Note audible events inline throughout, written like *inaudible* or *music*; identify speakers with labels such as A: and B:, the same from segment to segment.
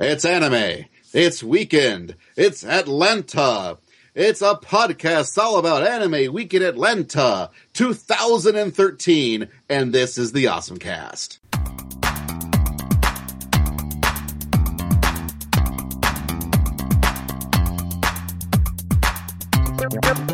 A: It's anime. It's weekend. It's Atlanta. It's a podcast all about anime weekend Atlanta 2013. And this is the Awesome Cast. Hey,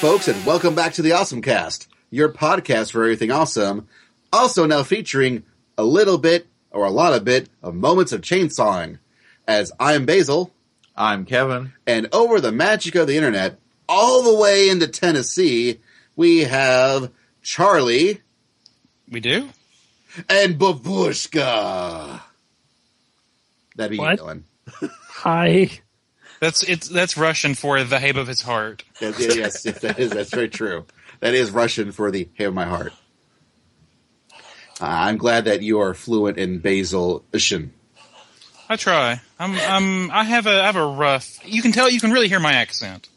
A: folks, and welcome back to the Awesome Cast, your podcast for everything awesome. Also, now featuring a little bit or a lot of bit of moments of chainsawing. As I'm Basil,
B: I'm Kevin.
A: and over the magic of the internet, all the way into Tennessee, we have Charlie
C: We do?
A: and Babushka. That'd be
D: What?
A: you, Dylan.
D: Hi.
C: That's it's that's Russian for the habe of his heart.
A: Yes, yes, *laughs* yes, that is that's very true. That is Russian for the hey of my heart. Uh, I'm glad that you are fluent in Basil-ishin.
C: I try. I'm I'm I have a I have a rough. You can tell you can really hear my accent.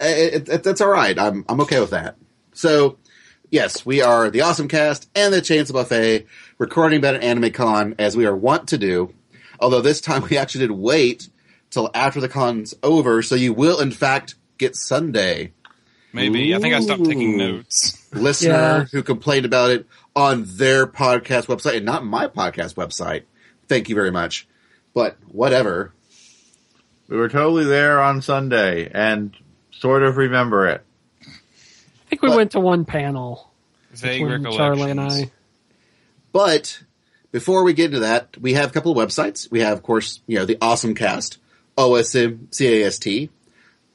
A: Uh, It, it, that's all right. I'm I'm okay with that. So, yes, we are the Awesome Cast and the Chainsaw Buffet recording about an anime con as we are wont to do. Although this time we actually did wait till after the con's over, so you will in fact get Sunday.
C: Maybe I think I stopped taking notes.
A: Listener
D: Yeah.
A: who complained about it on their podcast website and not my podcast website. Thank you very much. But whatever.
B: We were totally there on Sunday and sort of remember it.
D: I think we
A: What?
D: went to one panel
C: Vague recollections.
D: Charlie and I.
A: But before we get into that, we have a couple of websites. We have, of course, you know, the Awesome Cast, OSM CAST,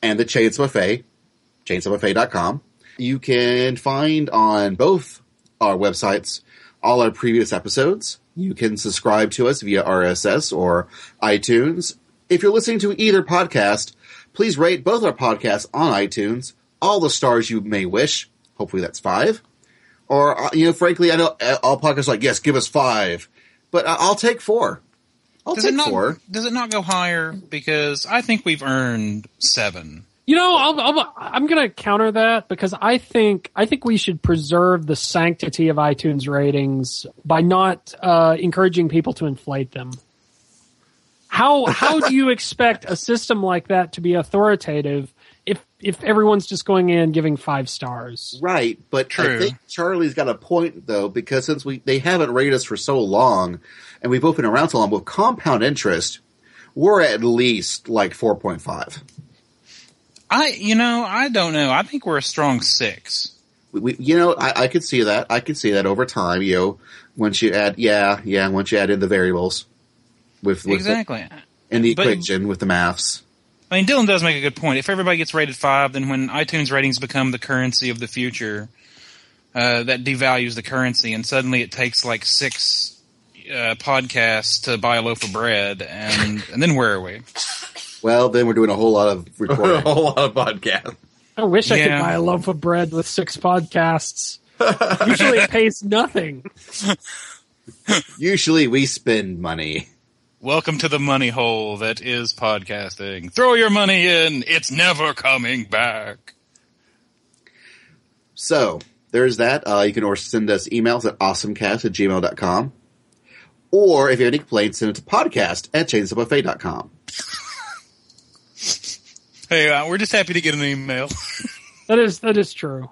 A: and the Chainsaw Buffet, chainsawbuffet.com. You can find on both our websites all our previous episodes. You can subscribe to us via RSS or iTunes. If you're listening to either podcast, please rate both our podcasts on iTunes, all the stars you may wish. Hopefully that's five. Or, uh, you know, frankly, I know uh, all podcasts like, yes, give us five. But I'll take four. I'll
C: Does
A: take
C: it not
A: four.
C: does it not go higher? Because I think we've earned seven.
D: You know, I'll, I'll, I'm going to counter that because I think I think we should preserve the sanctity of iTunes ratings by not uh, encouraging people to inflate them. How how do you *laughs* expect a system like that to be authoritative if if everyone's just going in and giving five stars?
A: Right, but True. I
C: True.
A: think Charlie's got a point though, because since we they haven't rated us for so long, and we've both been around so long with compound interest, we're at least like four point five.
C: I you know I don't know. I think we're a strong six.
A: We, we, you know, I, I could see that. I could see that over time. You know, once you add, yeah, yeah, once you add in the variables with, with
C: Exactly.
A: the, in the
C: But-
A: equation with the maths.
C: I mean, Dylan does make a good point. If everybody gets rated five, then when iTunes ratings become the currency of the future, uh, that devalues the currency, and suddenly it takes like six uh, podcasts to buy a loaf of bread, and and then where are we?
A: Well, then we're doing a whole lot of *laughs* recording, a
B: whole lot of podcasts.
D: I wish I could buy a loaf of bread with six podcasts. Usually it pays nothing. *laughs*
A: Usually, we spend money.
C: Welcome to the money hole that is podcasting. Throw your money in; it's never coming back.
A: So there's that. Uh, you can or send us emails at awesomecast at gmail.com. Or if you have any complaints, send it to podcast at chainsawbuffet.com.
C: Hey, uh, we're just happy to get an email. *laughs*
D: That is that is true.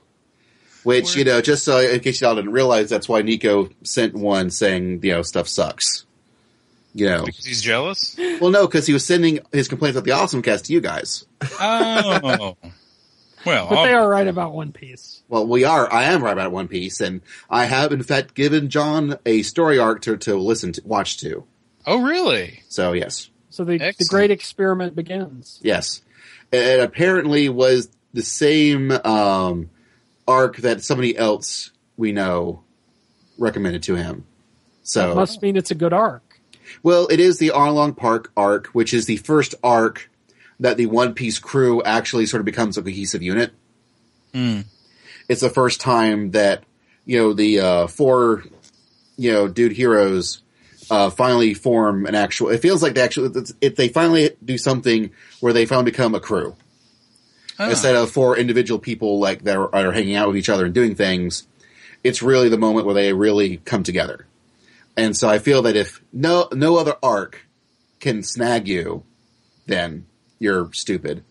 A: Which, you know, just so in case y'all didn't realize, that's why Nico sent one saying, you know, stuff sucks. You know.
C: because he's jealous.
A: Well, no, because he was sending his complaints about the Awesome Cast to you guys.
C: Oh, *laughs* well,
D: But they
C: I'll-
D: are right about One Piece.
A: Well, we are. I am right about One Piece, and I have, in fact, given John a story arc to, to listen to, watch to.
C: oh, really?
A: So, yes.
D: So the, the great experiment begins.
A: Yes. It apparently was the same um, arc that somebody else we know recommended to him. So,
D: Must mean it's a good arc.
A: well, it is the Arlong Park arc, which is the first arc that the One Piece crew actually sort of becomes a cohesive unit.
C: Hmm.
A: it's the first time that you know the uh, four you know dude heroes uh, finally form an actual. It feels like they actually if they finally do something where they finally become a crew
C: Oh.
A: instead of four individual people like that are, are hanging out with each other and doing things. It's really the moment where they really come together, and so I feel that if no no other arc can snag you, then you're stupid.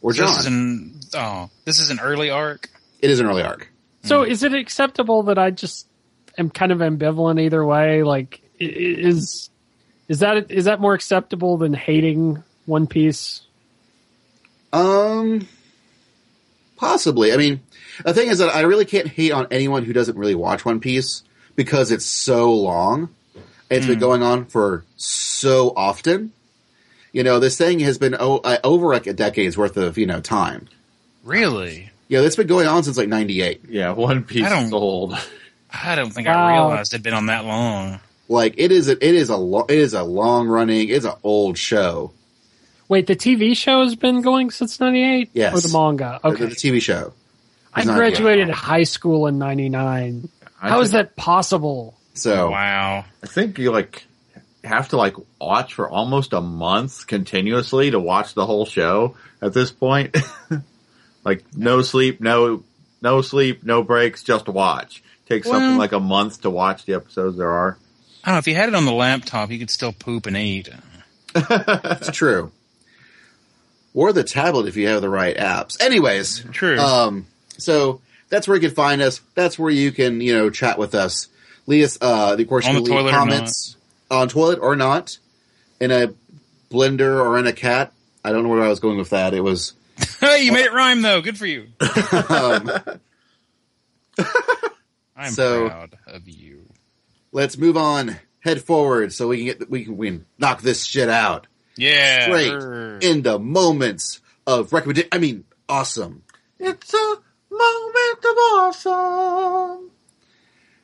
A: Or
C: So
A: John.
C: this is an oh, this is an early arc.
A: it is an early arc.
D: So is it acceptable that I just am kind of ambivalent either way? Like, i- i- is is that is that more acceptable than hating One Piece?
A: Um, possibly. I mean, the thing is that I really can't hate on anyone who doesn't really watch One Piece because it's so long. It's been going on for so often. You know, this thing has been o- uh, over like a decade's worth of you know time.
C: Really?
A: Yeah, it's been going on since like '98.
B: Yeah, One Piece
C: I don't-
B: is old.
C: I don't think
D: Wow.
C: I realized it'd been on that long.
A: Like it is, a, it is a, lo- it is a long running, it's an old show.
D: Wait, the TV show has been going since '98,
A: Yes.
D: or the manga?
A: The-
D: Okay,
A: the, TV show.
D: I
A: not-
D: graduated high school in '99.
B: I
D: How is
B: think-
D: that possible?
A: So
C: Wow.
B: I think you like have to like watch for almost a month continuously to watch the whole show at this point. *laughs* like no sleep, no no sleep, no breaks, just watch. Takes something like a month to watch the episodes there are.
C: I don't know if you had it on the laptop, you could still poop and eat. *laughs*
A: it's true. Or the tablet if you have the right apps. Anyways,
C: True.
A: Um, so that's where you can find us. That's where you can, you know, chat with us. Leave us, uh, of course,
C: On
A: you
C: the
A: can leave
C: toilet or
A: comments on toilet or not, in a blender or in a cat. I don't know where I was going with that. It was, *laughs*
C: hey, you made it rhyme though. Good for you. *laughs*
A: um, *laughs*
C: I'm
A: So-
C: proud of you.
A: let's move on. Head forward so we can get, we can, we can knock this shit out.
C: Yeah.
A: Straight
C: er.
A: the moments of recommendation. I mean, awesome.
B: It's a moment of awesome.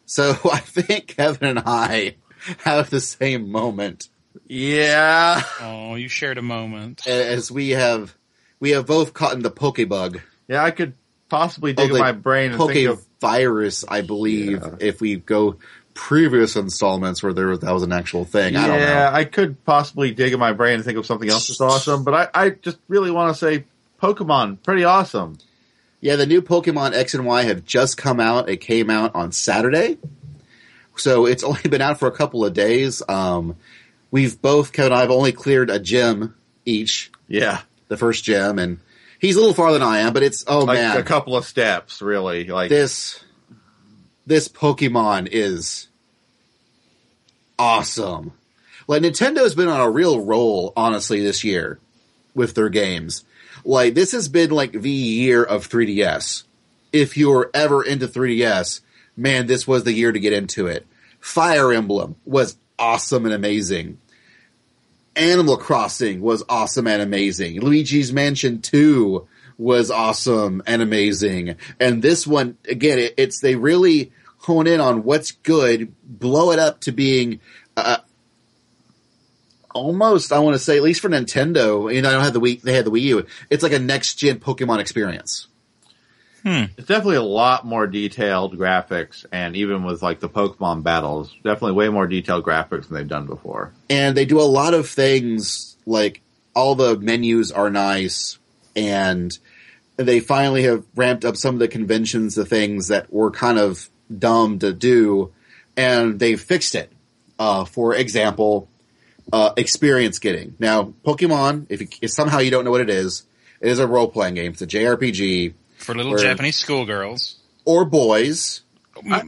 A: So I think Kevin and I *laughs* have the same moment.
B: Yeah.
C: Oh, you shared a moment.
A: as we have we have both caught in the pokebug
B: Yeah, I could possibly dig
A: Oh,
B: in my brain and think of
A: virus i believe
B: Yeah.
A: if we go previous installments where there that was an actual thing i don't
B: yeah,
A: know
B: I could possibly dig in my brain and think of something else that's awesome, but I, I just really want to say Pokemon, pretty awesome.
A: yeah the new pokemon x and y have just come out it came out on saturday so it's *laughs* only been out for a couple of days um we've both kevin and i have only cleared a gym each
B: Yeah,
A: the first gym and he's a little farther than i am but it's oh
B: like
A: man
B: a couple of steps, really. Like
A: this this Pokemon is awesome. Like Nintendo's been on a real roll, honestly, this year with their games. Like this has been like the year of 3DS. If you were ever into 3DS, man, this was the year to get into it. Fire Emblem was awesome and amazing. Animal Crossing was awesome and amazing. Luigi's Mansion 2 was awesome and amazing. And this one, again, it, it's, they really hone in on what's good, blow it up to being, uh, almost, I want to say, at least for Nintendo, you know, I don't have the Wii, they had the Wii U. It's like a next gen Pokemon experience.
B: It's definitely a lot more detailed graphics, and even with like the Pokemon battles, definitely way more detailed graphics than they've done before.
A: and they do a lot of things like all the menus are nice and they finally have ramped up some of the conventions the things that were kind of dumb to do and they fixed it. Uh, for example uh, experience getting. Now pokemon if, you, if somehow you don't know what it is it is a role-playing game. It's a jrpg
C: For little
A: Where-
C: Japanese schoolgirls.
A: or boys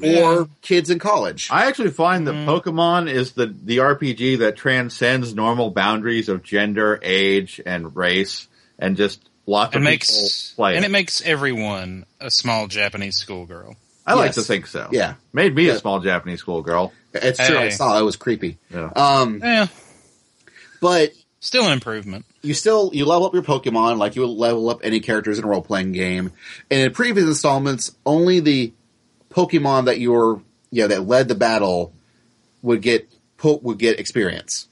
A: or kids in college
B: I actually find that Pokemon is the the RPG that transcends normal boundaries of gender, age, and race, and just lots
C: and
B: of
C: makes
B: people play
C: and
B: it.
C: it makes everyone a small Japanese schoolgirl.
B: I like to think so.
A: yeah
B: made me
A: Yeah.
B: a small Japanese schoolgirl.
A: it's true i saw it was creepy
B: Yeah.
A: um
C: Yeah,
A: but
C: still an improvement.
A: You still you level up your Pokemon like you would level up any characters in a role playing game. And in previous installments, only the Pokemon that you were yeah that led the battle would get po- would get experience.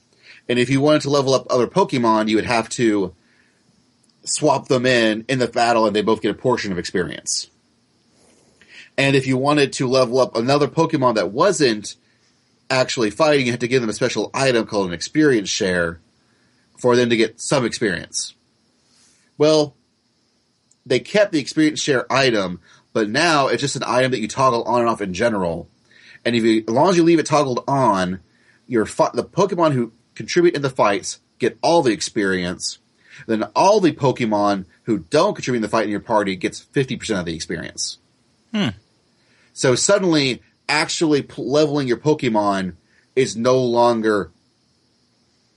A: And if you wanted to level up other Pokemon, you would have to swap them in in the battle, and they both get a portion of experience. And if you wanted to level up another Pokemon that wasn't actually fighting, you had to give them a special item called an experience share for them to get some experience. Well, they kept the experience share item, but now it's just an item that you toggle on and off in general. And if you, as long as you leave it toggled on, your the Pokemon who contribute in the fights get all the experience. Then all the Pokemon who don't contribute in the fight in your party gets fifty percent of the experience.
C: Hmm.
A: So suddenly, actually p- leveling your Pokemon is no longer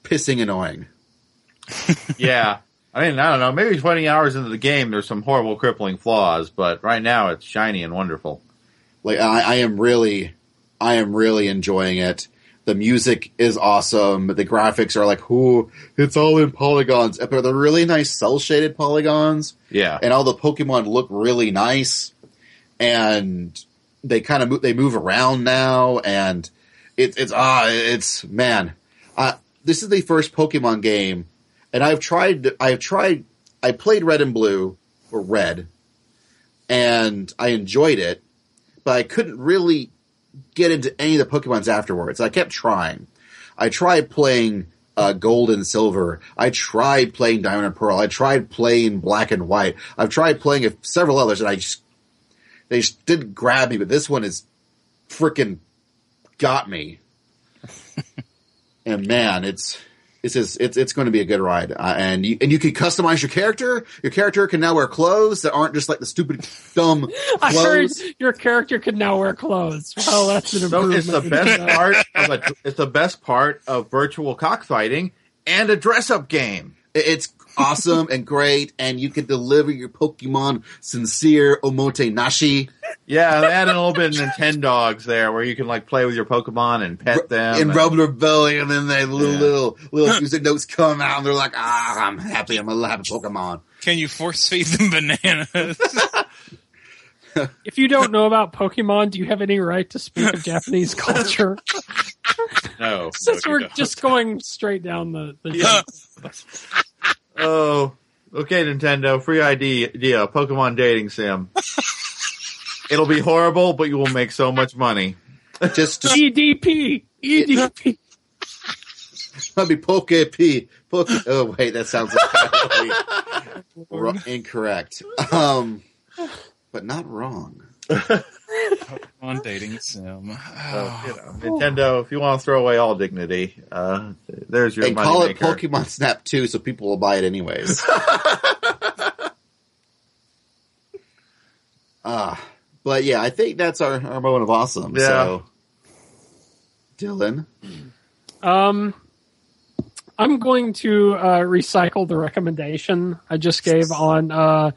A: pissing annoying. *laughs*
B: yeah. I mean, I don't know. Maybe 20 hours into the game, there's some horrible, crippling flaws, but right now it's shiny and wonderful.
A: Like I, I am really, I am really enjoying it. The music is awesome. The graphics are like, ooh, it's all in polygons, but they're really nice cel shaded polygons,
B: Yeah.
A: and all the Pokemon look really nice, and they kind of move, they move around now, and it, it's ah, it's man, uh, this is the first Pokemon game, and I've tried, I've tried, I played Red and Blue or Red, and I enjoyed it, but I couldn't really get into any of the Pokemons afterwards. I kept trying. I tried playing uh, Gold and Silver. I tried playing Diamond and Pearl. I tried playing Black and White. I've tried playing a- several others, and I just they just didn't grab me. But this one is freaking got me. *laughs* and man, it's it's just, it's it's going to be a good ride. Uh, and you and you can customize your character. Your character can now wear clothes that aren't just like the stupid dumb *laughs*
D: I heard your character could now wear clothes. Well, that's an improvement. *laughs*
B: So it's the best part *laughs* of a, it's the best part of virtual cockfighting and a dress up game.
A: It's awesome and great, and you can deliver your Pokemon sincere omote nashi
B: Yeah, they add a little bit of Nintendogs there where you can like play with your Pokemon and pet them.
A: and
B: and-
A: rub their belly, and then they little
B: Yeah.
A: little little music notes come out, and they're like, "Ah, I'm happy. I'm a happy Pokemon."
C: Can you force feed them bananas? *laughs* *laughs*
D: If you don't know about Pokemon, do you have any right to speak of Japanese *laughs* culture?
B: no.
D: Since
B: no,
D: we're
B: don't.
D: just going straight down the, the
C: Yeah.
B: Oh, okay, Nintendo. Free idea, idea Pokemon dating sim. *laughs* It'll be horrible, but you will make so much money.
A: Just just
D: EDP, EDP.
A: let me Poke P. Poke. Oh wait, that sounds entirely *laughs* wrong- incorrect. Um, but not wrong. *laughs*
C: on dating sim.
B: So, you
C: Oh.
B: know, Nintendo, if you want to throw away all dignity, uh, there's your
A: and
B: money
A: call it. Pokemon Snap 2 so people will buy it anyways. *laughs* Ah, but yeah, I think that's our, our moment of awesome.
B: Yeah.
A: So, Dylan,
D: Um, I'm going to uh, recycle the recommendation I just gave on uh,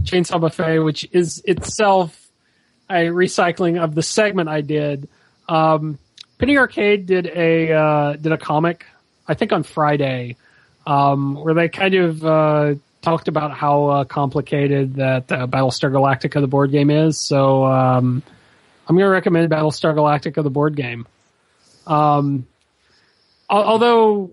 D: Chainsaw Buffet, which is itself a recycling of the segment I did. Um, Penny Arcade did a uh, did a comic, I think on Friday, um, where they kind of uh, talked about how uh, complicated that uh, Battlestar Galactica the board game is. So um, I'm going to recommend Battlestar Galactica the board game. Um, al- although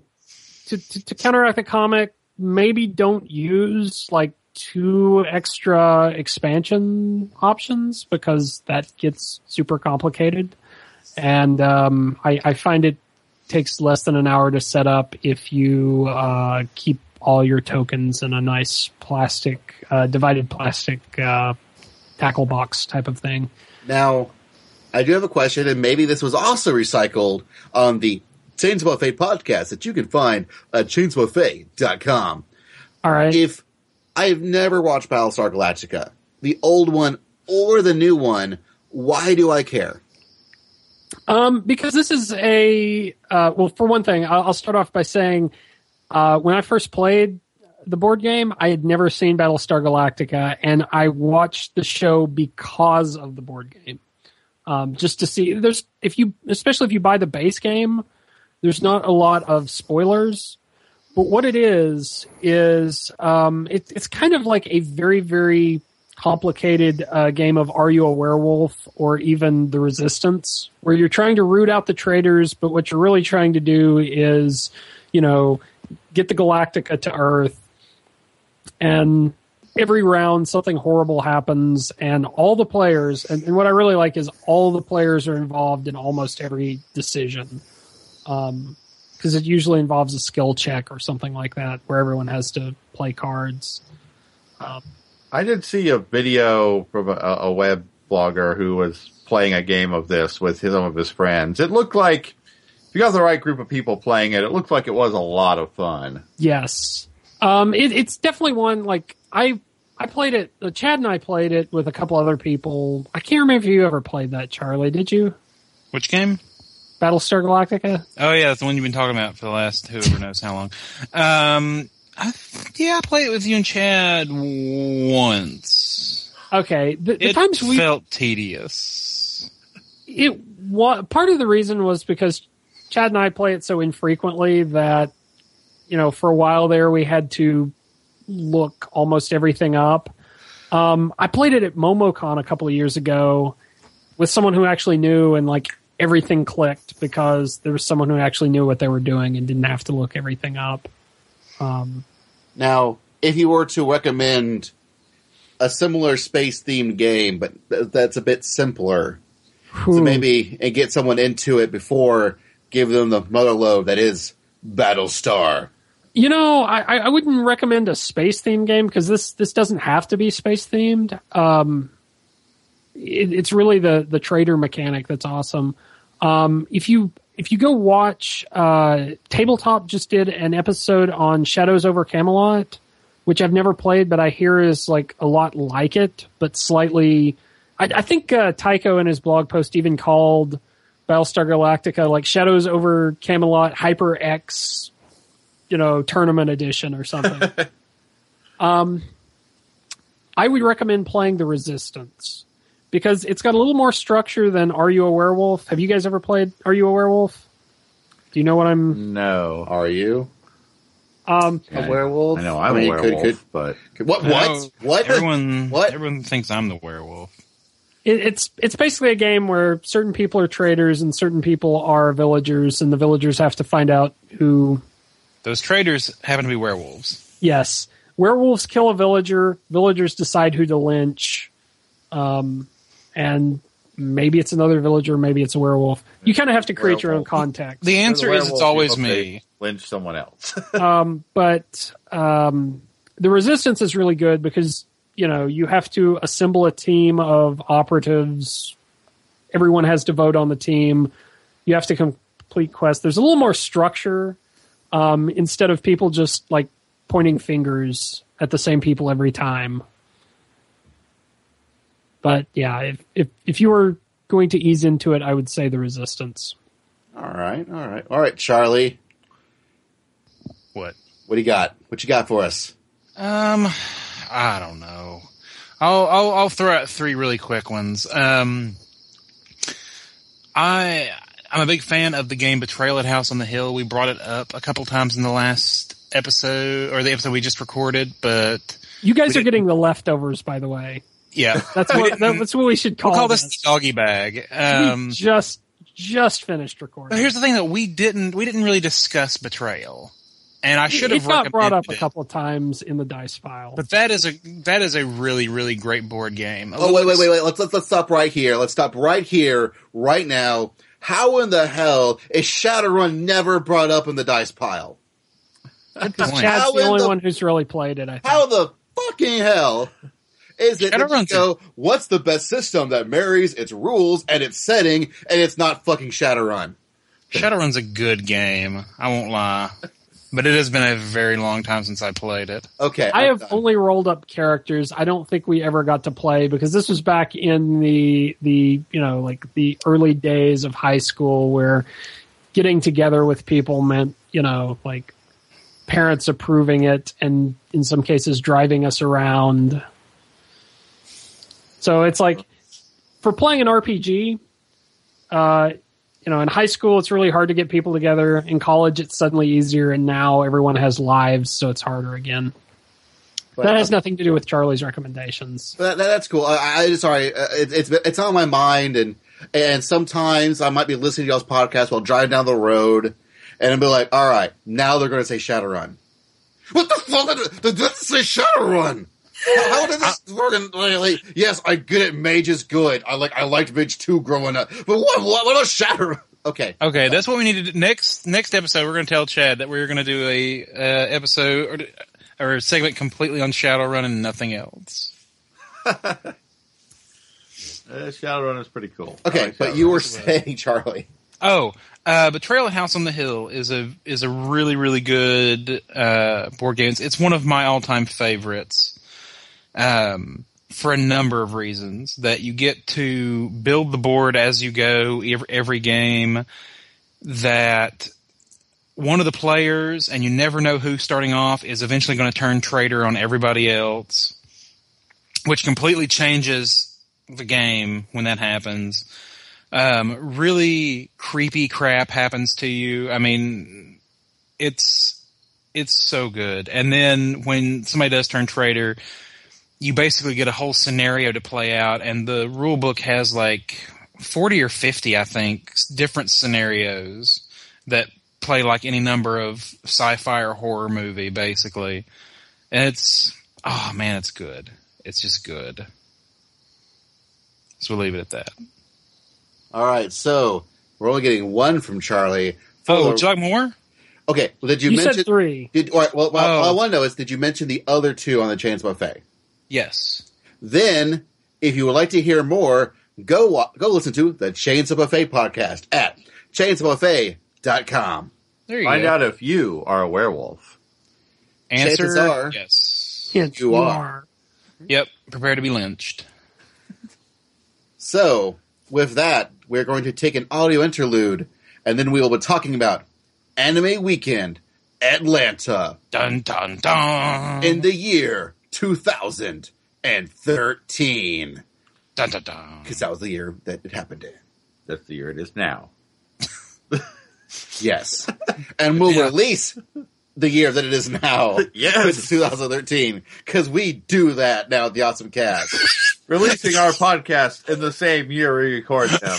D: to, to, to counteract the comic, maybe don't use like two extra expansion options because that gets super complicated. And um, I, I find it takes less than an hour to set up if you uh, keep all your tokens in a nice plastic, uh, divided plastic uh, tackle box type of thing.
A: now I do have a question, and maybe this was also recycled on the Chainsaw Buffet podcast that you can find at chainsawbuffet.com.
D: All right.
A: If I've never watched Battlestar Galactica, the old one or the new one, why do I care?
D: Um, because this is a uh, well, for one thing, I'll, start off by saying uh, when I first played the board game, I had never seen Battlestar Galactica, and I watched the show because of the board game, um, just to see. There's if you, especially if you buy the base game, there's not a lot of spoilers. But what it is is um, it, it's kind of like a very very complicated uh, game of Are You a Werewolf or even The Resistance, where you're trying to root out the traitors, but what you're really trying to do is, you know, get the Galactica to Earth. And every round something horrible happens and all the players and, and what i really like is all the players are involved in almost every decision. Um because it usually involves a skill check or something like that where everyone has to play cards um,
B: I did see a video from a, a web blogger who was playing a game of this with his, some of his friends. It looked like if you got the right group of people playing it, it looked like it was a lot of fun.
D: yes um it, it's definitely one like i i played it uh, chad and i played it with a couple other people i can't remember if you ever played that charlie did you
C: Which game?
D: Battlestar galactica
C: Oh yeah, that's the one you've been talking about for the last whoever knows how long. Um, I, yeah, I played it with you and Chad once.
D: okay the, the
C: It
D: times we
C: felt tedious.
D: it wa- part of the reason was because Chad and I play it so infrequently that you know for a while there we had to look almost everything up. Um, I played it at MomoCon a couple of years ago with someone who actually knew and like everything clicked because there was someone who actually knew what they were doing and didn't have to look everything up. Um,
A: Now, if you were to recommend a similar space themed game, but th- that's a bit simpler, so maybe and get someone into it before give them the mother lode that is Battlestar.
D: You know, I, I- I wouldn't recommend a space themed game because this this doesn't have to be space themed. Um, it, it's really the the traitor mechanic that's awesome. Um, if you if you go watch, uh, Tabletop just did an episode on Shadows over Camelot, which I've never played, but I hear is like a lot like it, but slightly. I, I think uh, Tycho in his blog post even called Battlestar Galactica like Shadows over Camelot Hyper X you know, tournament edition or something. *laughs* um, I would recommend playing the Resistance because it's got a little more structure than Are You a Werewolf? Have you guys ever played Are You a Werewolf? Do you know what I'm?
B: No.
A: Are you
D: Um,
A: a werewolf?
B: I know I'm
A: I mean,
B: a werewolf,
A: could-
B: but
A: could- what? What? What?
C: Everyone,
A: What?
C: everyone thinks I'm the werewolf.
D: it, it's it's basically a game where certain people are traitors and certain people are villagers, and the villagers have to find out who.
C: Those traitors happen to be werewolves.
D: Yes, werewolves kill a villager. Villagers decide who to lynch, um, and maybe it's another villager, maybe it's a werewolf. You kind of have to create your own
A: Werewolf.
D: context.
C: The answer is it's always me.
B: Lynch someone else. *laughs*
D: um, but um, the resistance is really good because you know you have to assemble a team of operatives. Everyone has to vote on the team. You have to complete quests. There's a little more structure um, instead of people just like pointing fingers at the same people every time. But yeah, if if if you were going to ease into it, I would say the resistance.
A: All right, all right, all right, Charlie.
C: What?
A: What do you got? What you got for us?
C: Um, I don't know. I'll I'll, I'll throw out three really quick ones. Um, I I'm a big fan of the game Betrayal at House on the Hill. We brought it up a couple times in the last episode or the episode we just recorded, but
D: You guys are getting the leftovers, by the way.
C: Yeah, *laughs*
D: That's what
C: didn't-
D: that's what we should call,
C: we'll call this
D: this.
C: the doggy bag. Um,
D: we just just finished
C: but
D: recording.
C: here's the thing that we didn't we didn't really discuss Betrayal, and I should have
D: got brought up a couple of times in the dice pile.
C: But that is a that is a really really great board game.
A: Oh wait, wait, wait, wait. Let's let's let's stop right here. Let's stop right here, right now. How in the hell is Shadowrun never brought up in the dice pile?
C: Good.
D: Chad's the only
A: the-
D: one who's really played it. I think.
A: How the fucking hell is it that you
C: Shadowrun's a-
A: go, what's the best system that marries its rules and its setting and it's not fucking Shadowrun?
C: Shadowrun's a good game. I won't lie, but it has been a very long time since I played it.
A: Okay.
D: I
A: I'm
D: have
A: done.
D: only rolled up characters. I don't think we ever got to play because this was back in the the you know like the early days of high school where getting together with people meant you know like parents approving it and in some cases driving us around. So it's like for playing an RPG, uh, you know, in high school it's really hard to get people together. In college it's suddenly easier, and now everyone has lives, so it's harder again.
A: But-
D: that has nothing to do with Charlie's recommendations.
A: That, that- that's cool. I, I sorry, uh, it, it's it's on my mind, and and sometimes I might be listening to y'all's podcast while driving down the road, and I'll be like, all right, now they're going to say Shadowrun. What the fuck? Did, did this say Shadowrun? How did this fucking like, yes, I good at Mage is good. I like I liked Mage two growing up, but what what, what about Shatter? *laughs* Okay,
C: Okay, that's what we need to do. Next next episode, we're going to tell Chad that we're going to do a uh, episode or, or a segment completely on Shadowrun and nothing else. *laughs*
B: Uh, Shadowrun is pretty cool.
A: Okay,
B: like
A: but you were *laughs* saying Charlie.
C: Oh, uh, Betrayal at House on the Hill is a is a really really good uh, board game. It's, it's one of my all time favorites, um, for a number of reasons. That you get to build the board as you go every, game. That one of the players, and you never know who starting off is eventually going to turn traitor on everybody else, which completely changes the game when that happens um, really creepy crap happens to you. I mean, it's it's so good. And then when somebody does turn traitor, you basically get a whole scenario to play out, and the rule book has like forty or fifty, I think, different scenarios that play like any number of sci-fi or horror movie, basically. And it's oh man, it's good. It's just good. So we'll leave it at that.
A: All right, so we're only getting one from Charlie.
C: Oh,
A: For-
C: would you like more?
A: okay. Well, did you,
D: You
A: mention?
D: said three.
A: Did all right, well, well,
C: Oh.
A: all I want to know is, did you mention the other two on the Chainsaw Buffet?
C: Yes.
A: Then, if you would like to hear more, go go listen to the Chainsaw Buffet podcast at chainsawbuffet.com.
C: There you
B: Find
C: go.
B: out if you are a werewolf.
C: Answer
A: chances are-
C: yes.
D: Yes,
A: You are.
C: Yep. Prepare to be lynched.
A: So, with that, we're going to take an audio interlude, and then we will be talking about Anime Weekend Atlanta
C: Dun dun dun.
A: in the year 2013.
C: dun dun dun.
A: Because that was the year that it happened in.
B: That's the year it is now. *laughs*
A: Yes. and we'll
C: Yeah.
A: release the year that it is now. *laughs*
B: Yes.
A: It's 2013. Because we do that now at the Awesome Cast. *laughs*
B: Releasing our podcast in the same year we record them.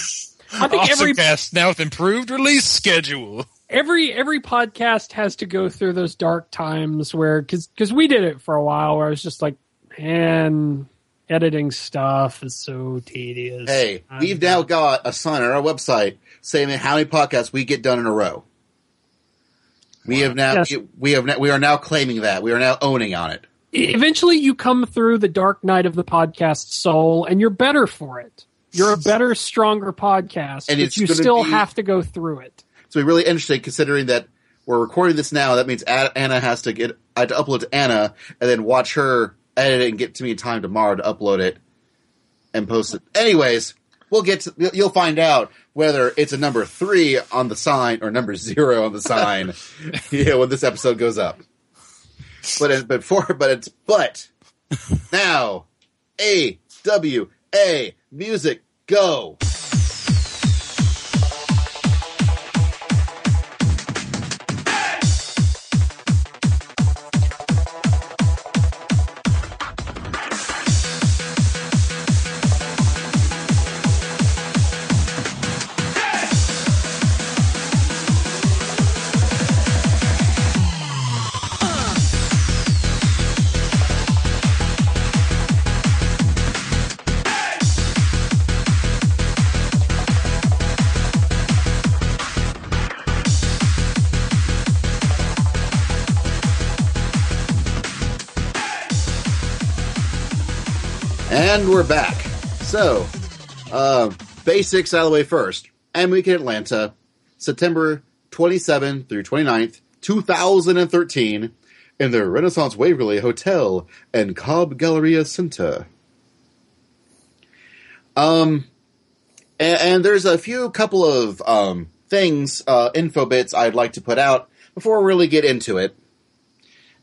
D: I think
C: Awesome
D: every
C: cast now with improved release schedule.
D: Every every podcast has to go through those dark times where because because we did it for a while where I was just like, man, editing stuff is so tedious.
A: Hey,
D: I'm-
A: we've now got a sign on our website saying how many podcasts we get done in a row. We have now
D: Yes.
A: we have now, we are now claiming that we are now owning on it.
D: eventually you come through the dark night of the podcast soul and you're better for it. You're a *laughs* better, stronger podcast,
A: And
D: but you still
A: be-
D: have to go through it.
A: So it's really interesting considering that we're recording this now. That means Anna has to get I have to upload to Anna and then watch her edit it and get to me in time tomorrow to upload it and post it. Anyways, we'll get to, you'll find out whether it's a number three on the sign or number zero on the sign. *laughs* yeah, when this episode goes up. But it, but for but it's but now A W A music go. We're back. So, uh, basics out of the way first. Anime Weekend Atlanta, September 27 through 29th, 2013, in the Renaissance Waverly Hotel and Cobb Galleria Center. Um, and, and there's a few couple of um, things, uh, info bits I'd like to put out before we really get into it.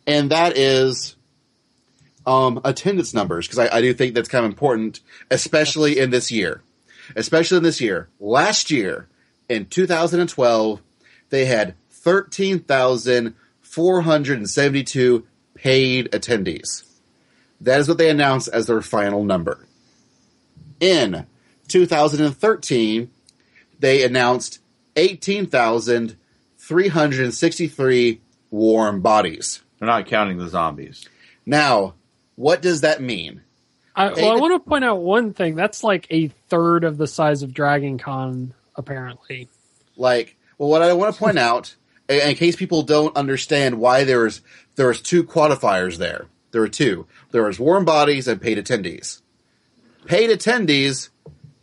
A: And that is um, attendance numbers because I, I do think that's kind of important, especially in this year. Especially in this year. Last year, in 2012, they had 13,472 paid attendees. That is what they announced as their final number. In 2013, they announced 18,363 warm bodies.
B: They're not counting the zombies.
A: Now, What does that mean?
D: I, well, I want to point out one thing. That's like a third of the size of Dragon Con, apparently.
A: Like, well, what I want to point *laughs* out, in case people don't understand why there's there's two qualifiers there. There are two. There is warm bodies and paid attendees. Paid attendees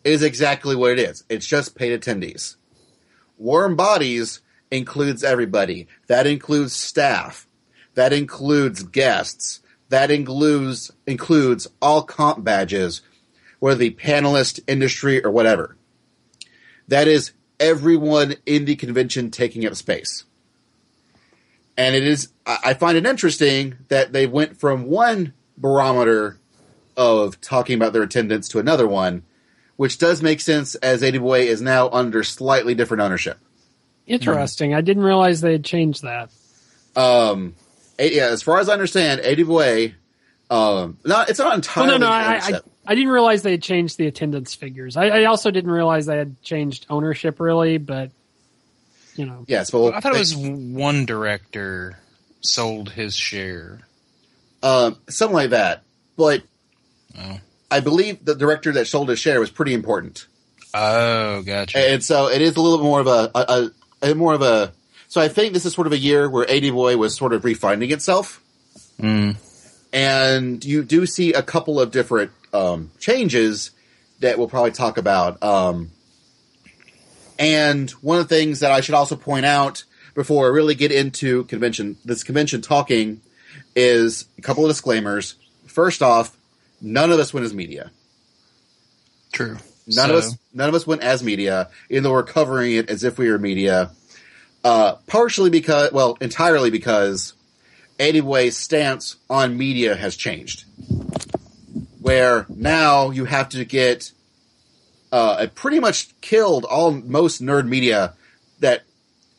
A: is exactly what it is. It's just paid attendees. Warm bodies includes everybody. That includes staff. That includes guests. That includes includes all comp badges, whether the panelist, industry, or whatever. That is everyone in the convention taking up space. And it is, I find it interesting that they went from one barometer of talking about their attendance to another one, which does make sense as AD is now under slightly different ownership.
D: Interesting. I didn't realize they had changed that.
A: Um, yeah, as far as I understand, AD um, not, it's not
D: Well,
A: entirely
D: no, no, I, I. I didn't realize they had changed the attendance figures. I, I also didn't realize they had changed ownership, really, but, you know.
A: yes, but
C: I thought it was one director sold his share.
A: um, something like that. But
C: Oh.
A: I believe the director that sold his share was pretty important.
C: Oh, gotcha.
A: And so it is a little bit more of a, a, a, a more of a. So I think this is sort of a year where AD Boy was sort of refinding itself,
C: Mm.
A: and you do see a couple of different um, changes that we'll probably talk about. Um, and one of the things that I should also point out before I really get into convention, this convention talking, is a couple of disclaimers. First off, none of us went as media.
C: True.
A: None
C: So-
A: of us, none of us went as media, even though we're covering it as if we were media. Uh, partially because, well, entirely because Anyway's stance on media has changed, where now you have to get uh, it pretty much killed all most nerd media that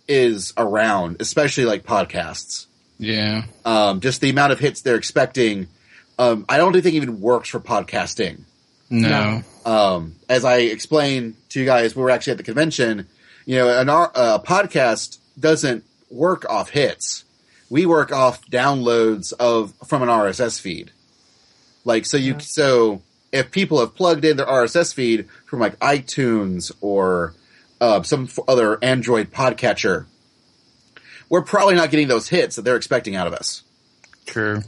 A: is around, especially like podcasts.
C: Yeah.
A: Um, just the amount of hits they're expecting, um, I don't think even works for podcasting
C: No.
A: um, as I explained to you guys, we were actually at the convention. You know, an our uh, podcast doesn't work off hits. We work off downloads of from an RSS feed. Like so, you
D: Yeah.
A: so if people have plugged in their RSS feed from like iTunes or uh, some other Android podcatcher, we're probably not getting those hits that they're expecting out of us
C: True.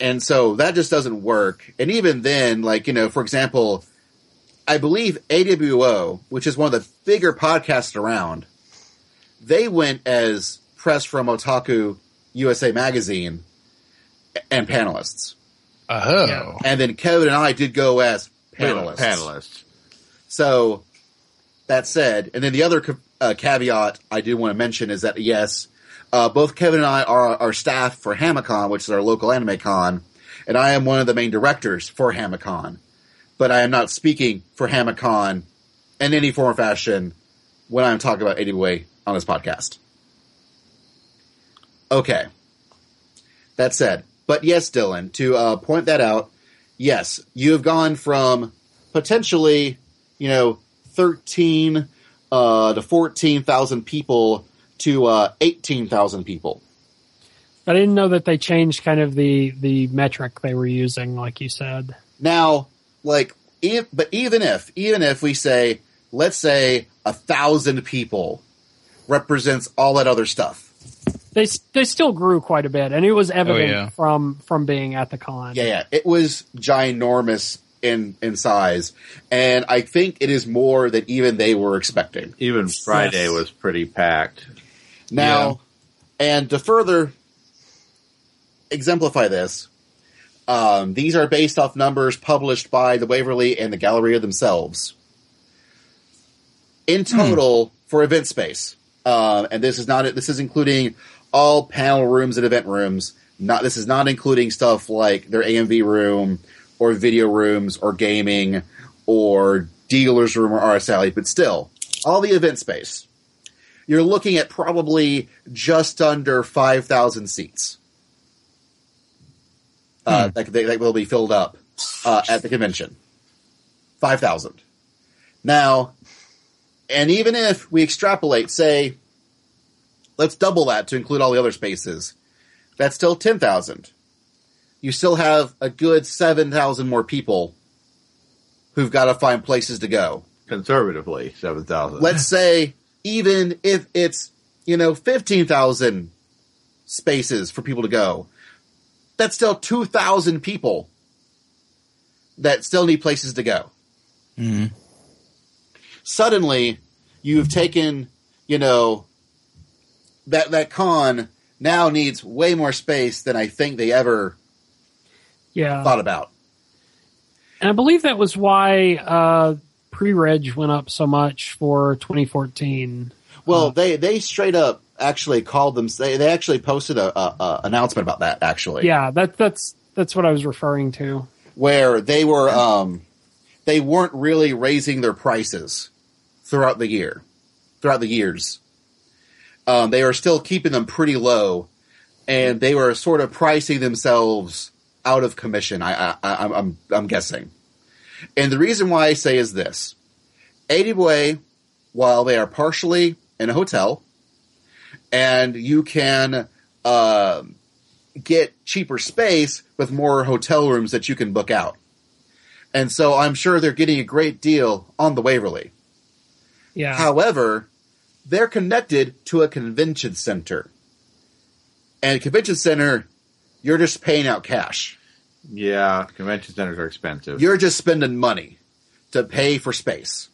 A: and so that just doesn't work. And even then, like you know, for example, I believe AWO, which is one of the bigger podcasts around, they went as press from Otaku USA magazine and panelists,
C: Oh.
D: Yeah.
A: and then Kevin and I did go as
B: Panelists.
A: panelists.
B: Panelists.
A: So that said, and then the other uh, caveat I do want to mention is that yes, uh, both Kevin and I are our staff for Hamicon, which is our local anime con, and I am one of the main directors for Hamicon. But I am not speaking for Hamicon in any form or fashion when I'm talking about Anyway on this podcast. Okay. That said, but yes, Dylan, to uh, point that out, yes, you have gone from potentially, you know, 13 uh, to 14,000 people to uh, 18,000 people.
D: I didn't know that they changed kind of the, the metric they were using, like you said.
A: Now, like, if, but even if, even if we say, let's say a thousand people represents all that other stuff.
D: They they still grew quite a bit, and it was oh, evident
C: yeah.
D: from from being at the con.
A: Yeah, yeah, it was ginormous in in size, and I think it is more than even they were expecting.
B: Even Friday
D: Yes.
B: was pretty packed.
A: Now, and to further exemplify this, um, these are based off numbers published by the Waverly and the Galleria themselves. In total, for event space, um, and this is not this is including all panel rooms and event rooms. Not this is not including stuff like their AMV room or video rooms or gaming or dealer's room or RSL, but still, all the event space you're looking at probably just under 5,000 seats. Uh, that, that, that will be filled up uh, at the convention. 5,000. Now, and even if we extrapolate, say, let's double that to include all the other spaces, that's still 10,000. you still have a good 7,000 more people who've got to find places to go.
B: Conservatively, 7,000.
A: Let's say even if it's, you know, 15,000 spaces for people to go, that's still 2,000 people that still need places to go.
C: Mhm.
A: Suddenly, you've taken, you know, that, that con now needs way more space than I think they ever
D: Yeah.
A: thought about.
D: And I believe that was why uh, pre-reg went up so much for 2014.
A: Well, they they straight up actually called them. They they actually posted a, a, a announcement about that actually.
D: Yeah, that that's that's what I was referring to.
A: where they were um they weren't really raising their prices throughout the year, throughout the years. Um, they were still keeping them pretty low, and they were sort of pricing themselves out of commission. I, I, I I'm I'm guessing, and the reason why I say is this: Way, while they are partially in a hotel, and you can uh, get cheaper space with more hotel rooms that you can book out. And so I'm sure they're getting a great deal on the Waverly.
D: Yeah.
A: However, they're connected to a convention center. And a convention center, you're just paying out cash.
B: yeah, convention centers are expensive.
A: You're just spending money to pay for space.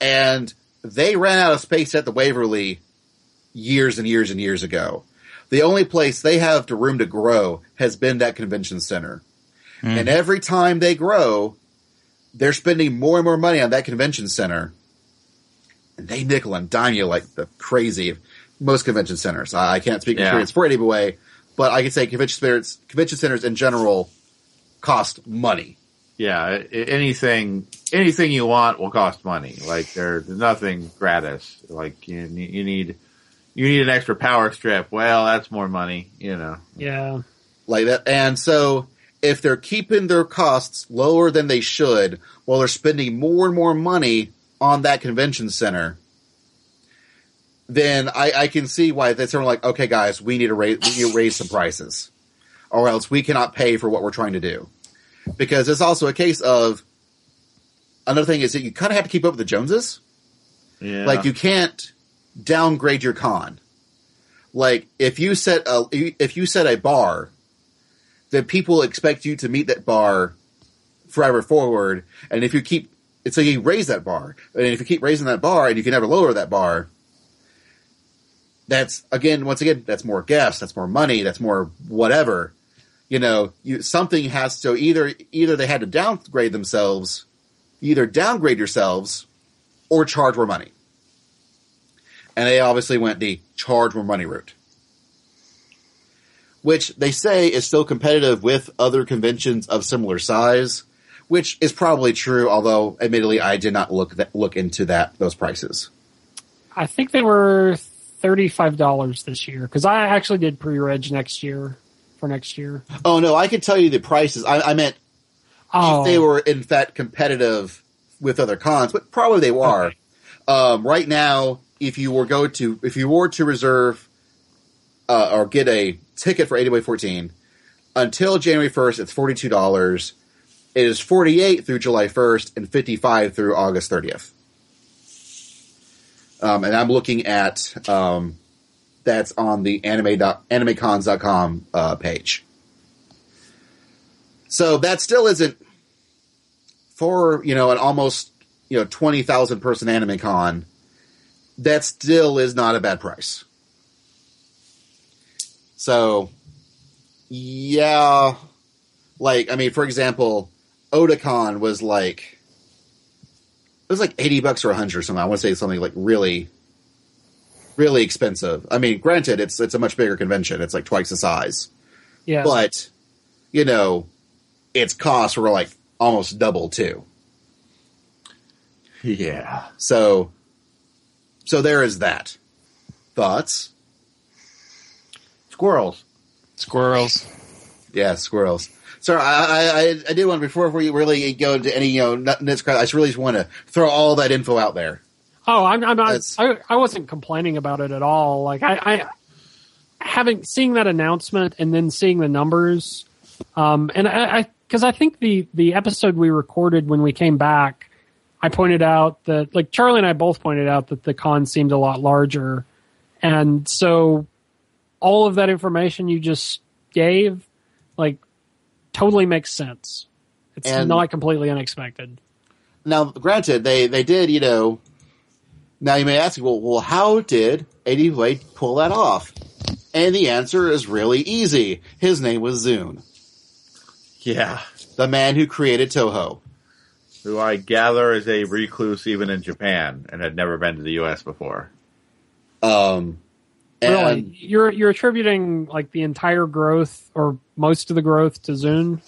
A: And they ran out of space at the Waverly years and years and years ago. The only place they have to room to grow has been that convention center. Hmm. And every time they grow, they're spending more and more money on that convention center. And they nickel and dime you like the crazy. Most convention centers. I, I can't speak
B: Yeah.
A: experience for anyway, but I can say convention centers, convention centers in general cost money.
B: yeah, anything anything you want will cost money. Like there- there's nothing gratis. Like you you need you need an extra power strip. Well, that's more money. You know.
D: yeah.
A: like that. And so if they're keeping their costs lower than they should while they're spending more and more money on that convention center, then I, I can see why they're sort of like, okay, guys, we need to raise, we need to raise some prices or else we cannot pay for what we're trying to do. Because it's also a case of another thing is that you kind of have to keep up with the Joneses.
B: Yeah.
A: Like you can't downgrade your con. Like if you set a if you set a bar, then people expect you to meet that bar forever forward. And if you keep it's so like you raise that bar, and if you keep raising that bar and you can never lower that bar, that's again once again that's more guests, that's more money, that's more whatever. You know, you something has to either either they had to downgrade themselves, either downgrade yourselves or charge more money. And they obviously went the charge more money route. Which they say is still competitive with other conventions of similar size, which is probably true, although admittedly I did not look that, look into that those prices.
D: I think they were thirty-five dollars this year because I actually did pre-reg next year for next year.
A: Oh no, I can tell you the prices. I, I meant
D: Oh,
A: if they were in fact competitive with other cons, but probably they are.
D: Okay.
A: Um, right now, if you were go to if you were to reserve uh, or get a ticket for 80 by 14 until January 1st, it's forty two dollars. It is forty eight through July 1st and fifty five through August 30th. Um, and I'm looking at um, that's on the anime animecons.com uh, page. So that still isn't for you know an almost you know twenty thousand person anime con. That still is not a bad price. So, yeah, like I mean, for example, Otakon was like it was like eighty bucks or a hundred or something. I want to say something like really, really expensive. I mean, granted, it's it's a much bigger convention. It's like twice the size
D: yeah.
A: but you know, its costs were like almost double too.
B: yeah.
A: So, so there is that. Thoughts?
B: Squirrels.
C: Squirrels.
A: Yeah, squirrels. Sorry, I, I, I, I did want before we really go into any you know nut- nits. I just really just want to throw all that info out there.
D: Oh, I'm, I'm not.
A: That's-
D: I, I wasn't complaining about it at all. Like I, I having seeing that announcement and then seeing the numbers, Um, and I, because I, think the the episode we recorded when we came back, I pointed out that like Charlie and I both pointed out that the con seemed a lot larger, and so all of that information you just gave, like, totally makes sense. It's
A: And-
D: not completely unexpected.
A: Now, granted, they they did, you know. Now you may ask, well, well, how did Eddie Wade pull that off? And the answer is really easy. His name was ZUN,
B: Yeah.
A: the man who created Touhou.
B: Who I gather is a recluse even in Japan and had never been to the U.S. before.
A: Um, and
D: really, you're you're attributing like the entire growth or most of the growth to ZUN.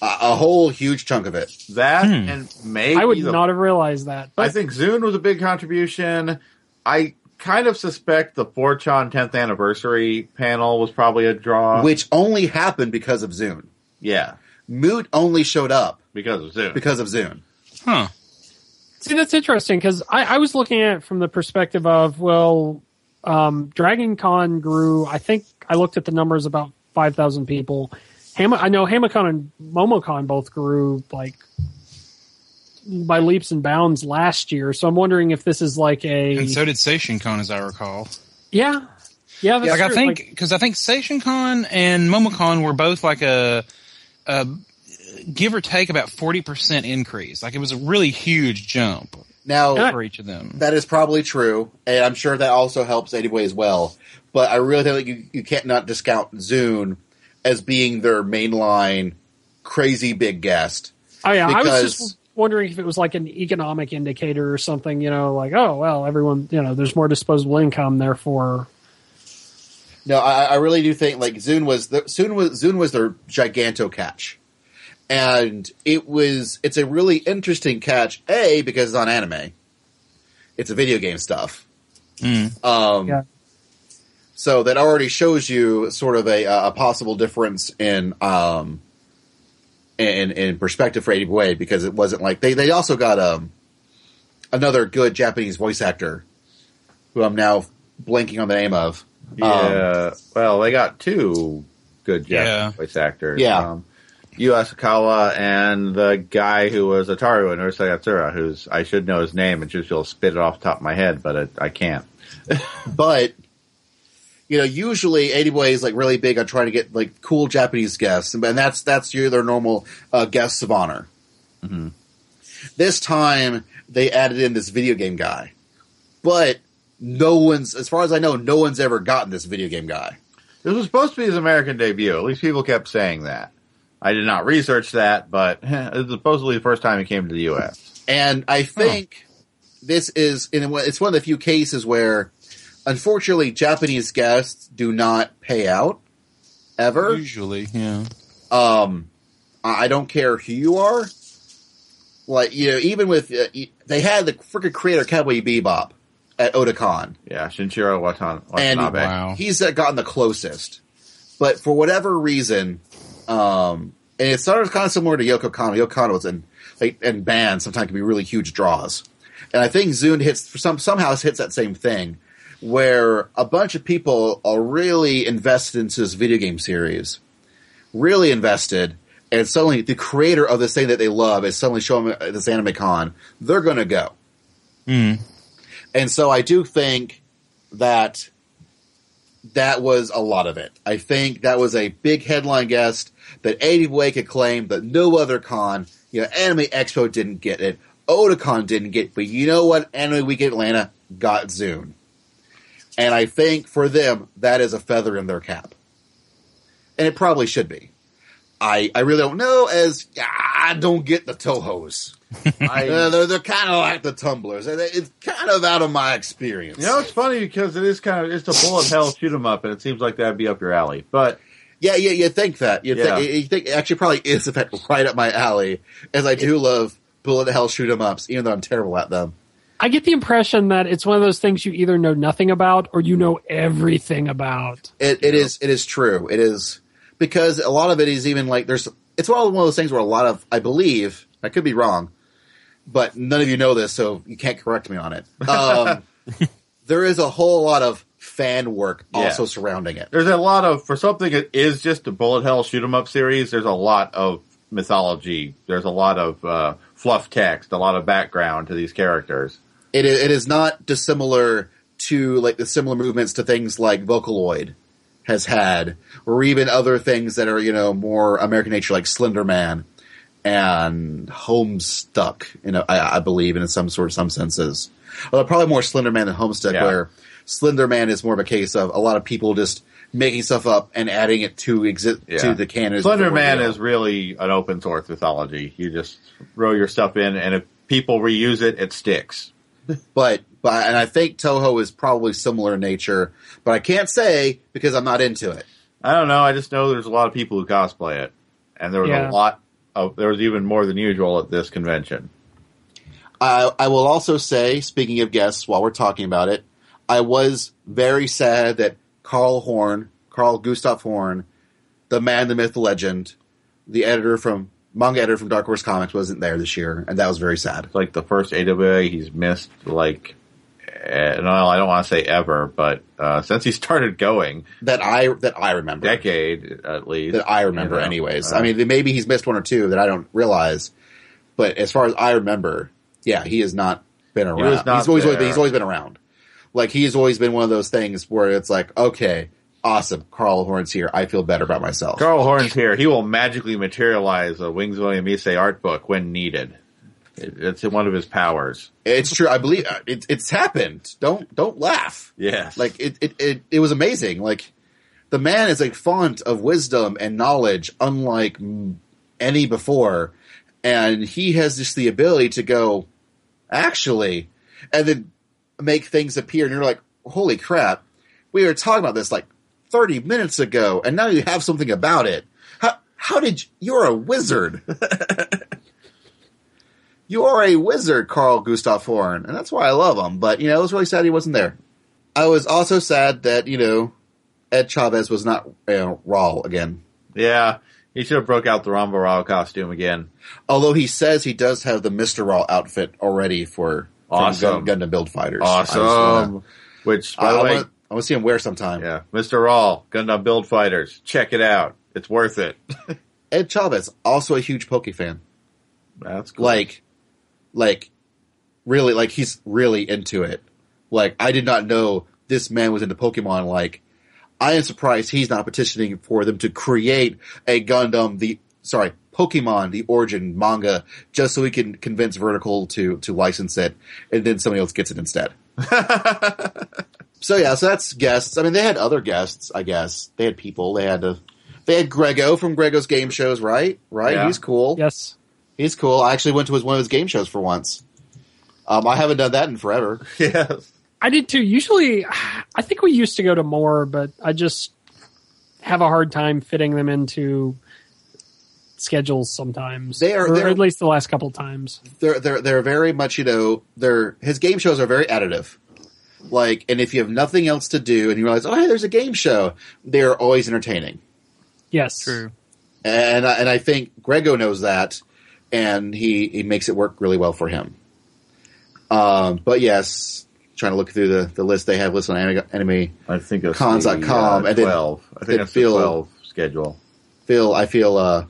A: a, a whole huge chunk of it.
B: That
C: Hmm.
B: and maybe
D: I would
B: the
D: not have realized that.
B: I think ZUN was a big contribution. I kind of suspect the 4chan 10th anniversary panel was probably a draw.
A: which only happened because of ZUN.
B: yeah,
A: Moot only showed up
B: because of ZUN.
A: because of ZUN.
C: Huh.
D: see, that's interesting because I, I was looking at it from the perspective of well, um, Dragon Con grew. I think I looked at the numbers about five thousand people. Ham- I know Hamicon and Momocon both grew like by leaps and bounds last year. So I'm wondering if this is like a
C: And so did SationCon, as I recall.
D: yeah, yeah. That's
C: like I think because I think SationCon and MomoCon were both like a, a give or take about forty percent increase. Like it was a really huge jump
A: Now,
D: Yeah.
C: for each of them.
A: that is probably true, and I'm sure that also helps anyway as well. But I really think you, you can't not discount ZUN as being their mainline crazy big guest.
D: Oh yeah, I was just wondering if it was like an economic indicator or something. You know, like oh well, everyone, you know, there's more disposable income, therefore.
A: No, I, I really do think like ZUN was the ZUN was ZUN was their giganto catch, and it was it's a really interesting catch. A because it's on anime, it's a video game stuff.
C: Mm.
A: Um,
D: Yeah.
A: So that already shows you sort of a, a possible difference in um, in in perspective for 80 Way because it wasn't like they they also got um another good Japanese voice actor who I'm now blanking on the name of.
B: yeah, well, they got two good Japanese
C: Yeah.
B: voice actors.
A: Yeah.
B: Um, Yu Asakawa and the guy who was Ataru in Urusei Yatsura, who's, I should know his name and just will spit it off the top of my head, but it, I can't. *laughs*
A: but you know, usually 80 Way is like really big on trying to get like cool Japanese guests, and that's that's your their normal uh, guests of honor.
B: Mhm.
A: This time they added in this video game guy, but no one's, as far as I know, no one's ever gotten this video game guy.
B: This was supposed to be his American debut. At least people kept saying that. I did not research that, but *laughs* it's supposedly the first time he came to the U.S.
A: And I think this is, in a way- it's one of the few cases where, unfortunately, Japanese guests do not pay out ever.
C: Usually, yeah.
A: Um, I I don't care who you are. Like you know, even with uh, they had the freaking creator Cowboy Bebop at Otakon,
B: Yeah, Shinichiro Watan-
A: and
B: Watanabe.
C: Wow.
A: he's uh, gotten the closest. But for whatever reason, um, and it's sort of kind of similar to Yoko Kanno. Yoko Kanno was in like and bands sometimes can be really huge draws, and I think ZUN hits for some somehow hits that same thing where a bunch of people are really invested into this video game series, really invested, and suddenly the creator of this thing that they love is suddenly showing this anime con. They're going to go,
C: Mm.
A: and so I do think that that was a lot of it. I think that was a big headline guest that 80 Way could claim that no other con, you know, Anime Expo didn't get it, Otakon didn't get, but you know what? Anime Week Atlanta got ZUN. And I think for them, that is a feather in their cap. And it probably should be. I, I really don't know as I don't get the Touhous.
B: I,
A: Uh, *laughs* they're they're kind of like the tumblers. It's kind of out of my experience.
B: you know, it's funny because it is kind of it's a bullet hell shoot 'em up, and it seems like that'd be up your alley. But
A: Yeah, yeah, you think that. You
B: Yeah.
A: think you think it actually probably is in fact right up my alley, as I do love bullet hell shoot 'em ups, even though I'm terrible at them.
D: I get the impression that it's one of those things you either know nothing about or you know everything about.
A: It, it is it is true. It is because a lot of it is even like there's. It's one of those things where a lot of I believe I could be wrong, but none of you know this, so you can't correct me on it. Um, *laughs* there is a whole lot of fan work
B: Yeah.
A: also surrounding it.
B: There's a lot of for something that is just a bullet hell shoot 'em up series. There's a lot of mythology. There's a lot of uh, fluff text, a lot of background to these characters.
A: It is, it is not dissimilar to like the similar movements to things like Vocaloid has had, or even other things that are you know more American nature, like Slender Man and Homestuck. You know, I, I believe in some sort, of some senses. Although probably more Slender Man than Homestuck,
B: Yeah.
A: where Slender Man is more of a case of a lot of people just making stuff up and adding it to exist
B: Yeah.
A: to the canon. of
B: Slender Man is really an open source mythology. You just throw your stuff in, and if people reuse it, it sticks. *laughs*
A: but but and I think Touhou is probably similar in nature, but I can't say because I'm not into it.
B: I don't know. I just know there's a lot of people who cosplay it, and there was
D: Yeah.
B: a lot of there was even more than usual at this convention.
A: I I will also say, speaking of guests, while we're talking about it, I was very sad that Carl Horn, Carl Gustav Horn, the man, the myth, the legend, the editor from manga editor from Dark Horse Comics, wasn't there this year, and that was very sad.
B: It's like the first AWA he's missed. Like, eh, no, I don't want to say ever, but uh, since he started going,
A: That I that I remember.
B: decade at least.
A: that I remember,
B: you know.
A: anyways.
B: Uh,
A: I mean, maybe he's missed one or two that I don't realize, but as far as I remember, yeah, he has not been around.
B: was not
A: he's always, always
B: there.
A: he's always been around. Like he's always been one of those things where it's like, okay, awesome, Carl Horn's here. I feel better about myself.
B: Carl Horn's here. He will magically materialize a Wings of Honneamise art book when needed. It, it's one of his powers.
A: It's true. I believe uh, it, it's happened. Don't don't laugh.
B: Yes.
A: Like it, it, it, it was amazing. Like the man is a font of wisdom and knowledge, unlike any before, and he has just the ability to go, actually, and then make things appear, and you're like, holy crap, we were talking about this like 30 minutes ago, and now you have something about it. How, how did you, you're a wizard? *laughs* you are a wizard, Carl Gustav Horn, and that's why I love him. But you know, it was really sad he wasn't there. I was also sad that you know Ed Chavez was not you know, Ral again.
B: yeah. He should have broke out the Ramba Ral costume again.
A: Although he says he does have the Mister Ral outfit already for
B: Awesome.
A: Gun, Gundam Build Fighters. Just wanna-
B: Awesome. Which, by
A: I,
B: the way,
A: wanna, I want to see him wear sometime.
B: yeah, Mr. Ral, Gundam Build Fighters. Check it out. It's worth it. *laughs*
A: Ed Chavez also a huge Poke fan.
B: That's cool.
A: Like, like, really, like he's really into it. Like I did not know this man was into Pokemon. Like I am surprised he's not petitioning for them to create a Gundam the sorry Pokemon the origin manga just so he can convince Vertical to to license it, and then somebody else gets it instead. *laughs* so yeah, so that's guests. I mean, they had other guests. I guess they had people. They had to. They had Grego from Grego's game shows, right? Right.
B: Yeah.
A: He's cool.
D: Yes.
A: He's cool. I actually went to his one of his game shows for once. Um, I haven't done that in forever. *laughs*
B: yes.
D: I did too. Usually, *sighs* I think we used to go to more, but I just have a hard time fitting them into schedules sometimes.
A: They are-
D: or
A: they're-
D: at least the last couple times.
A: They're they're they're very much you know they're his game shows are very additive. Like, and if you have nothing else to do and you realize, oh hey, there's a game show, they're always entertaining.
D: Yes,
C: True.
A: And I, and I think Grego knows that, and he he makes it work really well for him. Um, but yes, trying to look through the, the list they have listed on Anime, anime
B: I think it's
A: Cons.com,
B: uh,
A: and then-
B: 12. I think that's
A: Phil-
B: the 12 schedule.
A: feel I feel uh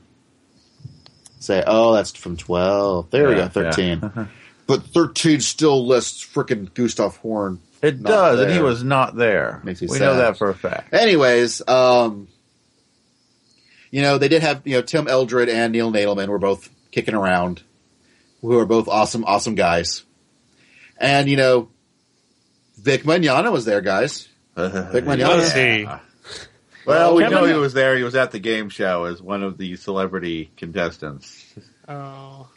A: say oh that's from twelve. There we go, thirteen.
B: yeah. *laughs*
A: but thirteen still lists frickin' Gustav Horn.
B: It does, and he was not there.
A: Makes me
B: we
A: sad.
B: know that for a fact.
A: Anyways, um you know, they did have you know Tim Eldred and Neil Nadelman were both kicking around, who are both awesome, awesome guys. And you know, Vic Mignogna was there, guys. Uh-huh. Vic Mignogna.
C: Was he? Ah.
B: Well, we
D: Kevin-
B: know he was there. He was at the game show as one of the celebrity contestants.
D: Oh,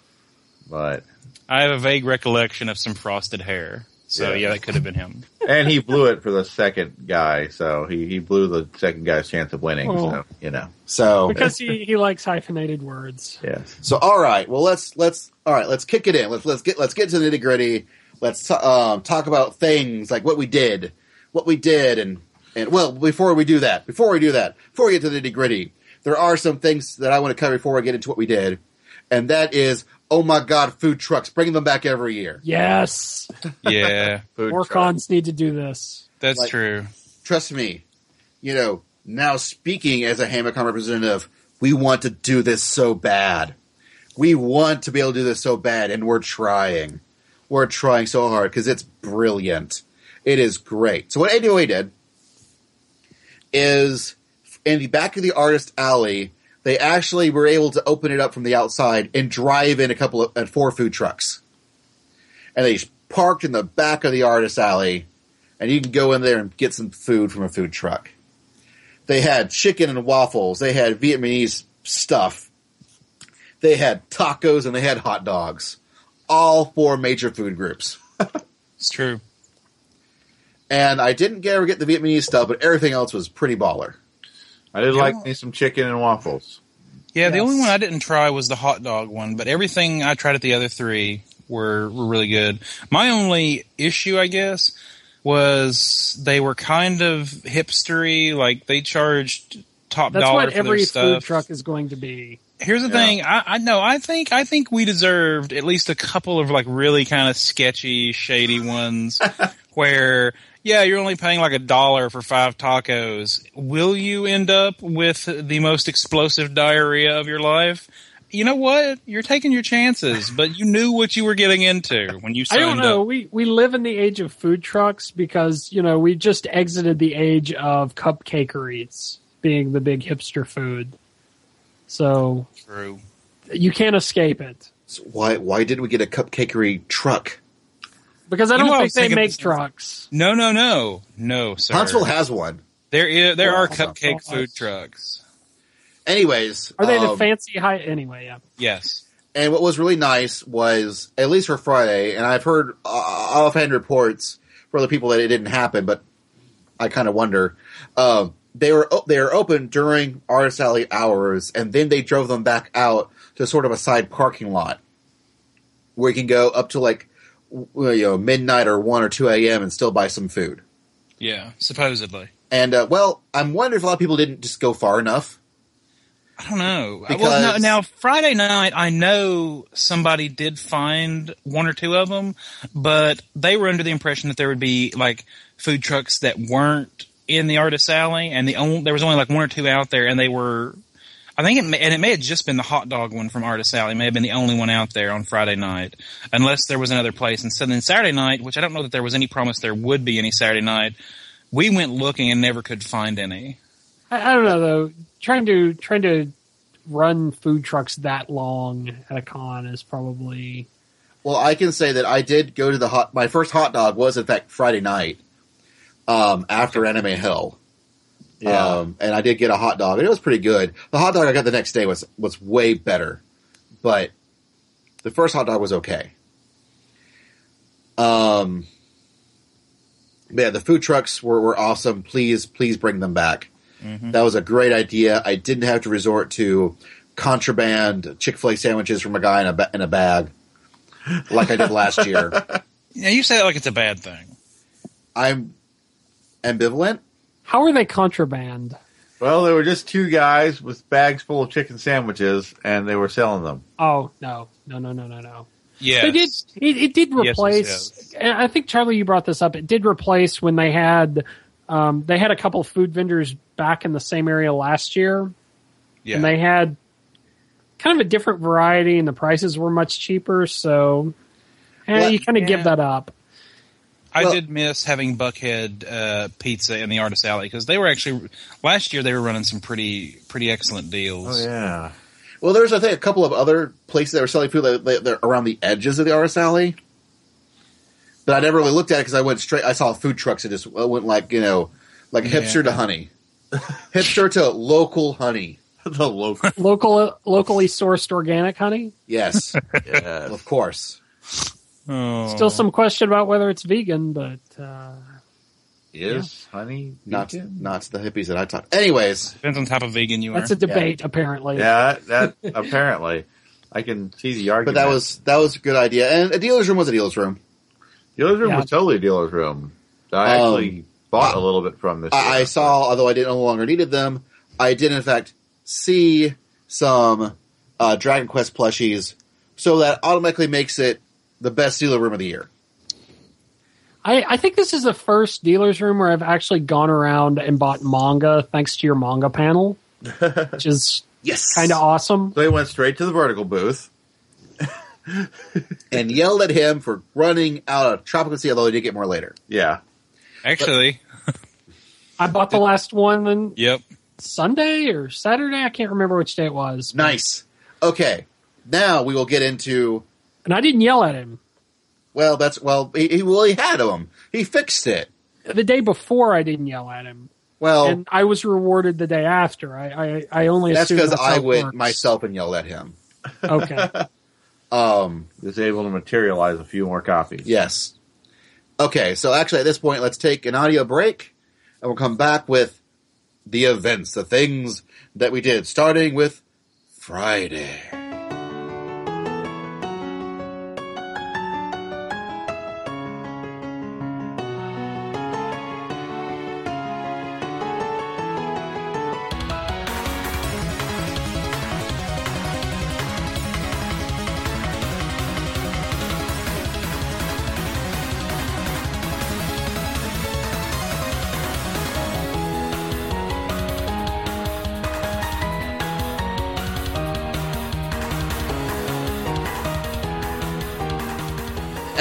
B: But
C: I have a vague recollection of some frosted hair. So
B: Yeah.
C: yeah, that could have been him. *laughs*
B: and he blew it for the second guy, so he, he blew the second guy's chance of winning.
D: Oh.
B: So you know,
A: So
D: because he, he likes hyphenated words.
B: yes.
A: So all right, well let's let's all right, let's kick it in. Let's let's get let's get to the nitty gritty. Let's t- um, talk about things like what we did, what we did, and and well before we do that, before we do that, before we get to the nitty gritty, there are some things that I want to cover before I get into what we did, and that is oh my god, food trucks, bringing them back every year.
D: Yes, *laughs*
C: Yeah,
B: Food
D: more
B: truck.
D: cons need to do this.
C: that's
A: Like-
C: true.
A: trust me, you know, now speaking as a Hamicon representative, we want to do this so bad. We want to be able to do this so bad, and we're trying. We're trying so hard because it's brilliant. It is great. So what ADOA did is in the back of the artist alley, they actually were able to open it up from the outside and drive in a couple of and four food trucks. And they parked in the back of the artist alley, and you can go in there and get some food from a food truck. They had chicken and waffles. They had Vietnamese stuff. They had tacos and they had hot dogs. All four major food groups. *laughs*
C: It's true.
A: And I didn't get, ever get the Vietnamese stuff, but everything else was pretty baller.
B: I did like me some chicken and waffles.
C: Yeah, the only one I didn't try was the hot dog one, but everything I tried at the other three were, were really good. My only issue, I guess, was they were kind of hipstery. Like they charged top
D: That's
C: dollar
D: what
C: for
D: every
C: their
D: food truck is going to be.
C: Here's the
B: Yeah.
C: thing. I, I know. I think. I think we deserved at least a couple of like really kind of sketchy, shady ones, *laughs* where yeah, you're only paying like a dollar for five tacos. Will you end up with the most explosive diarrhea of your life? You know what? You're taking your chances, *laughs* but you knew what you were getting into when you signed
D: I
C: signed
D: don't know.
C: up.
D: We we live in the age of food trucks because you know we just exited the age of cupcakeries being the big hipster food. So
C: True.
D: you can't escape it
A: So why why did we get a cupcakery truck?
D: Because I don't
C: know, I
D: think
C: was
D: they make trucks.
C: No, no, no, no, sir.
A: Huntsville has one.
C: there is there
A: Yeah,
C: are
A: awesome.
C: cupcake
D: Oh,
C: food
D: nice.
C: trucks.
A: Anyways,
D: Are they the
A: um,
D: fancy high? Anyway, yeah.
C: Yes.
A: And what was really nice was, at least for Friday, and I've heard uh, offhand reports for other people that it didn't happen, but I kind of wonder. Um, they were they were open during Artist Alley hours, and then they drove them back out to sort of a side parking lot where you can go up to like w- you know midnight or one or two a.m. and still buy some food.
C: Yeah. Supposedly.
A: And uh, well, I'm wondering if a lot of people didn't just go far enough.
C: I don't know. well, no, now Friday night, I know somebody did find one or two of them, but they were under the impression that there would be like food trucks that weren't in the artist alley, and the only there was only like one or two out there, and they were. I think it may, and it may have just been the hot dog one from Artist Alley. It may have been the only one out there on Friday night, unless there was another place. And so then Saturday night, which I don't know that there was any promise there would be any Saturday night, we went looking and never could find any.
D: I, I don't know though. Trying to trying to run food trucks that long at a con is probably
A: Well, I can say that I did go to the hot. My first hot dog was in fact Friday night, um, after Anime Hell.
B: Yeah.
A: Um, and I did get a hot dog, and it was pretty good. The hot dog I got the next day was was way better, but the first hot dog was okay. Um, but yeah, the food trucks were, were awesome. Please, please bring them back. That was a great idea. I didn't have to resort to contraband Chick Fil A sandwiches from a guy in a ba- in a bag, like I did last year. *laughs*
C: Yeah, you say that like it's a bad thing.
A: I'm ambivalent.
D: How are they contraband?
B: Well, there were just two guys with bags full of chicken sandwiches, and they were selling them.
D: Oh no no no no no no.
C: Yeah,
D: They did. It, it did
C: Yes, it
D: replace.
C: does.
D: and I think Charlie, you brought this up. It did replace when they had um, they had a couple of food vendors back in the same area last year,
C: Yeah.
D: and they had kind of a different variety, and the prices were much cheaper. So, eh,
A: Well,
D: you kind of
C: yeah.
D: give that up.
C: I
A: Well-
C: did miss having Buckhead uh, Pizza in the Artist Alley because they were actually last year they were running some pretty pretty excellent deals.
B: Oh yeah.
A: Well, there's I think a couple of other places that were selling food that that- that are around the edges of the artist alley, but I never really looked at it because I went straight. I saw food trucks and just went like you know, like hipster to honey, hipster to local honey. *laughs*
B: the local.
D: Local, locally sourced organic honey.
A: Yes, *laughs*
B: yes.
A: of course.
C: Oh.
D: Still some question about whether it's vegan, but uh,
B: Is honey
A: Not
B: vegan?
A: not the hippies that I talked. Anyways,
C: depends on the type of vegan you are.
D: that's a debate. Apparently,
B: Yeah, that *laughs* apparently. I can see the argument, but
A: that was that was a good idea. And a dealer's room was a dealer's room.
B: dealer's room
D: Yeah.
B: was totally a dealer's room. I
A: Um,
B: actually bought a little bit from this.
A: I, I saw, although I didn't no longer needed them, I did in fact see some uh, Dragon Quest plushies, so that automatically makes it the best dealer room of the year.
D: I, I think this is the first dealer's room where I've actually gone around and bought manga thanks to your manga panel, *laughs* which is
A: Yes.
D: kind of awesome.
B: So he went straight to the vertical booth. *laughs*
A: And yelled at him for running out of Tropical Sea, although he did get more later.
B: Yeah.
C: Actually, *laughs*
D: I bought the last one on
C: yep.
D: Sunday or Saturday. I can't remember which day it was.
A: Nice. Okay. Now we will get into
D: And I didn't yell at him.
A: well, that's well, he, he well he had him. He fixed it.
D: The day before, I didn't yell at him.
A: Well,
D: and I was rewarded the day after. I, I, I only
A: that's because I
D: how
A: went
D: works.
A: myself and yelled at him. *laughs* *laughs*
D: Okay.
A: Um,
B: He was able to materialize a few more copies.
A: yes. Okay, so actually at this point, let's take an audio break, and we'll come back with the events, the things that we did, starting with Friday.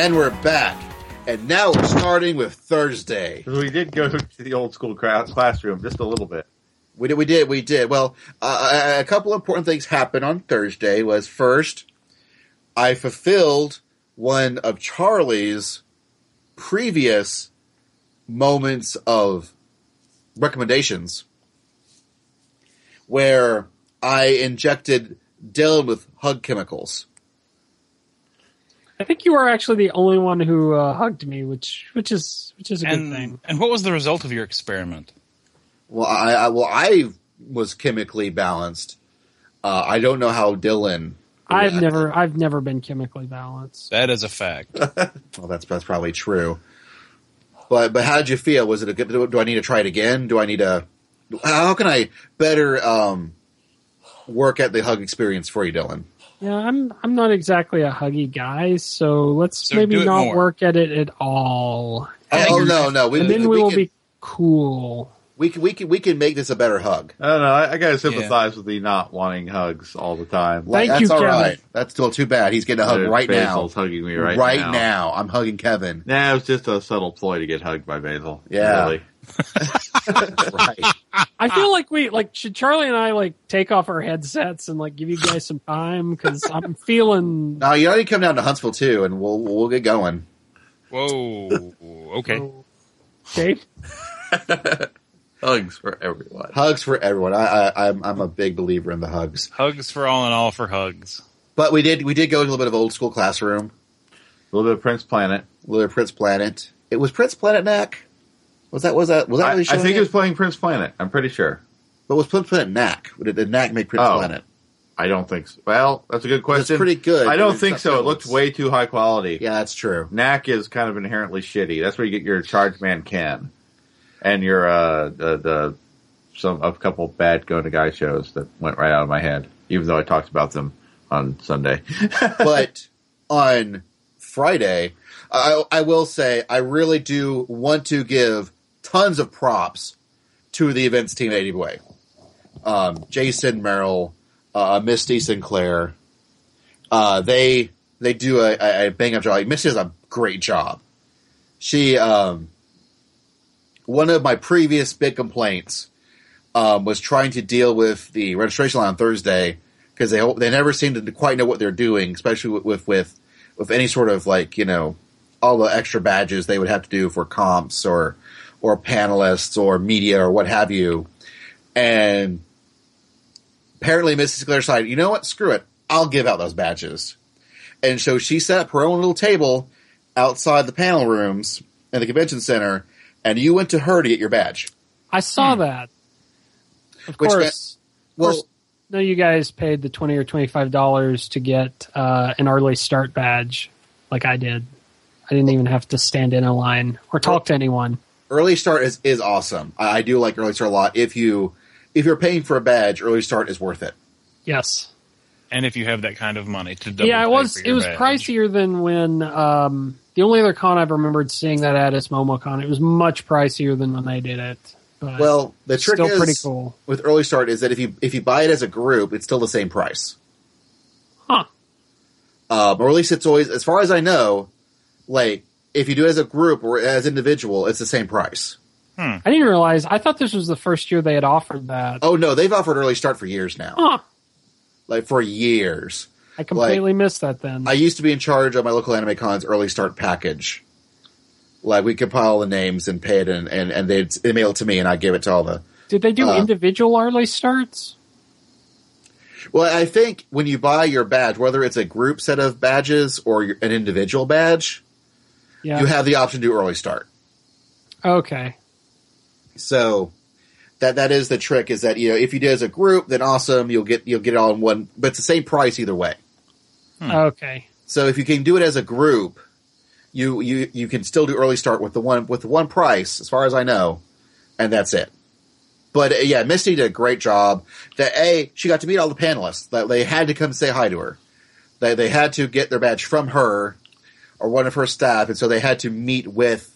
A: And we're back. And now we're starting with Thursday.
B: we did go to the old school classroom just a little bit.
A: We did, we did, we did. Well, uh, a a couple important things happened on Thursday. Was first, I fulfilled one of Charlie's previous moments of recommendations, where I injected Dylan with hug chemicals.
D: I think you were actually the only one who uh, hugged me, which which is which is a good thing.
C: and what was the result of your experiment?
A: Well, I, I well I was chemically balanced. Uh, I don't know how Dylan.
D: I've
A: reacted.
D: never I've never been chemically balanced.
C: That is a fact. *laughs*
A: Well, that's that's probably true. But but how did you feel? Was it a good? Do, do I need to try it again? Do I need to? How can I better um, work at the hug experience for you, Dylan?
D: Yeah, I'm I'm not exactly a huggy guy, so let's
C: So
D: maybe not
C: more.
D: work at it at all.
A: Oh, oh, no, no, we,
D: and then
A: we,
D: we, will
A: can,
D: be cool.
A: we can we can we can make this a better hug.
B: I don't know. I, I gotta sympathize with the not wanting hugs all the time.
A: Like,
D: Thank
A: that's
D: you,
A: all
D: Kevin.
A: right. That's still too bad. He's getting a hug
B: Uh,
A: right
B: Basil's
A: now.
B: hugging me right, now. Right now.
A: I'm hugging Kevin.
B: Nah, it was just a subtle ploy to get hugged by Basil.
A: Yeah.
B: Really.
A: Right.
D: I feel like we like should Charlie and I like take off our headsets and like give you guys some time because I'm feeling
A: Now you already come down to Huntsville too, and we'll we'll get going.
C: Whoa. Okay.
D: okay. *laughs*
B: Hugs for everyone.
A: Hugs for everyone. I, I I'm I'm a big believer in the hugs.
C: Hugs for all and all for hugs.
A: But we did we did go to a little bit of old school classroom.
B: A little bit of Prince Planet.
A: A little bit of Prince Planet. It was Prince Planet Knack. Was that was that was that
B: I, I think
A: it?
B: was playing Prince Planet. I'm pretty sure.
A: But was Prince Planet Knack? Did, did Knack make Prince
B: Oh.
A: Planet?
B: I don't think so. Well, that's a good question.
A: It's pretty good.
B: I don't think so. It looked way too high quality.
A: Yeah, that's true.
B: Knack is kind of inherently shitty. That's where you get your Charge Man Ken and your uh the, the some a couple bad go to guy shows that went right out of my head. Even though I talked about them on Sunday. *laughs*
A: but on Friday, I, I will say I really do want to give tons of props to the events team at ADWay. Um, Jason Merrill, uh, Misty Sinclair, uh, they they do a, a, bang up job. Misty does a great job. She um, one of my previous big complaints um, was trying to deal with the registration line on Thursday because they they never seem to quite know what they're doing, especially with, with with with any sort of like you know all the extra badges they would have to do for comps or or panelists or media or what have you. And apparently, Mrs. Sinclair decided, you know what, screw it, I'll give out those badges. And so she set up her own little table outside the panel rooms in the convention center, and you went to her to get your badge.
D: I saw that. Of
A: Which
D: course.
A: Well,
D: course- No, you guys paid the twenty or twenty five dollars to get uh, an early start badge, like I did. I didn't even have to stand in a line or talk to anyone.
A: Early start is, is awesome. I, I do like early start a lot. If you if you're paying for a badge, early start is worth it.
D: Yes.
C: And if you have that kind of money to double
D: yeah, it was it was
C: badge.
D: pricier than when um, The only other con I've remembered seeing that at is MomoCon. It was much pricier than when they did it. But
A: Well, the trick
D: still
A: is
D: pretty cool.
A: with early start is that if you if you buy it as a group, it's still the same price.
D: Huh.
A: Um, or at least it's always, as far as I know, like if you do it as a group or as individual, it's the same price.
D: I didn't realize. I thought this was the first year they had offered that.
A: Oh no, they've offered early start for years now,
D: Huh.
A: like for years.
D: I completely missed that then.
A: I used to be in charge of my local anime cons early start package. Like we compile the names and pay it, and and, and they'd email it to me, and I give it to all the.
D: Did they do
A: uh,
D: individual early starts?
A: Well, I think when you buy your badge, whether it's a group set of badges or an individual badge,
D: Yeah.
A: you have the option to do early start.
D: okay.
A: So that that is the trick is that you know if you do it as a group, then awesome, you'll get you'll get it all in one, but it's the same price either way.
D: Okay.
A: So if you can do it as a group, you you you can still do early start with the one with the one price, as far as I know, and that's it. But uh, yeah, Misty did a great job. That a she got to meet all the panelists. That they had to come say hi to her. They they had to get their badge from her or one of her staff, and so they had to meet with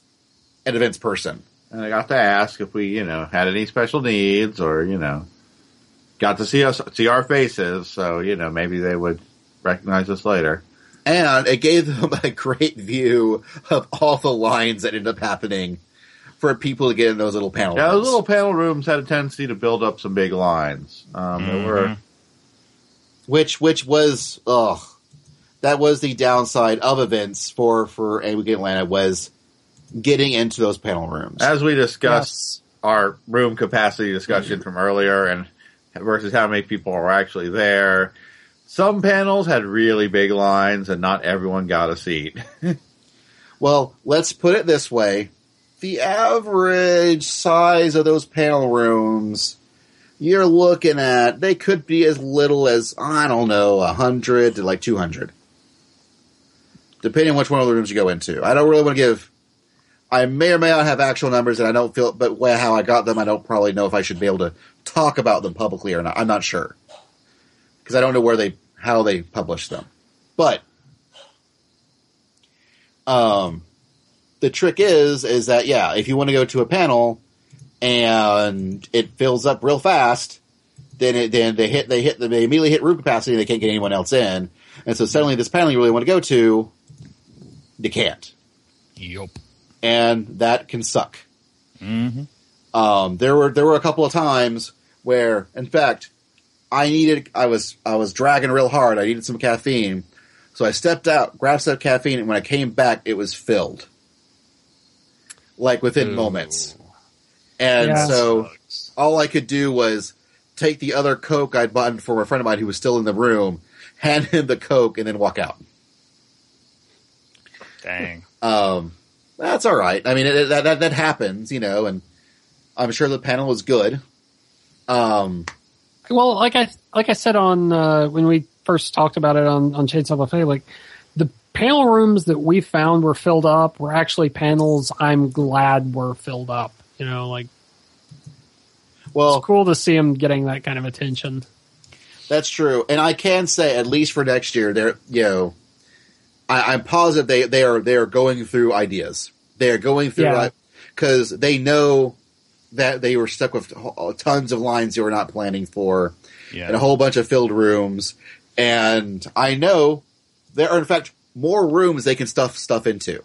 A: an events person.
B: And I got to ask if we, you know, had any special needs or, you know, got to see us, see our faces. So, you know, maybe they would recognize us later.
A: and it gave them *laughs* a great view of all the lines that ended up happening for people to get in those little panel
B: Yeah, those little panel rooms had a tendency to build up some big lines. Um, there were,
A: which which was ugh, that was the downside of events for for a week in Atlanta was getting into those panel rooms.
B: as we discussed
D: Yes.
B: our room capacity discussion from earlier and versus how many people are actually there. Some panels had really big lines and not everyone got a seat. *laughs*
A: Well, let's put it this way: the average size of those panel rooms. You're looking at they could be as little as I don't know, hundred to like two hundred, depending on which one of the rooms you go into. I don't really want to give. I may or may not have actual numbers, and I don't feel, but how I got them, I don't probably know if I should be able to talk about them publicly or not. I'm not sure because I don't know where they, how they publish them. But, um, the trick is, is that yeah, if you want to go to a panel and it fills up real fast, then it, then they hit, they hit, they immediately hit room capacity. and They can't get anyone else in, and so suddenly this panel you really want to go to, you can't
C: Yup.
A: and that can suck.
C: hmm
A: Um, there were there were a couple of times where, in fact, I needed I was I was dragging real hard. I needed some caffeine, so I stepped out, grabbed some caffeine, and when I came back, it was filled, like within
C: Ooh.
A: moments. And
D: Yeah.
A: so
C: Sucks.
A: all I could do was take the other Coke I'd bought for a friend of mine who was still in the room, hand him the Coke, and then walk out.
C: Dang.
A: Um, that's all right. I mean, it, it- that, that that happens, you know, and I'm sure the panel was good. Um,
D: Well, like I like I said on uh, when we first talked about it on on Chainsaw Buffet, like the panel rooms that we found were filled up were actually panels I'm glad were filled up. You know, like
A: well,
D: it's cool to see them getting that kind of attention.
A: that's true, and I can say at least for next year, they're you know, I, I'm positive they they are they are going through ideas. They are going through
D: Yeah.
A: because they know that they were stuck with tons of lines they were not planning for. and a whole bunch of filled rooms. And I know there are, in fact, more rooms they can stuff stuff into.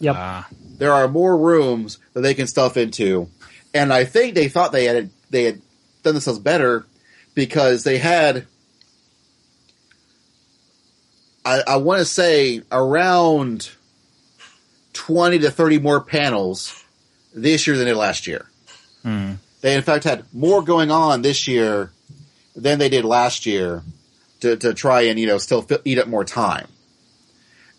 D: Yep.
C: Ah,
A: There are more rooms that they can stuff into, and I think they thought they had they had done themselves better because they had. I, I want to say around twenty to thirty more panels this year than they did last year.
C: hmm.
A: They in fact had more going on this year than they did last year to, to try and you know still eat up more time.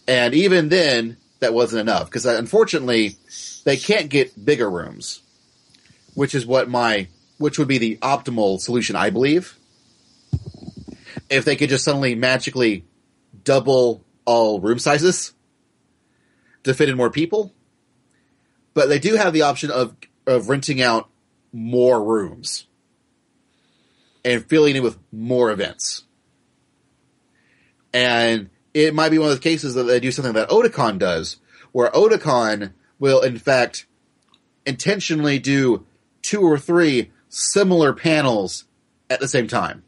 A: And even then, that wasn't enough because unfortunately, they can't get bigger rooms, which is what my which would be the optimal solution, I believe. If they could just suddenly magically double all room sizes to fit in more people, but they do have the option of of renting out more rooms and filling it with more events. And it might be one of the cases that they do something that Otakon does, where Otakon will in fact intentionally do two or three similar panels at the same time,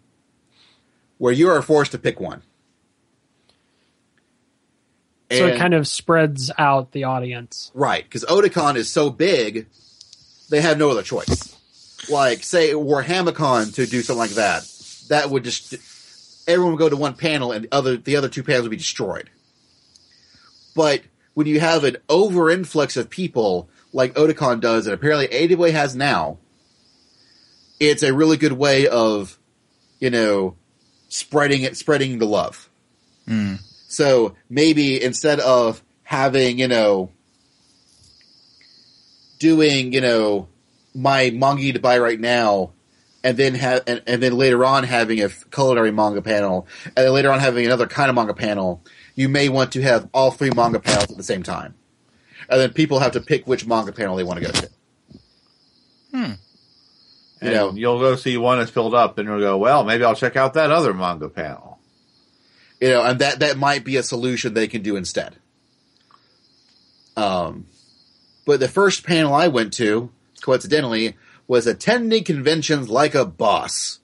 A: where you are forced to pick one.
D: So it kind of spreads out the audience.
A: Right, because Otakon is so big, they have no other choice. Like, say, Warhamicon to do something like that, that would just everyone would go to one panel, and the other the other two panels would be destroyed. But when you have an over influx of people like Otakon does, and apparently AWA has now, it's a really good way of, you know, spreading it, spreading the love.
C: Hmm.
A: So maybe instead of having, you know, doing, you know, my manga to buy right now, and then have, and, and then later on having a culinary manga panel, and then later on having another kind of manga panel, you may want to have all three manga panels at the same time. And then people have to pick which manga panel they want to go to.
C: Hmm.
A: You
B: And
A: know,
B: you'll go see one that's filled up, and you'll go, well, maybe I'll check out that other manga panel.
A: You know, and that that might be a solution they can do instead. Um, but the first panel I went to, coincidentally, was attending conventions like a boss,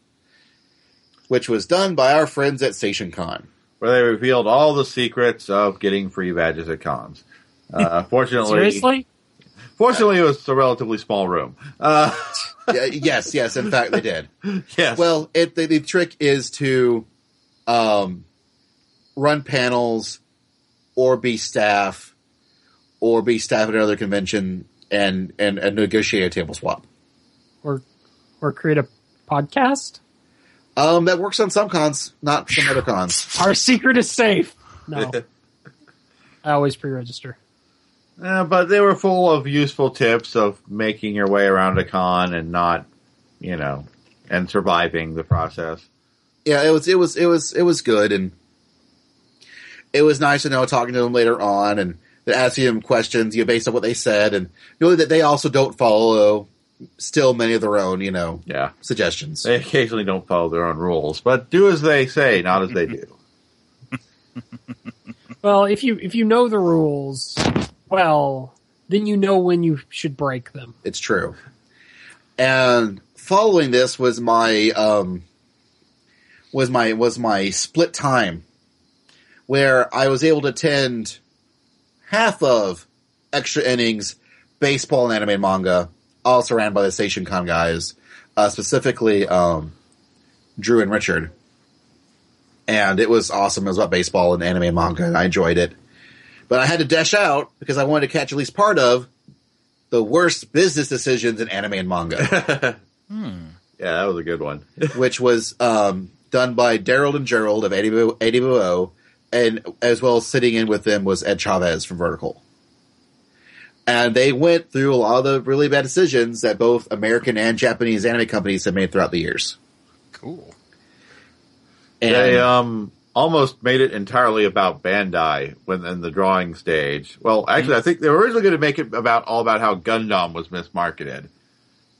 A: which was done by our friends at Station Con.
B: where they revealed all the secrets of getting free badges at cons. Uh, *laughs* fortunately,
D: Seriously?
B: fortunately, it was a relatively small room. Uh, *laughs*
A: yes, yes, in fact, they did.
B: yes.
A: Well, it, the, the trick is to um, run panels or be staff or be staff at another convention and, and, and negotiate a table swap.
D: Or or create a podcast?
A: Um, that works on some cons, not some other cons. *laughs*
D: Our secret is safe. No. *laughs* I always pre-register.
B: Uh, but they were full of useful tips of making your way around a con and not, you know, and surviving the process.
A: Yeah, it was it was it was it was good, and it was nice to know talking to them later on and asking them questions, you know, based on what they said, and knowing that they also don't follow still many of their own, you know,
B: Yeah.
A: suggestions.
B: They occasionally don't follow their own rules, but do as they say, not as they do. *laughs*
D: Well, if you if you know the rules, well, then you know when you should break them.
A: It's true. And following this was my um was my was my split time where I was able to attend half of extra innings baseball and anime manga, also ran by the Station Con guys, uh, specifically um, Drew and Richard. And it was awesome. It was about baseball and anime and manga, and I enjoyed it. But I had to dash out because I wanted to catch at least part of the worst business decisions in anime and manga, *laughs*
B: Yeah, that was a good one. *laughs*
A: which was um, done by Daryl and Gerald of 80 and as well as sitting in with them was Ed Chavez from Vertical. And they went through a lot of the really bad decisions that both American and Japanese anime companies have made throughout the years.
C: Cool.
A: And
B: They um almost made it entirely about Bandai when in the drawing stage. Well, actually, I think they were originally going to make it about all about how Gundam was mismarketed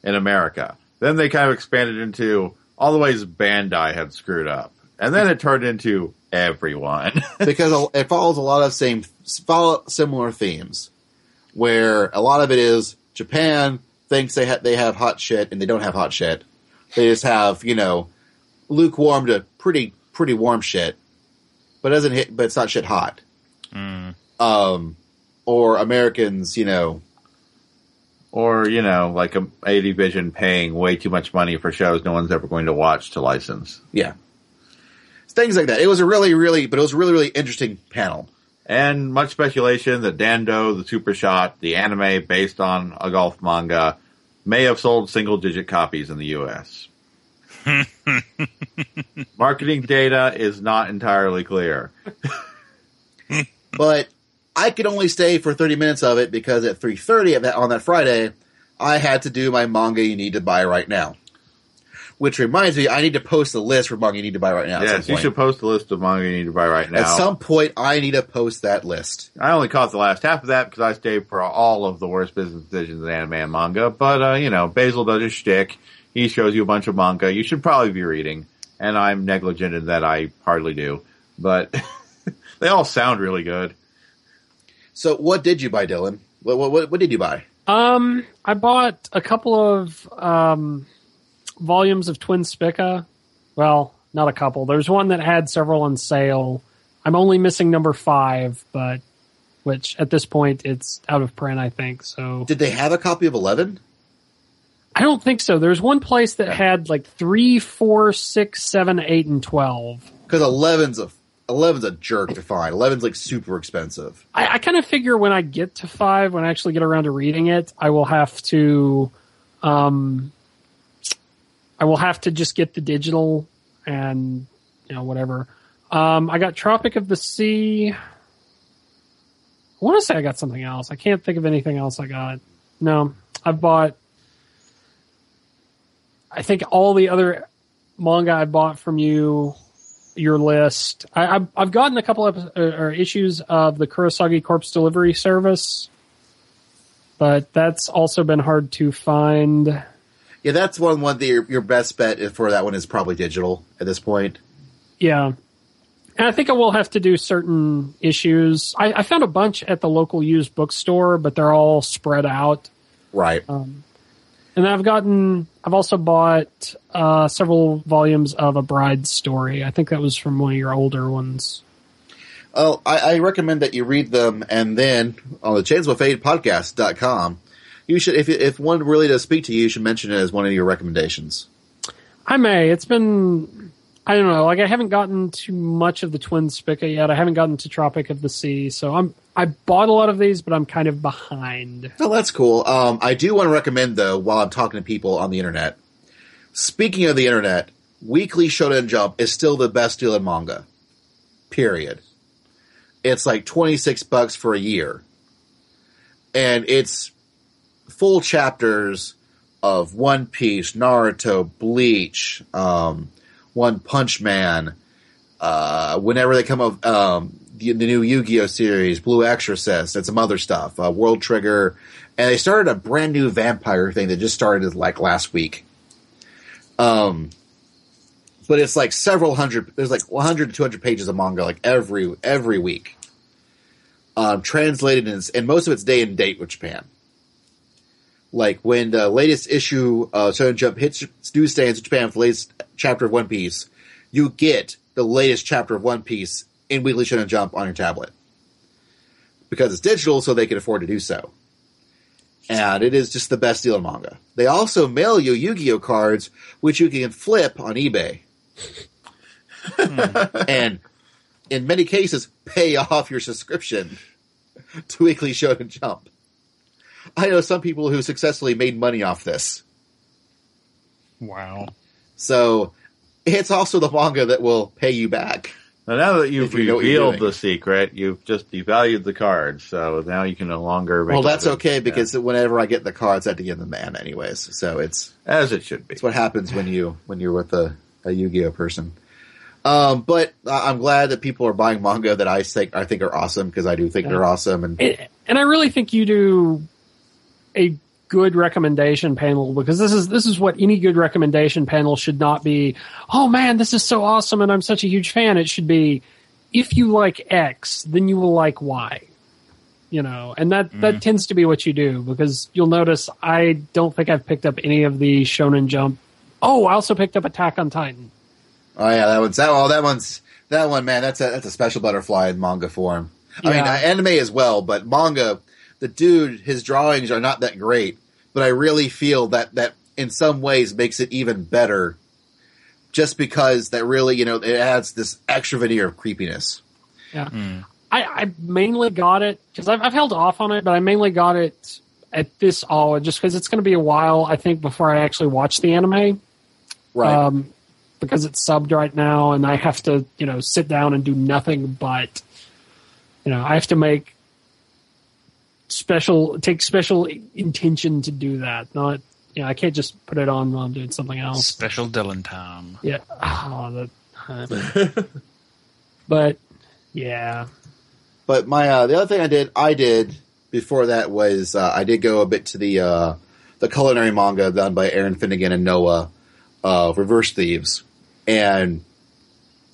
B: in America. Then they kind of expanded into all the ways Bandai had screwed up, and then it turned into everyone. *laughs*
A: because it follows a lot of same follow similar themes, where a lot of it is Japan thinks they ha- they have hot shit and they don't have hot shit. They just have you know lukewarm to pretty pretty warm shit, but doesn't hit. But it's not shit hot.
C: Mm.
A: Um, or Americans, you know,
B: or you know, like a ADV paying way too much money for shows no one's ever going to watch to license.
A: yeah, things like that. It was a really really, but it was a really really interesting panel.
B: and much speculation that Dan Doh, the Super Shot, the anime based on a golf manga, may have sold single digit copies in the U.S. *laughs* Marketing data is not entirely clear. *laughs*
A: but I could only stay for 30 minutes of it because at 3.30 of that, on that Friday, I had to do my manga you need to buy right now. Which reminds me, I need to post a list for manga you need to buy right now. at some
B: yes, you
A: point.
B: should post a list of manga you need to buy right now.
A: At some point, I need to post that list.
B: I only caught the last half of that because I stayed for all of the worst business decisions in anime and manga. But, uh, you know, Basil does his shtick. He shows you a bunch of manga you should probably be reading. And I'm negligent in that I hardly do. But *laughs* they all sound really good.
A: So, what did you buy, Dylan? What what, what, what did you buy?
D: Um, I bought a couple of um, volumes of Twin Spica. Well, not a couple. There's one that had several on sale. I'm only missing number five, but which at this point it's out of print, I think. So
A: Did they have a copy of Eleven?
D: I don't think so. There's one place that had like three, four, six, seven, eight, and twelve.
A: Because 11's a 11's a jerk to find. 11's like super expensive.
D: I, I kind of figure when I get to five, when I actually get around to reading it, I will have to, um, I will have to just get the digital and you know whatever. Um, I got Tropic of the Sea. I want to say I got something else. I can't think of anything else I got. No, I've bought. I think all the other manga I bought from you, your list. I, I've, I've gotten a couple of or issues of the Kurosagi Corpse Delivery Service, but that's also been hard to find.
A: Yeah, that's one one that your, your best bet for that one is probably digital at this point.
D: Yeah. And I think I will have to do certain issues. I, I found a bunch at the local used bookstore, but they're all spread out.
A: Right.
D: Um, and I've gotten, I've also bought uh, several volumes of A Bride's Story. I think that was from one of your older ones.
A: Oh, I, I recommend that you read them and then on the Chainsaw Buffet podcast.com, you should, if, if one really does speak to you, you should mention it as one of your recommendations.
D: I may. It's been, I don't know. Like I haven't gotten to much of the Twin Spica yet. I haven't gotten to Tropic of the Sea, so I'm. I bought a lot of these, but I'm kind of behind.
A: Oh, that's cool. Um, I do want to recommend though, while I'm talking to people on the internet, speaking of the internet, Weekly Shonen Jump is still the best deal in manga. Period. It's like 26 bucks for a year. And it's full chapters of One Piece, Naruto, Bleach, um, One Punch Man, uh, whenever they come up, um, the, the new Yu-Gi-Oh series, Blue Exorcist, and some other stuff, uh, World Trigger, and they started a brand new vampire thing that just started like last week. Um, but it's like several hundred, there's like 100 to 200 pages of manga like every, every week. Um, translated and most of it's day and date with Japan. Like when the latest issue, of Shonen Jump hits newsstands in Japan for the latest chapter of One Piece, you get the latest chapter of One Piece in Weekly Shonen Jump on your tablet. Because it's digital, so they can afford to do so. And it is just the best deal in manga. They also mail you Yu-Gi-Oh cards, which you can flip on eBay. Hmm. and in many cases, pay off your subscription to Weekly Shonen Jump. I know some people who successfully made money off this.
C: Wow.
A: So it's also the manga that will pay you back.
B: Now, now that you've
A: you know what you're
B: revealed the secret, you've just devalued the cards, so now you can no longer. Make
A: Well, that's
B: living.
A: okay
B: Yeah.
A: because whenever I get the cards, I have to give them to man anyways. So it's
B: as it should be.
A: it's what happens when you when you're with a, a Yu-Gi-Oh person. Um, but I'm glad that people are buying manga that I think I think are awesome because I do think
D: Yeah.
A: they're awesome. And
D: And, and I really think you do a good recommendation panel because this is this is what any good recommendation panel should not be. Oh man, this is so awesome, and I'm such a huge fan. It should be if you like X, then you will like Y. You know, and that that tends to be what you do because you'll notice I don't think I've picked up any of the Shonen Jump. Oh, I also picked up Attack on Titan.
A: oh yeah, that one's that. Oh, that one's that one, man. That's a that's a special butterfly in manga form. I mean, uh, anime as well, but manga. The dude, his drawings are not that great, but I really feel that that in some ways makes it even better. Just because that really, you know, it adds this extra veneer of creepiness.
D: Yeah. I, I mainly got it because I've, I've held off on it, but I mainly got it at this all just because it's going to be a while, I think, before I actually watch the anime.
A: Right.
D: Um, because it's subbed right now, and I have to, you know, sit down and do nothing but, you know, I have to make special, take special intention to do that. Not, you know, I can't just put it on while I'm doing something else.
C: Special Dylan time.
D: Yeah. Oh, that, *laughs* but yeah.
A: But my uh, the other thing I did I did before that was uh, I did go a bit to the uh, the culinary manga done by Erin Finnegan and Noah, uh, Reverse Thieves, and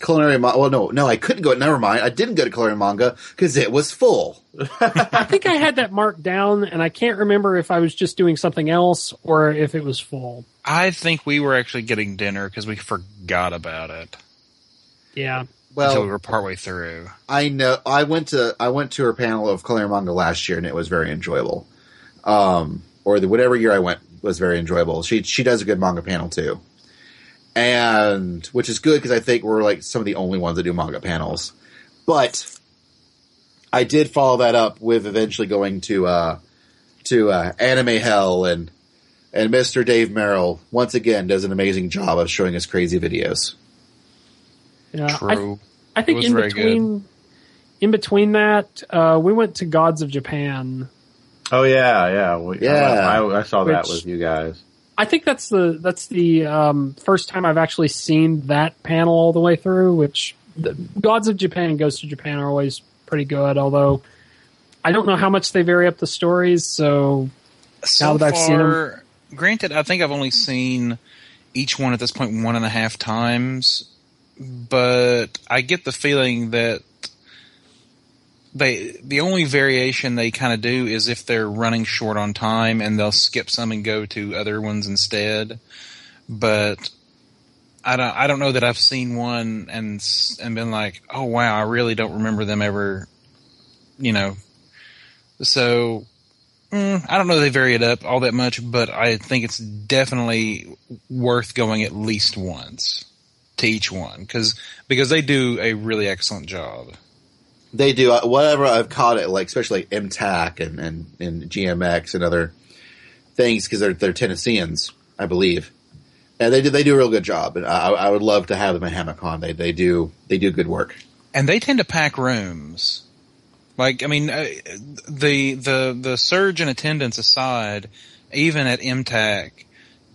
A: culinary manga. Well, no, no, I couldn't go. Never mind. I didn't go to culinary manga because it was full. *laughs*
D: I think I had that marked down, and I can't remember if I was just doing something else or if it was full.
C: I think we were actually getting dinner because we forgot about it
D: Yeah.
C: until we were partway through.
A: I know. I went to I went to her panel of culinary manga last year, and it was very enjoyable. Um, or the whatever year I went was very enjoyable. She she does a good manga panel too, and which is good because I think we're like some of the only ones that do manga panels. But I did follow that up with eventually going to uh, to uh, Anime Hell and and Mr. Dave Merrill once again does an amazing job of showing us crazy videos.
D: Yeah. I,
C: True.
D: I think
C: was
D: in
C: very
D: between in between that, uh, we went to Gods of Japan.
B: Oh yeah, yeah, we,
A: Yeah.
B: I, I saw that with you guys.
D: I think that's the that's the um, first time I've actually seen that panel all the way through. Which the Gods of Japan and Ghosts of Japan are always pretty good. Although I don't know how much they vary up the stories. So
C: So
D: Now that I've seen 'em.
C: far, granted, I think I've only seen each one at this point one and a half times, but I get the feeling that they the only variation they kind of do is if they're running short on time and they'll skip some and go to other ones instead. But I don't I don't know that I've seen one and and been like, oh wow, I really don't remember them ever, you know. So Mm, I don't know they vary it up all that much, but I think it's definitely worth going at least once to each one because because they do a really excellent job.
A: They do uh, whatever I've caught it like, especially like MTAC and and, and GMX and other things because they're they're Tennesseans, I believe, and they do they do a real good job. And I, I would love to have them at Hamicon. They they do they do good work.
C: and they tend to pack rooms. Like, I mean, uh, the the the surge in attendance aside, even at MTAC,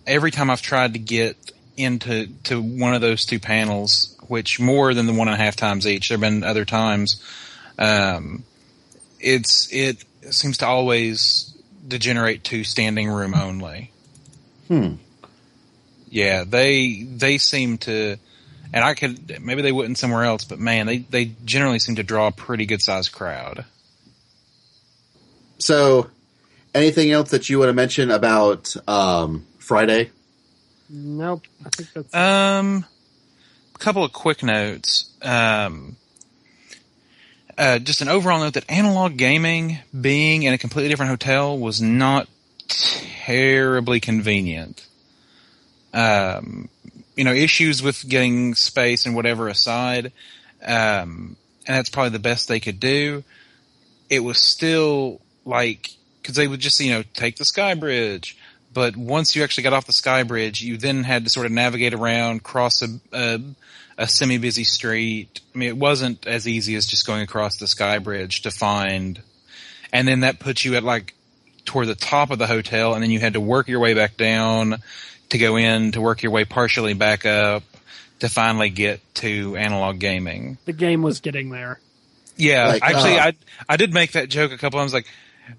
C: every time I've tried to get into to one of those two panels, which more than the one and a half times each, there've been other times, um, it's it seems to always degenerate to standing room only.
A: Hmm.
C: Yeah, they they seem to and I could maybe they wouldn't somewhere else, but man, they they generally seem to draw a pretty good sized crowd.
A: So, anything else that you want to mention about um, Friday?
D: nope. I think that's
C: Um, a couple of quick notes. Um, uh, just an overall note that analog gaming being in a completely different hotel was not terribly convenient. Um, you know, issues with getting space and whatever aside, um, and that's probably the best they could do. It was still like, cause they would just, you know, take the sky bridge, but once you actually got off the sky bridge, you then had to sort of navigate around, cross a, a, a semi-busy street. I mean, it wasn't as easy as just going across the sky bridge to find, and then that puts you at like toward the top of the hotel, and then you had to work your way back down to go in to work your way partially back up to finally get to analog gaming.
D: the game was getting there.
C: Yeah,
A: Like,
C: actually,
A: uh,
C: I I did make that joke a couple times. Like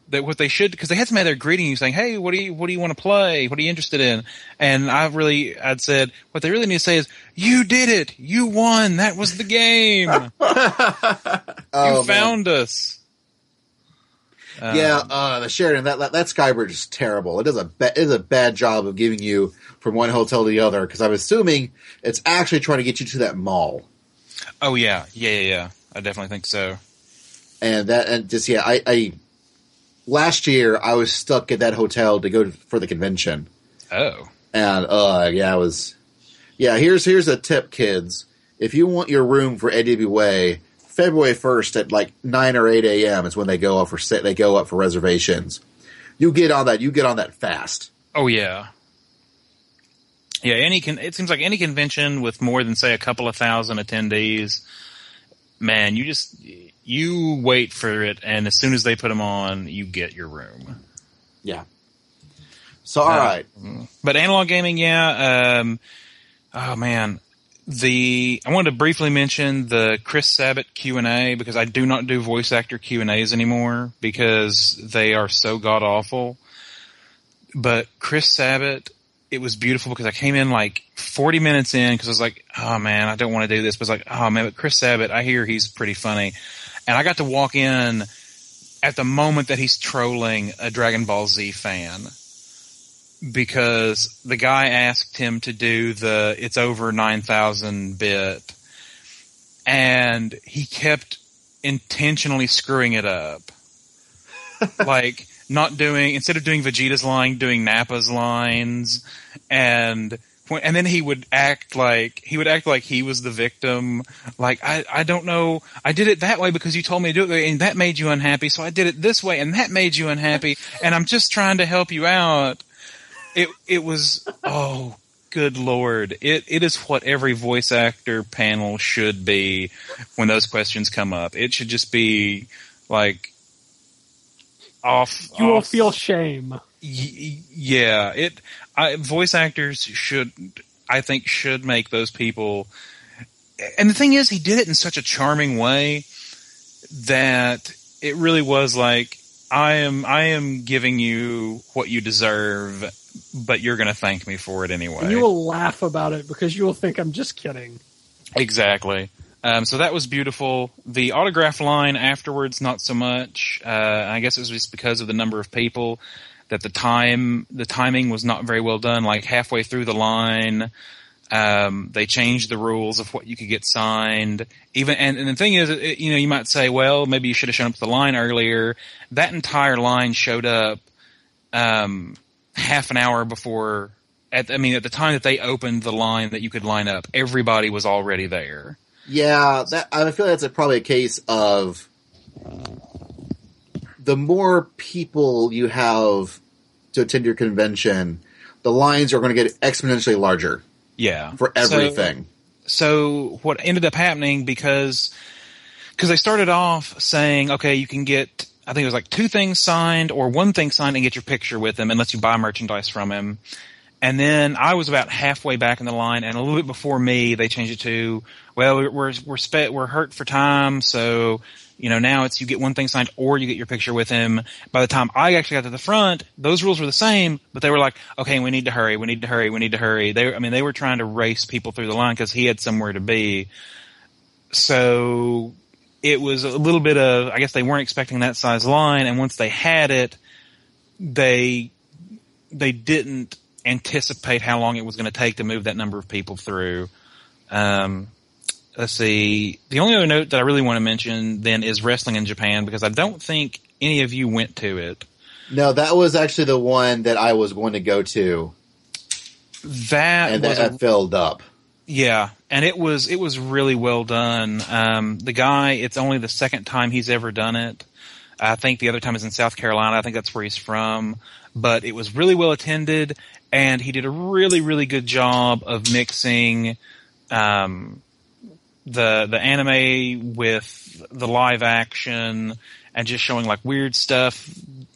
C: that, what they should because they had somebody there greeting you, saying, "Hey, what do you what do you want to play? What are you interested in?" And I really, I'd said, what they really need to say is, "You did it! You won! That was the game! *laughs* you
A: Oh, man.
C: found us." Um,
A: Yeah, uh, the Sheridan that, that that Skybridge is terrible. It does a ba- it does a bad job of giving you from one hotel to the other because I'm assuming it's actually trying to get you to that mall.
C: Oh yeah, yeah, yeah, yeah. I definitely think so.
A: And that and just yeah, I, I last year I was stuck at that hotel to go for the convention,
C: Oh,
A: and uh yeah, I was yeah. Here's here's a tip, kids. If you want your room for AWA, February first at like nine or eight a.m. is when they go up for set. They go up for reservations. You get on that. You get on that fast.
C: oh yeah. Yeah, any con- it seems like any convention with more than say a couple of thousand attendees, man, you just you wait for it, and as soon as they put them on, you get your room.
A: Yeah. So all
C: Uh,
A: right.
C: But analog gaming, yeah. Um, oh man, the I wanted to briefly mention the Chris Sabat Q and A because I do not do voice actor Q and A's anymore because they are so god awful. But Chris Sabat it was beautiful because I came in like 40 minutes in because I was like, oh man, I don't want to do this. But I was like, oh man, but Chris Sabat, I hear he's pretty funny. And I got to walk in at the moment that he's trolling a Dragon Ball Z fan because the guy asked him to do the it's over 9,000 bit and he kept intentionally screwing it up. *laughs* like not doing instead of doing Vegeta's line, doing Nappa's lines, and when, and then he would act like he would act like he was the victim. Like I I don't know, I did it that way because you told me to do it, and that made you unhappy, so I did it this way, and that made you unhappy, and I'm just trying to help you out. It it was oh good lord it it is what every voice actor panel should be when those questions come up it should just be like off
D: You will feel shame.
C: Y- yeah, it. I, voice actors should, I think, should make those people. And the thing is, he did it in such a charming way that it really was like, I am, I am giving you what you deserve, but you're going to thank me for it anyway.
D: And you will laugh about it because you will think I'm just kidding.
C: Exactly. Um, so that was beautiful. The autograph line afterwards, not so much. Uh, I guess it was just because of the number of people that the time, the timing was not very well done. Like halfway through the line, um, they changed the rules of what you could get signed. Even and, and the thing is, it, you know, you might say, well, maybe you should have shown up to the line earlier. That entire line showed up um, half an hour before. At, I mean, at the time that they opened the line that you could line up, everybody was already there.
A: Yeah, that I feel that's a, probably a case of the more people you have to attend your convention, the lines are going to get exponentially larger
C: Yeah,
A: for everything.
C: so what ended up happening because because they started off saying okay you can get i think it was like two things signed or one thing signed and get your picture with him unless you buy merchandise from him and then i was about halfway back in the line and a little bit before me they changed it to well we're we're we're, spe- we're hurt for time so you know now it's you get one thing signed or you get your picture with him. By the time i actually got to the front those rules were the same but they were like okay we need to hurry we need to hurry we need to hurry. They i mean they were trying to race people through the line because he had somewhere to be. So it was a little bit of i guess they weren't expecting that size line and once they had it they they didn't anticipate how long it was going to take to move that number of people through. Um, let's see. The only other note that I really want to mention then is wrestling in Japan because I don't think any of you went to it.
A: No, that was actually the one that I was going to go to,
C: That
A: and
C: was
A: that
C: a,
A: filled up.
C: yeah, and it was it was really well done. Um, the guy, it's only the second time he's ever done it. I think the other time is in South Carolina. I think that's where he's from. But it was really well attended, and he did a really really good job of mixing um, the the anime with the live action and just showing like weird stuff,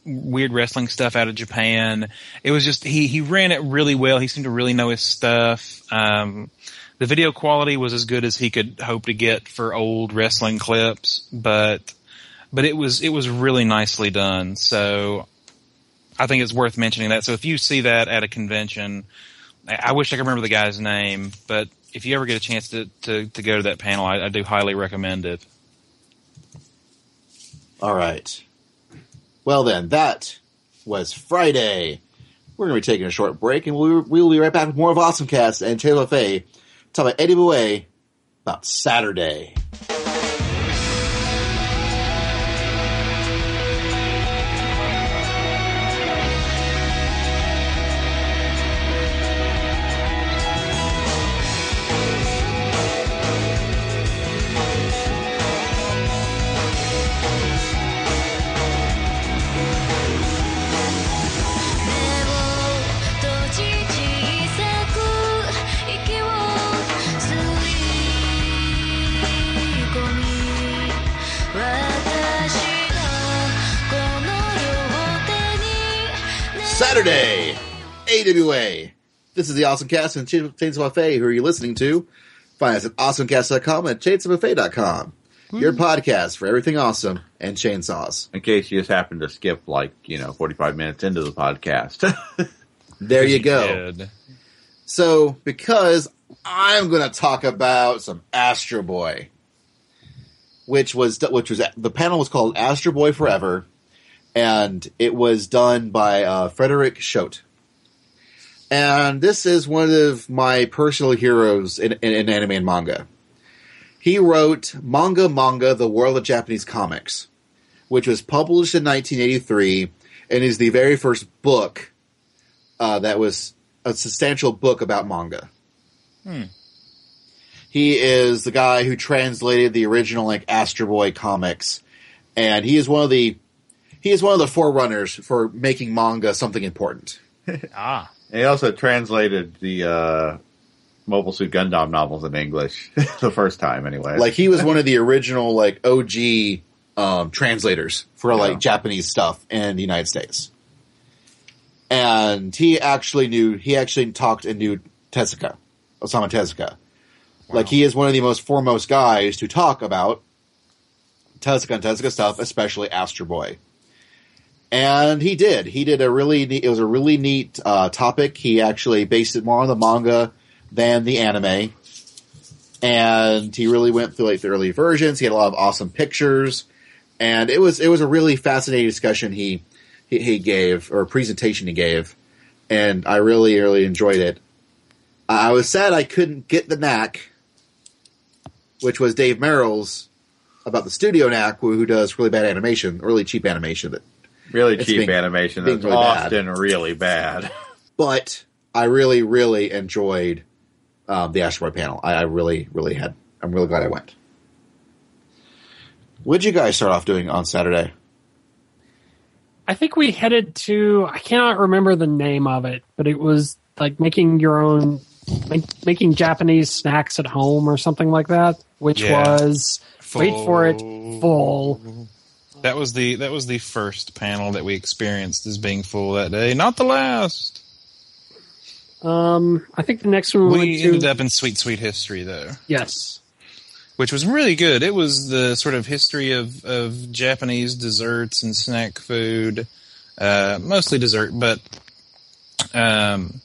C: weird wrestling stuff out of Japan. It was just he he ran it really well. He seemed to really know his stuff. Um, the video quality was as good as he could hope to get for old wrestling clips, but but it was it was really nicely done. So I think it's worth mentioning that. So if you see that at a convention, I I wish I could remember the guy's name, but if you ever get a chance to to, to go to that panel, I, I do highly recommend it.
A: All right. Well, then, that was Friday. We're going to be taking a short break, and we'll, we'll be right back with more of OSMcast and Taylor Fay talk about Eddie Bouet about Saturday. This is the OSMcast and Chainsaw Buffet. Who are you listening to? Find us at osmcast.com and chainsawbuffet.com. Your podcast for everything awesome and chainsaws.
B: in case you just happen to skip like you know 45 minutes into the podcast *laughs*
A: There you go.
C: did.
A: So, because I'm going to talk about some Astro Boy, which was which was the panel was called Astro Boy Forever, and it was done by uh, Frederik Schodt. And this is one of my personal heroes in, in, in anime and manga. He wrote Manga Manga: The World of Japanese Comics, which was published in 1983 and is the very first book uh, that was a substantial book about manga. He is the guy who translated the original like Astro Boy comics, and he is one of the he is one of the forerunners for making manga something important. *laughs*
C: Ah,
B: he also translated the uh, Mobile Suit Gundam novels in English *laughs* the first time, anyway.
A: Like he was one of the original like OG um, translators for like
B: Yeah.
A: Japanese stuff in the United States. And he actually knew he actually talked and knew Tezuka, Osamu Tezuka. Like he is one of the most foremost guys to talk about Tezuka and Tezuka stuff, especially Astro Boy. And he did. He did a really neat, it was a really neat uh, topic. He actually based it more on the manga than the anime and he really went through like the early versions. He had a lot of awesome pictures, and it was it was a really fascinating discussion he he, he gave or presentation he gave, and I really really enjoyed it. I was sad I couldn't get the knack, which was Dave Merrill's about the studio knack, who, does really bad animation, really cheap animation. That,
B: really
A: it's
B: cheap
A: being-
B: animation.
A: being
B: That's
A: really bad.
B: often really bad. *laughs*
A: but I really really enjoyed um, the Astro Boy panel. I, I really really had. I'm really glad I went. What'd you guys start off doing on Saturday?
D: I think we headed to I cannot remember the name of it, but it was like making your own make, making Japanese snacks at home or something like that, which
C: Yeah.
D: was wait for it full.
C: That was the that was the first panel that we experienced as being full that day. Not the last.
D: Um, I think the next one we,
C: We
D: went to
C: ended up in Sweet Sweet History though,
D: yes,
C: which was really good. It was the sort of history of of Japanese desserts and snack food, uh, mostly dessert, but um,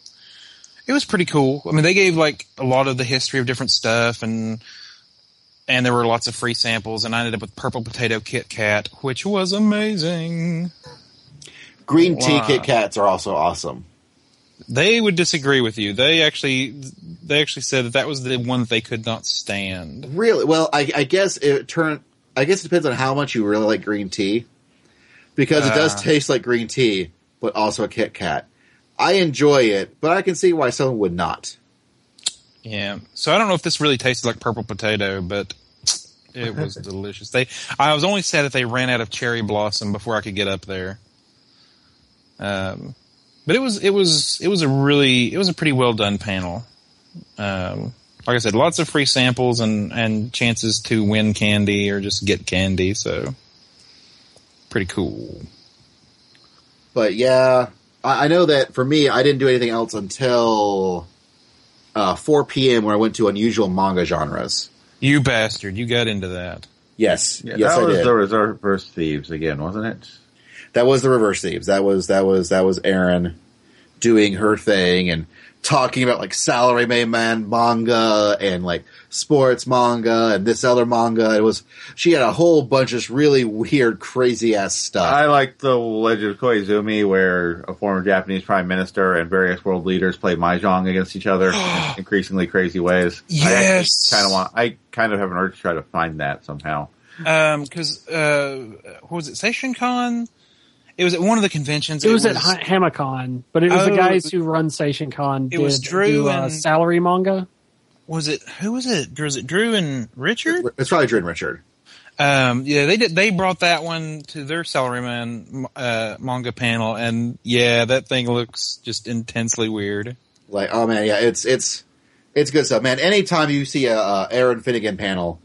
C: it was pretty cool. I mean, they gave like a lot of the history of different stuff and. And there were lots of free samples, and I ended up with Purple Potato Kit Kat, which was amazing.
A: Green tea
C: Wow.
A: Kit Kats are also awesome.
C: They would disagree with you. They actually, they actually said that that was the one that they could not stand.
A: Really? Well, I, I guess it turn. I guess it depends on how much you really like green tea, because it does
C: Uh.
A: taste like green tea, but also a Kit Kat. I enjoy it, but I can see why someone would not.
C: Yeah. So I don't know if this really tasted like purple potato, but it was *laughs* delicious. They, I was only sad that they ran out of cherry blossom before I could get up there. Um, but it was, it was, it was a really, it was a pretty well done panel. Um, like I said, lots of free samples and, and chances to win candy or just get candy. So pretty cool.
A: But yeah, I, I know that for me, I didn't do anything else until uh, 4 p.m. when I went to unusual manga genres.
C: You bastard! You got into that.
A: Yes,
B: Yeah,
A: yes,
B: that
A: I
B: was
A: did.
B: the Reverse Thieves again, wasn't it?
A: that was the reverse thieves. That was that was that was Erin doing her thing and talking about like salary man manga and like sports manga and this other manga. It was she had a whole bunch of really weird, crazy ass stuff.
B: I like the Legend of Koizumi, where a former Japanese prime minister and various world leaders play mahjong against each other *gasps* in increasingly crazy ways.
C: Yes.
B: I kind of want. I kind of have an urge to try to find that somehow.
C: Um, because uh, what was it? Station Con. It was at one of the conventions.
D: it was, at Ha- Hamicon, but it was the
C: Oh,
D: guys who run Station Con.
C: It was
D: did
C: Drew
D: do, uh, salary manga.
C: was it who was it? Was it Drew and Richard?
A: it's probably Drew and Richard.
C: Um, yeah, they did. They brought that one to their salaryman uh, manga panel, and yeah, that thing looks just intensely weird.
A: Like, oh man, yeah, it's it's it's good stuff, man. Anytime you see a, uh Erin Finnegan panel,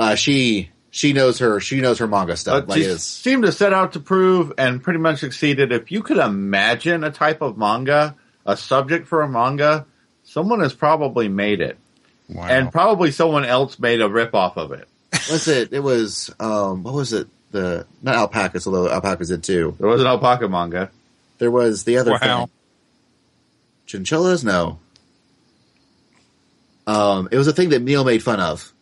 A: uh, she she knows her she knows her manga stuff.
B: But
A: like,
B: she seemed to set out to prove and pretty much succeeded. If you could imagine a type of manga, a subject for a manga, someone has probably made it.
C: Wow.
B: And probably someone else made a rip off of it.
A: what's it? It was um, what was it? The not alpacas, although alpacas did too.
B: There was an alpaca manga.
A: There was the other
C: Wow.
A: thing. Chinchillas? No. Um, it was a thing that Neil made fun of.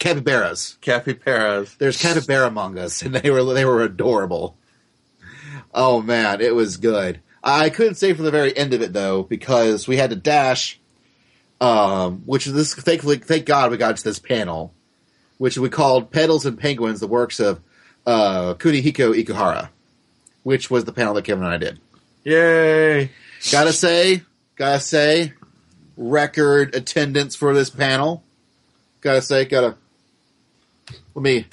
A: Capybaras.
B: Capybaras.
A: There's capybara mangas, and they were they were adorable. Oh man, it was good. I couldn't stay for the very end of it though because we had to dash. Um, which is this thankfully, thank God we got to this panel, which we called "Petals and Penguins: The Works of uh, Kunihiko Ikuhara," which was the panel that Kevin and I did.
B: Yay!
A: Gotta say, gotta say, record attendance for this panel. Gotta say, gotta let me.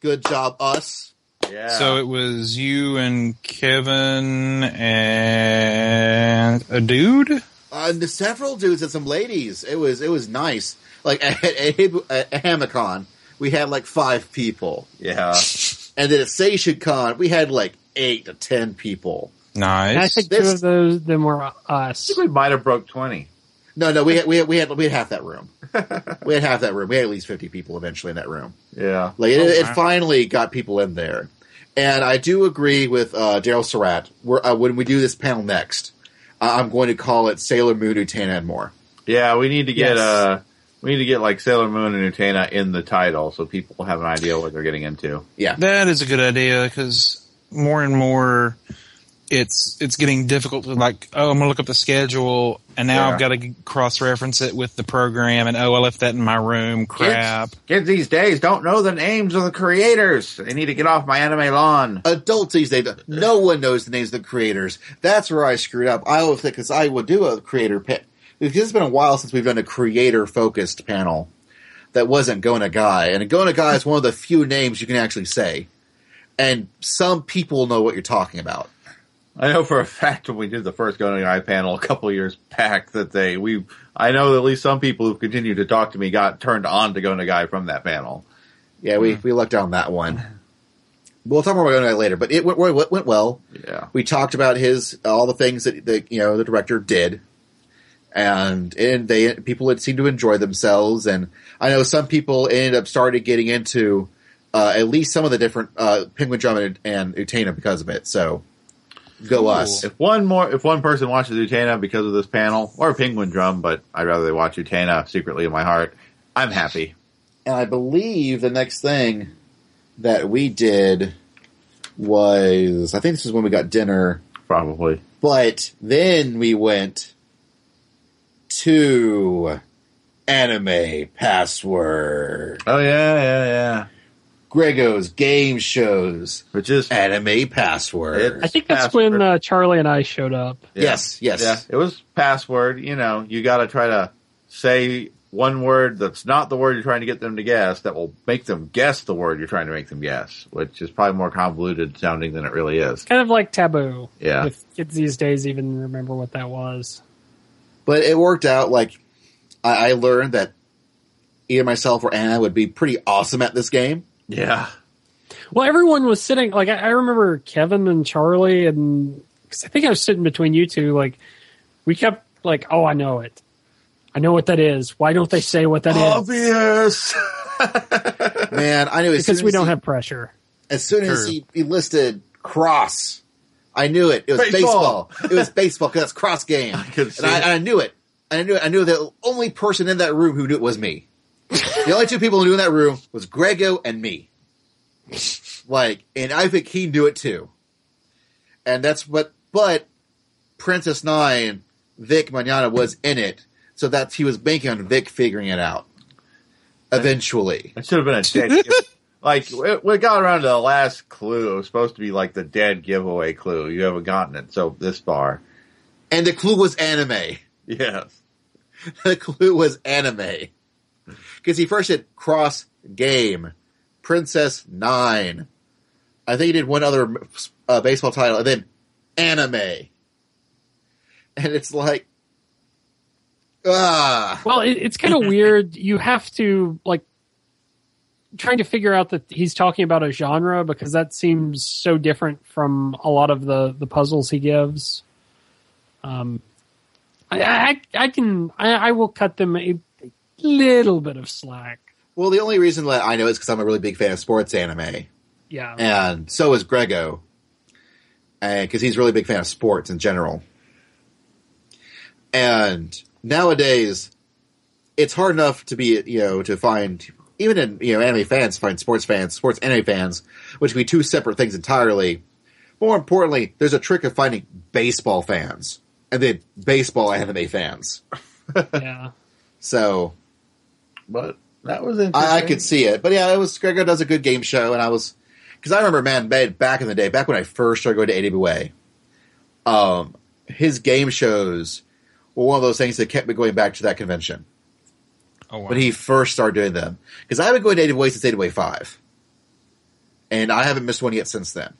A: Good job, us.
B: Yeah.
C: So it was you and Kevin and a dude.
A: Uh, the several dudes and some ladies. It was it was nice. Like at, at, at Hamicon, we had like five people,
B: yeah.
A: and then at SeishunCon, we had like eight to ten people.
D: And I think
A: This-
D: two of those them were us.
B: I
D: us.
B: think we might have broke twenty.
A: No, no, we had we had we had, we had half that room. *laughs* we had half that room. We had at least fifty people eventually in that room.
B: Yeah.
A: Like it,
C: Oh,
A: it finally got people in there, and I do agree with uh, Daryl Surat. We're, uh, when we do this panel next, uh, I'm going to call it Sailor Moon, Utena, and more.
B: Yeah, we need to get
D: Yes.
B: uh we need to get like Sailor Moon and Utena in the title so people have an idea what they're getting into.
A: Yeah,
C: That is a good idea because more and more it's it's getting difficult to like oh I'm gonna look up the schedule and now
B: Yeah.
C: I've got to cross reference it with the program and oh I left that in my room crap
B: Kids, kids these days don't know the names of the creators. They need to get off my anime lawn.
A: adults these days, no one knows the names of the creators. That's where I screwed up. I always think because I would do a creator pa- because it's been a while since we've done a creator focused panel that wasn't Go Nagai, and Go Nagai is one of the few names you can actually say, and some people know what you're talking about.
B: I know for a fact when we did the first Go Nagai panel a couple of years back that they we I know at least some people who continued to talk to me got turned on to Go Nagai from that panel.
A: Yeah, we, we lucked out on that one. We'll talk more about that later, but it went, went, went well.
B: Yeah.
A: We talked about his all the things that the you know the director did, and and they people had seemed to enjoy themselves. And I know some people ended up started getting into uh, at least some of the different uh, Penguin Drum and, and Utena because of it. So go
C: Cool.
A: us.
B: If one more, if one person watches Utena because of this panel, or Penguin Drum, but I'd rather they watch Utena secretly in my heart, I'm happy.
A: And I believe the next thing that we did was I think this is when we got dinner.
B: Probably.
A: But then we went to Anime Password.
B: Oh yeah, yeah, yeah.
A: Grego's game shows.
B: Which is
A: Anime Password.
D: I think that's
B: Password.
D: when uh, Charlie and I showed up.
B: yeah.
A: Yes, yes.
B: Yeah, it was password. You know, you got to try to say one word that's not the word you're trying to get them to guess that will make them guess the word you're trying to make them guess, which is probably more convoluted sounding than it really is.
D: Kind of like taboo.
B: Yeah.
D: If kids these days even remember what that was.
A: But it worked out like I, I learned that either myself or Anna would be pretty awesome at this game.
B: Yeah.
D: Well, everyone was sitting like I, I remember Kevin and Charlie, and cause I think I was sitting between you two. Like we kept like, "Oh, I know it. I know what that is. Why don't they say what that is?
B: Obvious. *laughs*
A: Man, I knew as
D: Because we don't
A: he,
D: have pressure."
A: as soon as he, he listed cross, I knew it. It was
B: Baseball.
A: baseball. it was baseball because it's cross game. *laughs*
B: could see
A: and I, and I knew it. And I knew it. I knew the only person in that room who knew it was me. *laughs* the only two people who knew in that room was Grego and me. Like, and I think he knew it too. And that's what, but Princess Nine, Vic Mignogna was in it. So that's, he was banking on Vic figuring it out. Eventually.
B: It should have been a dead. *laughs* like we we got around to the last clue. It was supposed to be like the dead giveaway clue. You haven't gotten it so this far.
A: And the clue was anime.
B: Yes. *laughs*
A: the clue was anime. Because he first said cross game, Princess Nine. I think he did one other uh, baseball title, and then anime. And it's like, ah,
D: Well, it, it's kind of *laughs* weird. You have to like trying to figure out that he's talking about a genre because that seems so different from a lot of the the puzzles he gives. Um, I I, I can I, I will cut them a little bit of slack.
A: well, the only reason that I know is because I'm a really big fan of sports anime,
D: Yeah,
A: and so is Grego, because he's a really big fan of sports in general. And nowadays, it's hard enough to be, you know, to find, even in, you know, anime fans, find sports fans, sports anime fans, which can be two separate things entirely. More importantly, there's a trick of finding baseball fans and then baseball anime fans. *laughs*
D: yeah.
A: So
B: But that was interesting.
A: I, I could see it. But yeah, it was, Gregor does a good game show and I was, cause I remember, man, back back in the day, back when I first started going to AWA, um, his game shows were one of those things that kept me going back to that convention.
C: Oh, wow.
A: when he first started doing them. Because I've been going to AWA since AWA 5. And I haven't missed one yet since then.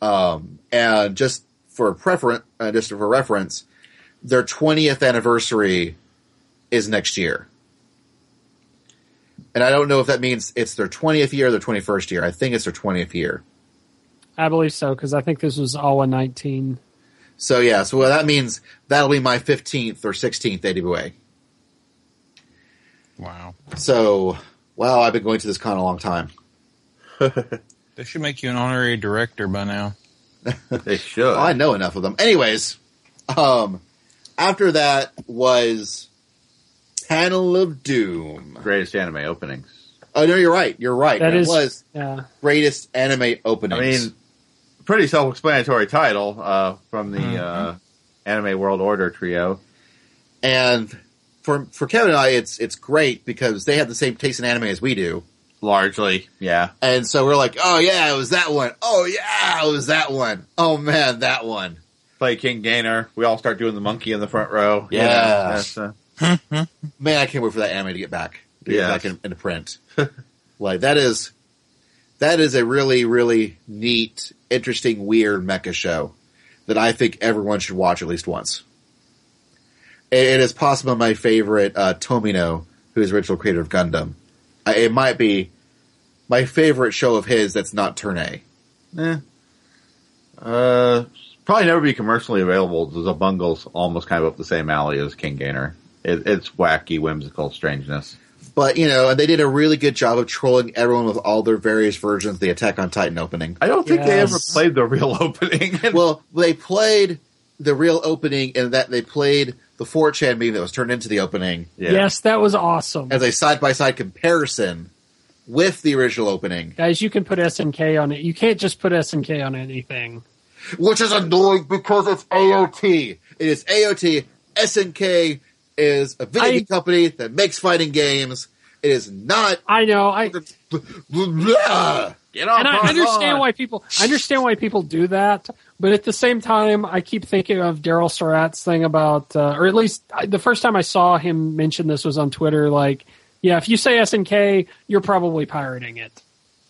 A: Um, and just for preference, uh, just for reference, their 20th anniversary is next year. And I don't know if that means it's their 20th year or their 21st year. I think it's their 20th year.
D: I believe so because I think this was all in 19.
A: So yeah, so that means that'll be my 15th or 16th AWA.
C: wow.
A: So, wow, I've been going to this con a long time. *laughs*
C: They should make you an honorary director by now. *laughs*
B: They should.
A: Well, I know enough of them. Anyways, um, after that was Panel of Doom.
B: Greatest anime openings.
A: Oh no, you're right. You're right.
D: That
A: it
D: is-
A: was
D: Yeah.
A: greatest anime openings.
B: I mean, pretty self-explanatory title uh, from the
C: Mhm.
B: uh, Anime World Order trio.
A: and for for Kevin and I, it's it's great because they have the same taste in anime as we do,
B: Largely, yeah.
A: and so we're like, oh yeah, it was that one. Oh yeah, it was that one. Oh man, that one.
B: Play King Gainer. We all start doing the monkey in the front row. You know,
A: Yeah.
B: that's, uh, *laughs*
A: Man, I can't wait for that anime to get back. To get back in, into print. *laughs* like that is that is a really, really neat, interesting, weird mecha show that I think everyone should watch at least once. It, is possibly my favorite uh, Tomino, who is original creator of Gundam. I, it might be my favorite show of his that's not Turn A.
B: eh. Uh, probably never be commercially available. Xabungle's almost kind of up the same alley as King Gainer. It, it's wacky, whimsical strangeness.
A: But you know, and they did a really good job of trolling everyone with all their various versions of the Attack on Titan opening.
B: I don't think they ever played the real *laughs* opening.
A: well, they played the real opening and that they played the 4chan meme that was turned into the opening
B: yeah.
D: Yes, that was awesome.
A: as a side by side comparison with the original opening,
D: Guys, you can put SNK on it. You can't just put SNK on anything.
A: which is annoying because it's AOT. It is AOT. SNK is a video
D: I-
A: game company that makes fighting games. It is not.
D: I know. I
A: Blah. *laughs*
B: Get on,
D: and I understand
B: On.
D: why people I understand why people do that, but at the same time, I keep thinking of Daryl Surat's thing about, uh, or at least I, the first time I saw him mention this was on Twitter. Like, yeah, if you say SNK, you're probably pirating it.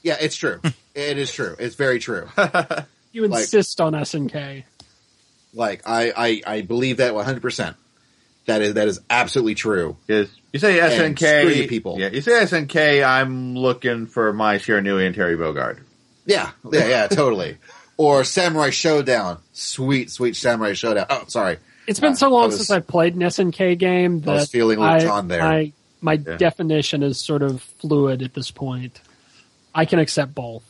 A: Yeah, it's true. it is true. It's very true. *laughs*
D: You
A: Like-
D: insist on SNK.
A: Like I, I, I believe that 100. percent That is that is absolutely true.
B: Is you say
A: And
B: SNK?
A: screw you people.
B: Yeah, you say SNK. I'm looking for my Shiranui and Terry Bogard.
A: Yeah, yeah, yeah, totally. *laughs* Or Samurai Showdown. Sweet, sweet Samurai Showdown. Oh, sorry.
D: It's been
A: Uh,
D: so long
A: I was-
D: since I've played an SNK game that
A: I was feeling a little
D: I-
A: John there.
D: My, my
B: Yeah.
D: definition is sort of fluid at this point. I can accept both.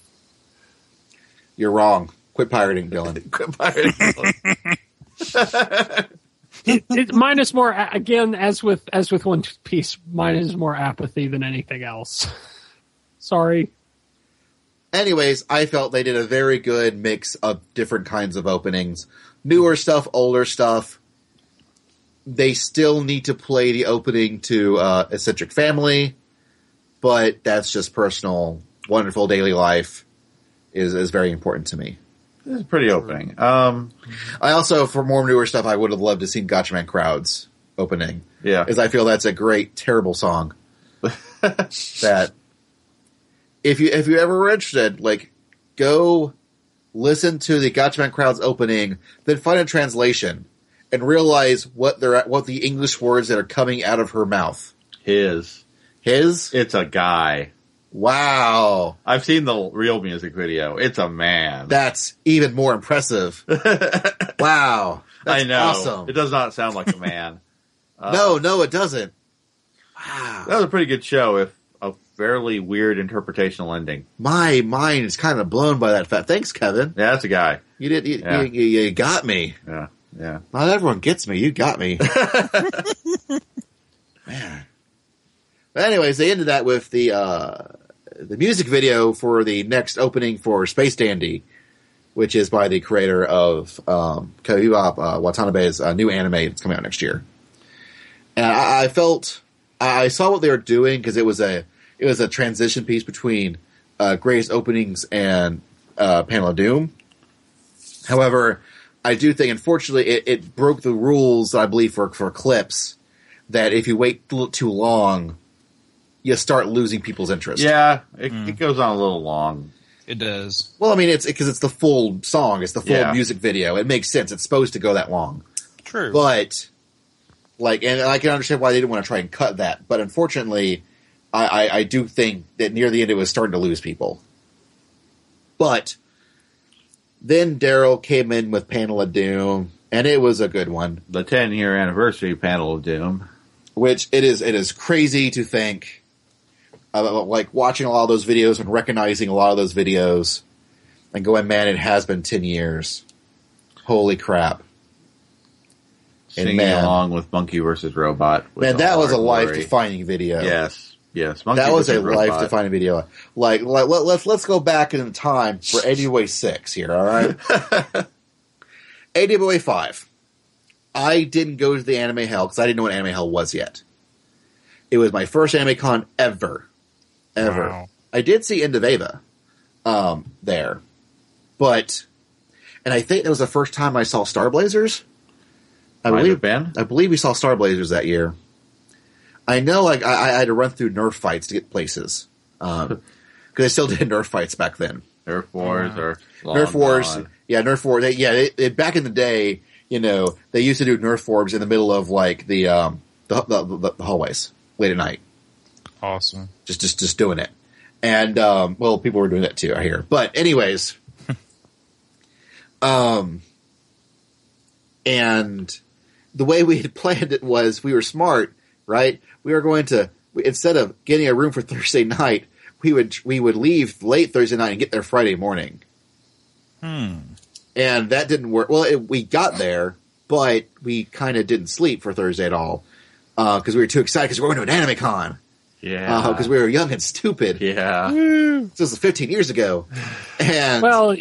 A: You're wrong. Quit pirating, Dylan. *laughs*
B: Quit pirating. *laughs* *laughs*
D: it, mine is more again as with as with One Piece. Mine is more apathy than anything else. *laughs* Sorry.
A: Anyways, I felt they did a very good mix of different kinds of openings. Newer stuff, older stuff. They still need to play the opening to uh, Eccentric Family, but that's just personal. Wonderful Daily Life is, is very important to me.
B: This is pretty opening. Um,
A: I also, for more newer stuff, I would have loved to see Gatchaman Crowds opening.
B: yeah.
A: As I feel that's a great, terrible song. *laughs* that if you if you ever were interested, like go listen to the Gatchaman Crowds opening, then find a translation and realize what they're what the English words that are coming out of her mouth.
B: His.
A: His
B: It's a guy.
A: Wow,
B: I've seen the real music video. It's a man. *laughs*
A: that's even more impressive. wow, that's
B: I know.
A: awesome.
B: It does not sound like a man. *laughs* Uh,
A: no, no, it doesn't. Wow.
B: That was a pretty good show, if a fairly weird interpretational ending.
A: My mind is kind of blown by that fact. Thanks, Kevin.
B: Yeah, that's a guy.
A: You did. You,
B: Yeah.
A: you, you, you got me.
B: Yeah. Yeah.
A: Not everyone gets me. You got me. *laughs* Man. But anyways, they ended that with the uh, the music video for the next opening for Space Dandy, which is by the creator of um, Koiwa uh, Watanabe's uh, new anime that's coming out next year. And I, I felt I saw what they were doing because it was a it was a transition piece between uh, greatest openings and uh, Panel of Doom. However, I do think, unfortunately, it, it broke the rules, I believe, for, for clips that if you wait too long, you start losing people's interest.
B: Yeah, it, hmm. it goes on a little long.
C: It does.
A: Well, I mean, it's because it's the full song, it's the full
B: Yeah.
A: music video. It makes sense. It's supposed to go that long.
C: True.
A: But, like, and I can understand why they didn't want to try and cut that. But unfortunately, I, I, I do think that near the end it was starting to lose people. But then Daryl came in with Panel of Doom, and it was a good one.
B: The 10 year anniversary panel of Doom.
A: which it is it is crazy to think about like watching a lot of those videos and recognizing a lot of those videos and going man it has been 10 years. Holy crap. And
B: Singing
A: man-
B: along with Monkey versus Robot.
A: man that was a life defining video.
B: Yes, yes. Monkey
A: that was a life defining video. Like, like let, let's let's go back in time for AWA 6 here all right? *laughs* AWA 5 I didn't go to the anime hell because I didn't know what anime hell was yet. It was my first anime con ever ever
C: Wow.
A: I did see End of Eva um, there, but and I think that was the first time I saw Star Blazers. I
B: Might
A: believe
B: have been.
A: I believe we saw Star Blazers that year. I know, like I, I had to run through Nerf fights to get places *laughs* because I still *laughs* did Nerf fights back then.
B: Nerf Wars or
A: Nerf Wars, yeah, Nerf Wars. They, yeah, they, they, back in the day, you know, they used to do Nerf Wars in the middle of like the um the, the, the, the hallways late at night.
C: Awesome.
A: just just just doing it. And um, well, people were doing that too, I hear. But anyways, *laughs* um, and the way we had *laughs* planned it was we were smart, right? We were going to instead of getting a room for *laughs* Thursday night, we would we would leave late Thursday night and get there Friday morning.
C: Hmm.
A: And that didn't work. Well, it, we got there, but we kind of didn't sleep for Thursday at all because we were too excited because we were going to an anime con
B: Yeah.
A: because we were young and stupid.
B: yeah.
A: This was 15 years ago. And
D: Well,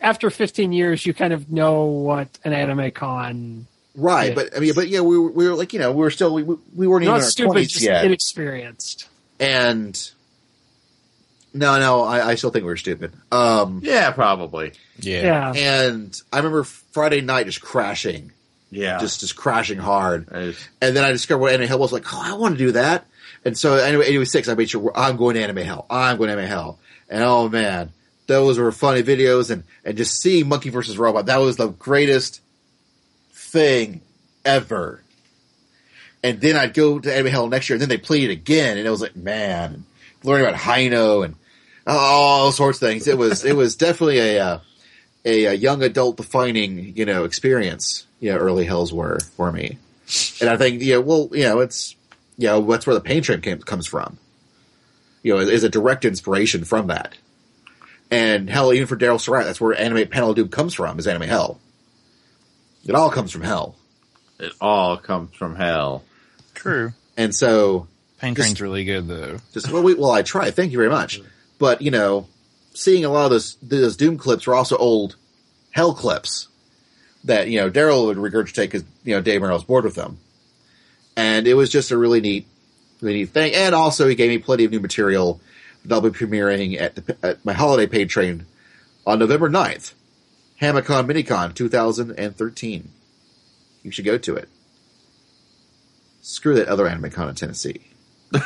D: after 15 years, you kind of know what an anime con.
A: right,
D: yeah.
A: but I mean, but yeah, we were, we were like, you know, we were still, we, we weren't even
D: Not
A: in our
D: stupid,
A: 20s
D: just
A: yet.
D: inexperienced.
A: and no, no, I, I still think we were stupid. Um,
B: Yeah, probably.
C: Yeah.
D: Yeah.
A: and I remember Friday night just crashing,
B: Yeah.
A: just, just crashing hard.
B: I just-
A: And then I discovered what Anime Hell was like, oh, I want to do that. And so anyway, anyway, six, I made sure I'm going to Anime Hell. I'm going to Anime Hell. And oh man, those were funny videos and, and just seeing Monkey versus Robot, that was the greatest thing ever. And then I'd go to Anime Hell next year and then they played it again and it was like, man, learning about Hino and all sorts of things. It was, it was *laughs* definitely a, uh, a, a young adult defining, you know, experience, know, early hells were for me. And I think, yeah, well, you know, it's, you know, that's where the pain train came, comes from. You know, is a direct inspiration from that. And hell, even for Daryl Surat, that's where anime Panel of Doom comes from, is anime hell. It all comes from hell.
B: it all comes from hell.
C: True.
A: And so,
C: Pain
A: Just-
C: Train's really good though.
A: just, well, we, well, I try. Thank you very much. But, you know, seeing a lot of those, those Doom clips were also old hell clips that, you know, Daryl would regurgitate because, you know, Dave Merrill was bored with them. And it was just a really neat, really neat thing. And also he gave me plenty of new material that I'll be premiering at, the, at my holiday pain train on November 9th. Hamicon Minicon 2013. You should go to it. Screw that other anime con in Tennessee. *laughs*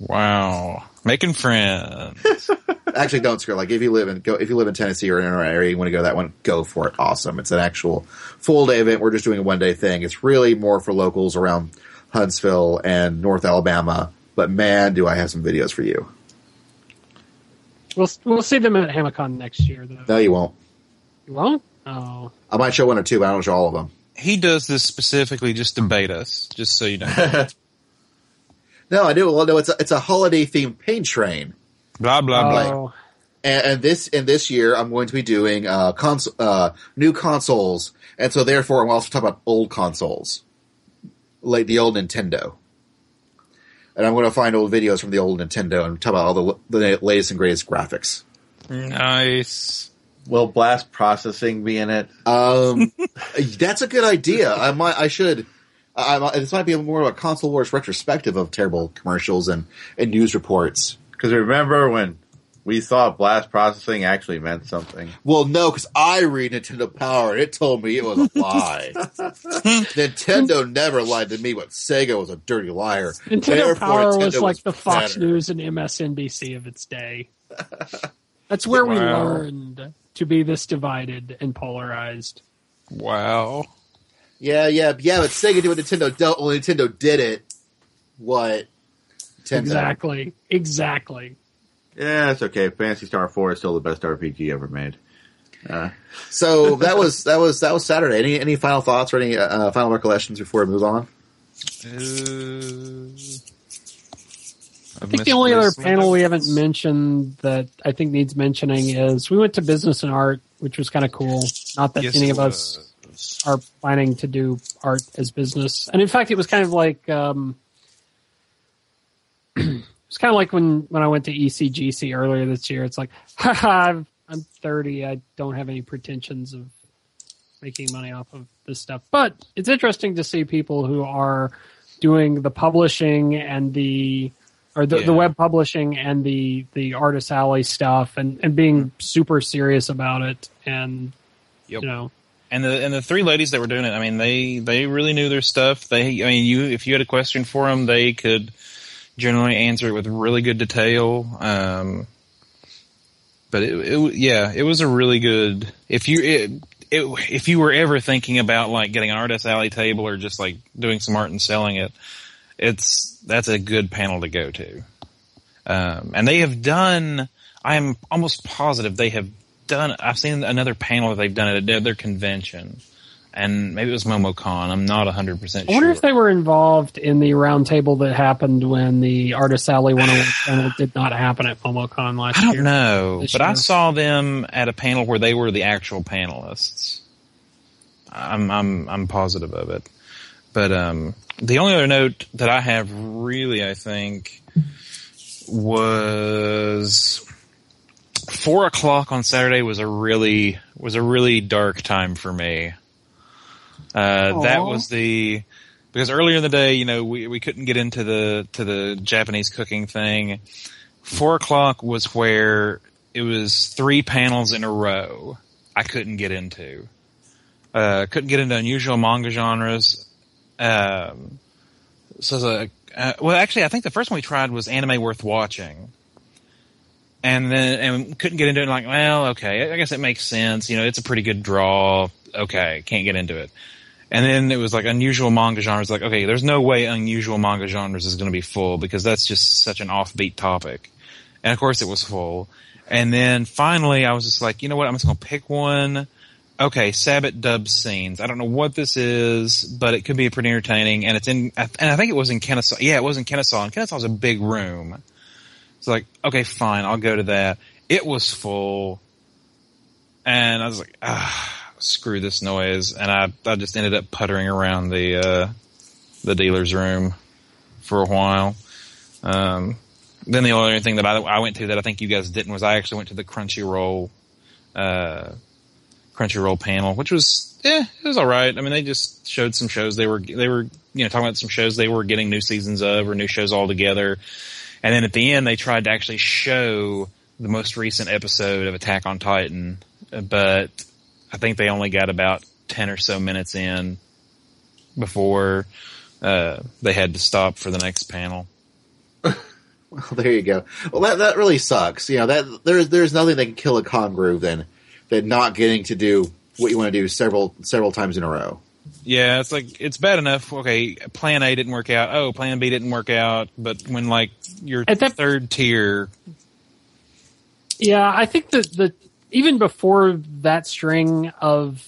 C: Wow. Making friends. *laughs*
A: Actually, don't screw. Like if you live in go if you live in Tennessee or in our area, you want to go to that one, go for it. Awesome. It's an actual full day event. We're just doing a one day thing. It's really more for locals around Huntsville and North Alabama. But man, do I have some videos for you.
D: We'll we'll see them at Hamicon next year, though.
A: No, you won't.
D: You won't? Oh.
A: I might show one or two, but I don't show all of them.
C: he does this specifically just to bait us, just so you know. *laughs*
A: No, I do. Well, no, it's a, it's a holiday themed pain train.
C: Blah blah blah.
D: Oh.
A: and, and this and this year I'm going to be doing uh, cons- uh new consoles, and so therefore I'm also talking about old consoles, like the old Nintendo. And I'm going to find old videos from the old Nintendo and talk about all the, the latest and greatest graphics.
C: Nice.
B: Will blast processing be in it?
A: Um, *laughs* that's a good idea. I might, I should. I, I, this might be more of a console wars retrospective of terrible commercials and, and news reports.
B: Because remember when we thought blast processing actually meant something?
A: Well, no, because I read Nintendo Power and it told me it was a lie. *laughs* Nintendo never lied to me, but Sega was a dirty liar.
D: Nintendo
A: Therefore,
D: Power was
A: Nintendo
D: like the Fox
A: better.
D: News and MSNBC of its day. *laughs* That's where we learned to be this divided and polarized.
C: Wow.
A: Yeah, yeah, yeah, but Sega did what Nintendo don't. Only Nintendo did it. What? Nintendo.
D: Exactly. Exactly.
B: Yeah, it's okay. Phantasy Star Four is still the best RPG ever made. Uh,
A: So *laughs* that was that was that was Saturday. Any any final thoughts or any uh, final recollections before we move on?
C: Uh,
D: I think the only other panel we haven't mentioned that I think needs mentioning is we went to business and art, which was kind of cool. Not that
C: Yes,
D: any of us are planning to do art as business. And in fact, it was kind of like, um, *clears throat* it's kind of like when, when I went to ECGC earlier this year. It's like, *laughs* haha, I'm, I'm 30. I don't have any pretensions of making money off of this stuff. But it's interesting to see people who are doing the publishing and the, or the, the web publishing and the, the artist alley stuff and, and being mm-hmm. super serious about it. And,
C: Yep.
D: you know,
C: and the and the three ladies that were doing it, I mean, they they really knew their stuff. They, I mean, you if you had a question for them, they could generally answer it with really good detail. Um, but it, it, yeah, it was a really good. If you it, it, if you were ever thinking about like getting an artist alley table or just like doing some art and selling it, it's that's a good panel to go to. Um, and they have done. I'm almost positive they have done. I've seen another panel that they've done at their convention, and maybe it was MomoCon. I'm not 100 percent
D: I
C: sure.
D: wonder if they were involved in the roundtable that happened when the Artist Alley 101 panel *sighs* did not happen at MomoCon last year.
C: I don't
D: year.
C: know, but I saw them at a panel where they were the actual panelists. I'm I'm I'm positive of it. But um, the only other note that I have really, I think, was four o'clock on Saturday was a really was a really dark time for me. Uh, that was the because earlier in the day, you know, we we couldn't get into the to the Japanese cooking thing. Four o'clock was where it was three panels in a row. I couldn't get into. Uh, couldn't get into unusual manga genres. Um, so the uh, well, actually, I think the first one we tried was anime worth watching, and then and couldn't get into it. Like, well, okay, I guess it makes sense. You know, it's a pretty good draw. Okay, can't get into it. And then it was like unusual manga genres. Like, okay, there's no way unusual manga genres is going to be full because that's just such an offbeat topic. And of course, it was full. And then finally, I was just like, you know what? I'm just going to pick one. Okay, Sabbath dub scenes. I don't know what this is, but it could be pretty entertaining. And it's in, and I think it was in Kennesaw. Yeah, it was in Kennesaw. And Kennesaw's a big room. It's like, okay, fine, I'll go to that. It was full. And I was like, ah, screw this noise. And I, I just ended up puttering around the, uh, the dealer's room for a while. Um, then the only thing that I, I went to that I think you guys didn't was I actually went to the Crunchyroll, uh, Crunchyroll panel, which was, yeah, it was all right. I mean, they just showed some shows they were, they were, you know, talking about some shows they were getting new seasons of or new shows altogether. And then at the end, they tried to actually show the most recent episode of Attack on Titan, but I think they only got about 10 or so minutes in before, uh, they had to stop for the next panel. *laughs*
A: Well, there you go. Well, that that really sucks. You know that there's there's nothing that can kill a con groove than than not getting to do what you want to do several several times in a row.
C: Yeah, it's like it's bad enough. Okay, plan A didn't work out. Oh, plan B didn't work out. But when like your
D: At that-
C: third tier,
D: Yeah, I think that the even before that string of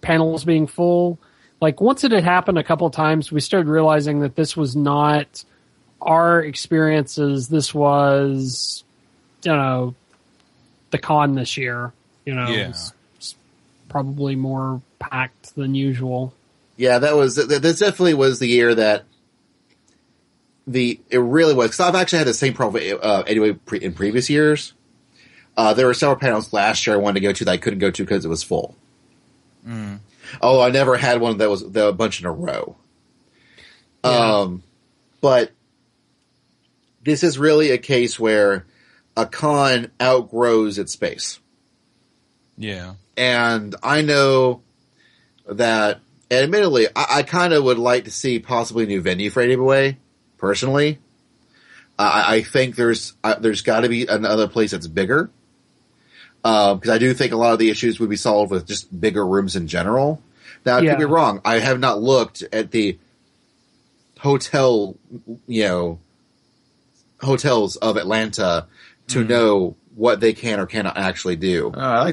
D: panels being full, like once it had happened a couple of times, we started realizing that this was not our experiences. This was you know, the con this year. You know,
C: Yeah.
D: was- was probably more packed than usual.
A: Yeah, that was that, this definitely was the year that the it really was. Because I've actually had the same problem uh, anyway pre, in previous years. Uh, there were several panels last year I wanted to go to that I couldn't go to because it was full. Oh, I never had one that was the, a bunch in a row.
D: Yeah.
A: Um, but this is really a case where a con outgrows its space.
C: Yeah.
A: and I know that, admittedly, I, I kind of would like to see possibly a new venue for AWA, personally. I, I think there's uh, there's got to be another place that's bigger, because I do think a lot of the issues would be solved with just bigger rooms in general. Now, I
D: Yeah.
A: could be wrong. I have not looked at the hotel, you know, hotels of Atlanta to know what they can or cannot actually do.
B: Uh,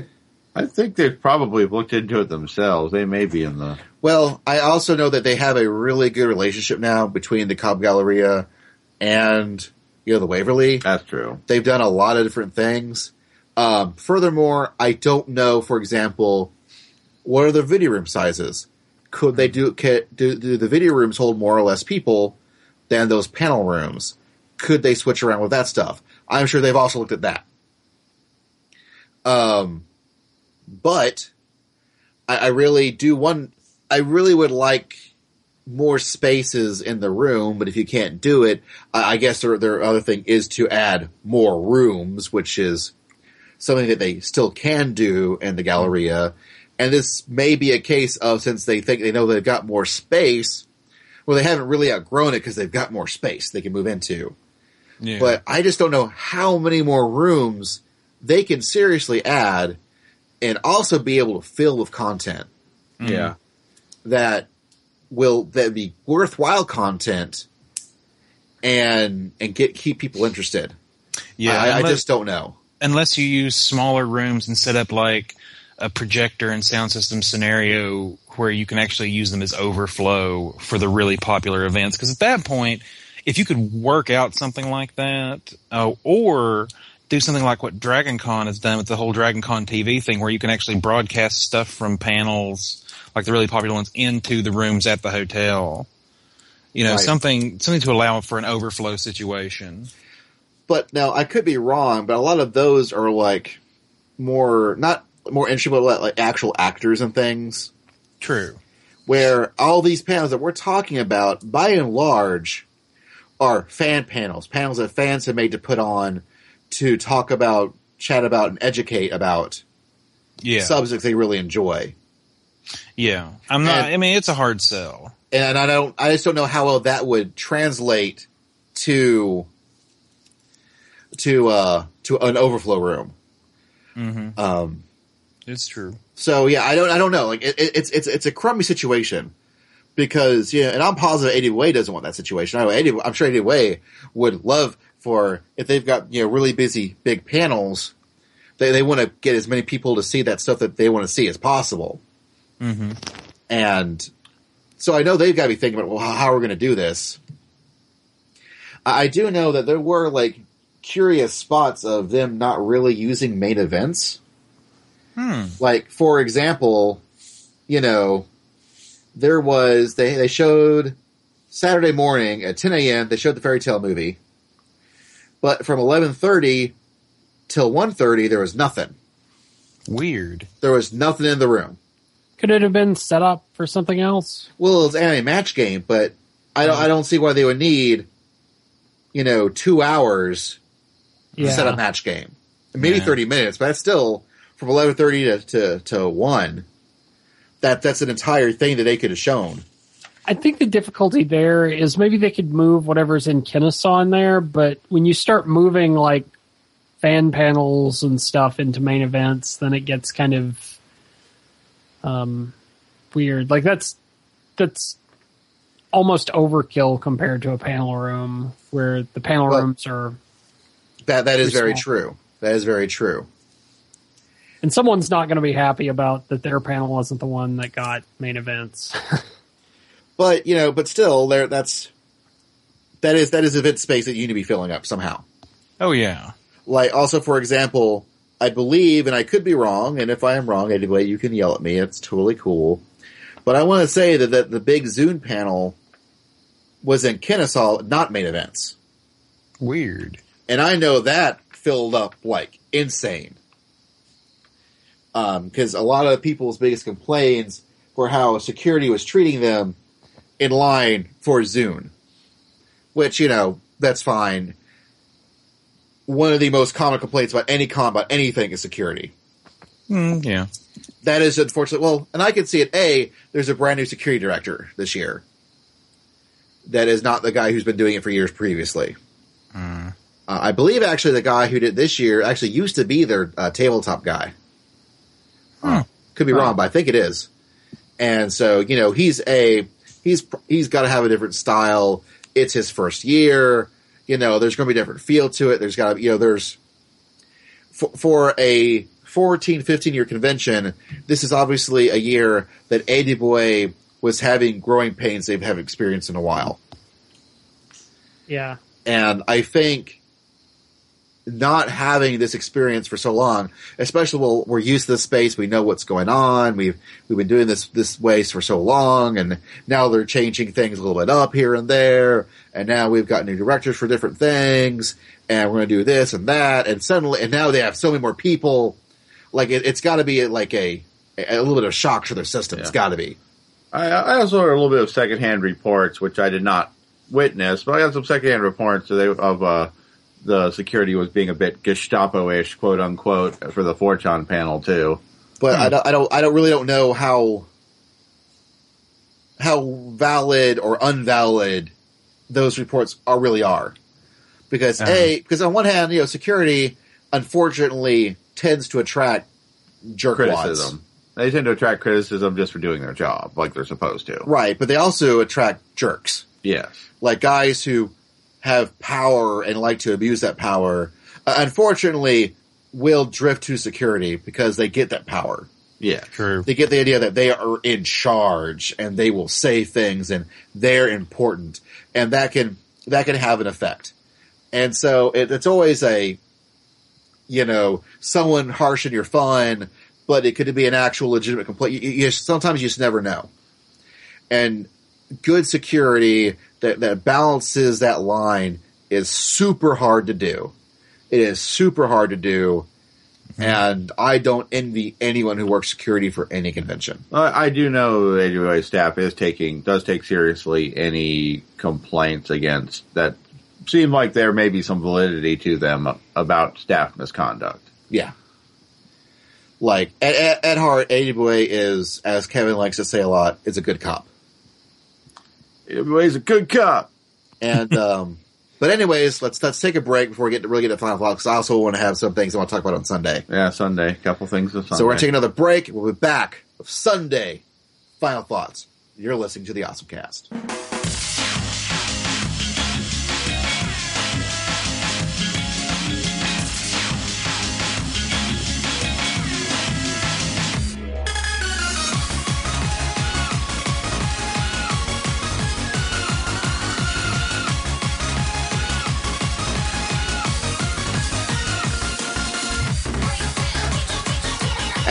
B: I, I think they've probably looked into it themselves. They may be in the.
A: Well, I also know that they have a really good relationship now between the Cobb Galleria and you know the Waverly.
B: That's true.
A: They've done a lot of different things. Um, furthermore, I don't know, for example, what are the video room sizes? Could they do, ca do do the video rooms hold more or less people than those panel rooms? Could they switch around with that stuff? I'm sure they've also looked at that. Um, but I, I really do one. I really would like more spaces in the room, but if you can't do it, I, I guess their their other thing is to add more rooms, which is something that they still can do in the Galleria. And this may be a case of since they think they know they've got more space, well, they haven't really outgrown it because they've got more space they can move into.
C: Yeah.
A: But I just don't know how many more rooms they can seriously add and also be able to fill with content mm-hmm.
B: Yeah.
A: that will that be worthwhile content and and get keep people interested.
C: yeah.
A: I, I just don't know.
C: Unless you use smaller rooms and set up like a projector and sound system scenario where you can actually use them as overflow for the really popular events. Because at that point, if you could work out something like that, uh, or do something like what Dragon Con has done with the whole Dragon Con TV thing, where you can actually broadcast stuff from panels, like the really popular ones, into the rooms at the hotel. You know,
A: Right.
C: something something to allow for an overflow situation.
A: But now I could be wrong, but a lot of those are like more not more interesting, but like actual actors and things.
C: True.
A: Where all these panels that we're talking about, by and large, are fan panels, panels that fans have made to put on to talk about, chat about, and educate about
C: Yeah.
A: subjects they really enjoy.
C: Yeah, I'm not.
A: And-
C: I mean, it's a hard sell.
A: and I don't, I just don't know how well that would translate to to uh to an overflow room.
C: Mm-hmm.
A: Um,
C: It's true.
A: so yeah, I don't, I don't know. Like it, it- it's it's it's a crummy situation because yeah, and I'm positive AWA doesn't want that situation. I know Eddie, I'm sure AWA would love for if they've got you know really busy big panels, they they want to get as many people to see that stuff that they want to see as possible.
C: Mm-hmm.
A: And so I know they've got to be thinking about, well, how, how are we going to do this? I do know that there were like curious spots of them not really using main events.
C: Hmm.
A: Like, for example, you know, there was, they, they showed Saturday morning at 10 a.m., they showed the fairy tale movie. But from 11.30 till 1.30, there was nothing.
C: Weird.
A: There was nothing in the room.
D: Could it have been set up for something else?
A: Well, it's an anime match game, but I don't. I don't see why they would need, you know, two hours to
D: Yeah.
A: set a match game. Maybe
C: Yeah.
A: thirty minutes, but that's still from eleven thirty to, to to one. That that's an entire thing that they could have shown.
D: I think the difficulty there is maybe they could move whatever's in Kennesaw in there, but when you start moving like fan panels and stuff into main events, then it gets kind of um, weird. Like that's that's almost overkill compared to a panel room, where the panel
A: Well-
D: rooms are.
A: That that is
D: Pretty
A: very
D: small.
A: true. That is very true.
D: And someone's not going to be happy about that their panel wasn't the one that got main events. *laughs*
A: But you know, but still, there. That's that is that is event space that you need to be filling up somehow.
C: Oh yeah.
A: Like also, for example, I believe, and I could be wrong, and if I am wrong, anyway, you can yell at me. It's totally cool. But I want to say that, that the big ZUN panel was in Kennesaw, not main events.
C: Weird.
A: And I know that filled up like insane. Because a lot of people's biggest complaints were how security was treating them in line for ZUN. Which, you know, that's fine. One of the most common complaints about any con about anything is security.
C: Mm, yeah.
A: That is unfortunate. Well, and I can see it. A, there's a brand new security director this year. That is not the guy who's been doing it for years previously.
C: Mm.
A: Uh, I believe actually the guy who did this year actually used to be their uh, tabletop guy. Uh, could be wrong, but I think it is. And so you know he's a he's he's got to have a different style. It's his first year. You know, there's going to be a different feel to it. There's got to you know there's for, for a 14, 15 year convention. This is obviously a year that AWA was having growing pains they haven't experienced in a while.
D: Yeah.
A: And I think not having this experience for so long, especially well, we're used to this space, we know what's going on, we've we've been doing this this way for so long, and now they're changing things a little bit up here and there, and now we've got new directors for different things, and we're going to do this and that, and suddenly, and now they have so many more people, like it, it's got to be like a a little bit of shock to their system. It's got to be.
B: I, I also heard a little bit of secondhand reports, which I did not witness, but I got some secondhand reports of uh, the security was being a bit Gestapo-ish, quote unquote, for the Fortune panel too.
A: but I don't, I don't, I don't really don't know how how valid or unvalid those reports are really are, because
C: Uh-huh.
A: a because on one hand, you know, security unfortunately tends to attract jerkwads,
B: Criticism. They tend to attract criticism just for doing their job, like they're supposed to.
A: right? But they also attract jerks,
B: Yes.
A: like guys who have power and like to abuse that power. Uh, unfortunately, will drift to security because they get that power.
B: Yeah.
C: True.
A: they get the idea that they are in charge and they will say things and they're important and that can that can have an effect and so it, it's always a you know someone harsh in your fun but it could be an actual legitimate complaint you, you, sometimes you just never know and good security that that balances that line is super hard to do it is super hard to do and I don't envy anyone who works security for any convention.
B: Uh, I do know the AWA staff is taking, does take seriously any complaints against that seem like there may be some validity to them about staff misconduct.
A: Yeah. Like at, at, at heart, AWA is, as Kevin likes to say a lot, is a good cop.
B: AWA's a good cop.
A: And *laughs* um, but anyways, let's let's take a break before we get to really get to final thoughts. I also want to have some things I want to talk about on Sunday.
B: Yeah, Sunday. a Couple things Sunday.
A: So we're gonna take another break. We'll be back with Sunday final thoughts. You're listening to the OSMcast.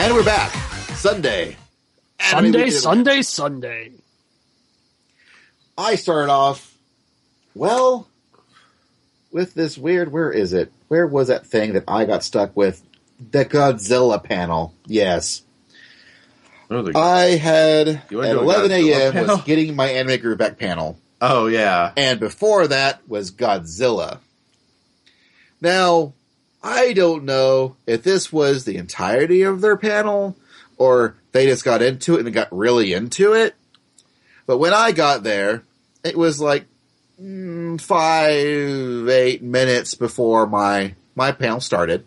A: And we're back. Sunday. And
D: Sunday, Sunday, Sunday.
A: I started off, well, with this weird, where is it? Where was that thing that I got stuck with? The Godzilla panel. Yes.
B: Those
A: I had, at
B: wanna do a
A: 11
B: Godzilla
A: a.m.
B: panel?
A: was *laughs* getting my anime group back panel.
B: oh yeah.
A: And before that was Godzilla. Now, I don't know if this was the entirety of their panel or they just got into it and got really into it. But when I got there, it was like mm, five, eight minutes before my, my panel started.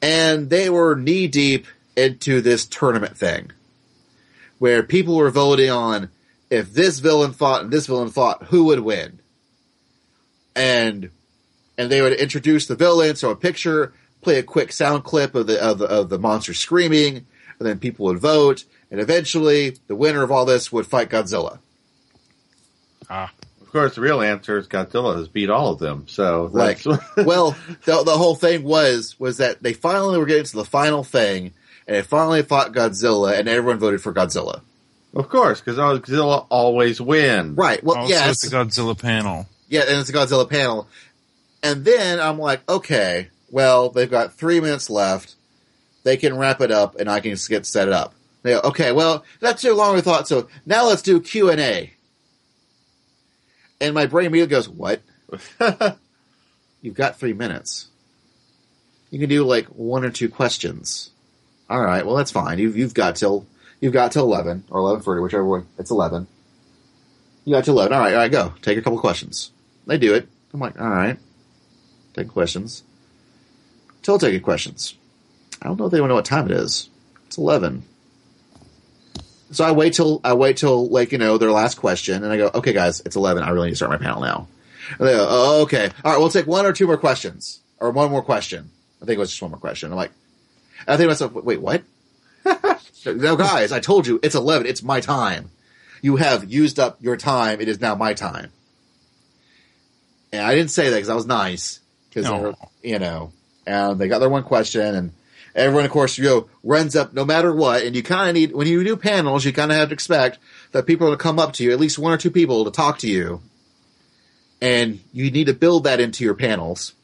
A: And they were knee deep into this tournament thing where people were voting on if this villain fought and this villain fought, who would win? And and they would introduce the villain, so a picture, play a quick sound clip of the of the, of the monster screaming, and then people would vote, and eventually the winner of all this would fight Godzilla.
C: Ah.
B: Of course, the real answer is Godzilla has beat all of them. So
A: Like,
B: that's, *laughs*
A: well, the, the whole thing was was that they finally were getting to the final thing, and they finally fought Godzilla, and everyone voted for Godzilla.
B: of course, because Godzilla always wins.
A: Right. Well,
C: Also,
A: yes,
C: it's the Godzilla panel.
A: yeah, and it's a Godzilla panel, and then I'm like, okay, well, they've got three minutes left. They can wrap it up, and I can just get set it up. They go, okay, well, that's too long we thought. So now let's do Q and A. And my brain immediately goes, what? *laughs* You've got three minutes. You can do like one or two questions. All right, well that's fine. You've you've got till you've got till eleven or eleven thirty, whichever way. It's eleven. You got till eleven. All right, all right, go. Take a couple questions. They do it. I'm like, all right, take questions. Still taking questions. I don't know if they know what time it is. It's eleven. So I wait till I wait till like you know their last question, and I go, okay, guys, it's eleven. I really need to start my panel now. And they go, oh, okay, all right, we'll take one or two more questions, or one more question. I think it was just one more question. I'm like, I think to myself, wait, what? *laughs* no, guys, I told you it's eleven. It's my time. You have used up your time. It is now my time. And I didn't say that because I was nice, because
C: No.
A: you know, and they got their one question, and everyone, of course, you know, runs up no matter what. And you kind of need when you do panels, you kind of have to expect that people are going to come up to you, at least one or two people, to talk to you, and you need to build that into your panels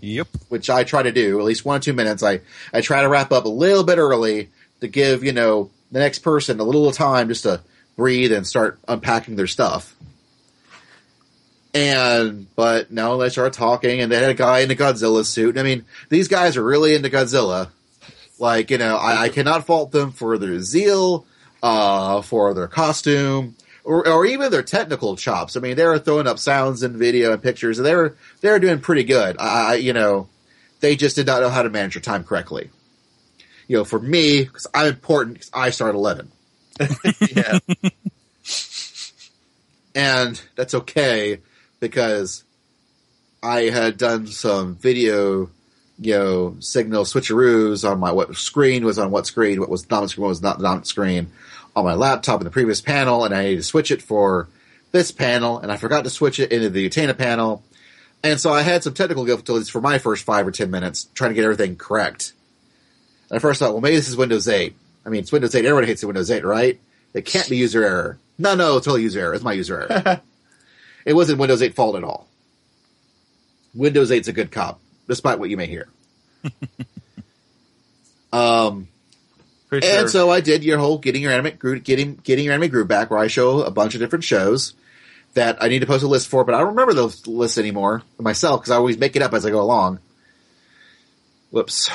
C: Yep.
A: which I try to do at least one or two minutes. I, I try to wrap up a little bit early to give, you know, the next person a little time just to breathe and start unpacking their stuff. And, but no, they started talking and they had a guy in a Godzilla suit. I mean, these guys are really into Godzilla. Like, you know, I, I cannot fault them for their zeal, uh, for their costume, or, or even their technical chops. I mean, they were throwing up sounds and video and pictures, and they were they were doing pretty good. I, you know, they just did not know how to manage their time correctly. You know, for me, because I'm important, because I start at eleven, *laughs*
B: yeah.
A: and that's okay because I had done some video, you know, signal switcheroos on my what screen was on what screen, what was dominant screen, what was not the dominant screen on my laptop in the previous panel, and I needed to switch it for this panel, and I forgot to switch it into the Utena panel. And so I had some technical difficulties for my first five or ten minutes trying to get everything correct. And I first thought, well, maybe this is Windows 8. I mean, it's Windows 8. Everyone hates the Windows 8, right? It can't be user error. No, no, it's totally user error. It's my user error. *laughs* it wasn't Windows 8 fault at all. Windows 8's a good cop, despite what you may hear. *laughs* um,
B: Pretty
A: and
B: sure.
A: so I did your whole getting your anime groove, getting getting your anime groove back, where I show a bunch of different shows that I need to post a list for, but I don't remember those lists anymore myself because I always make it up as I go along. Whoops.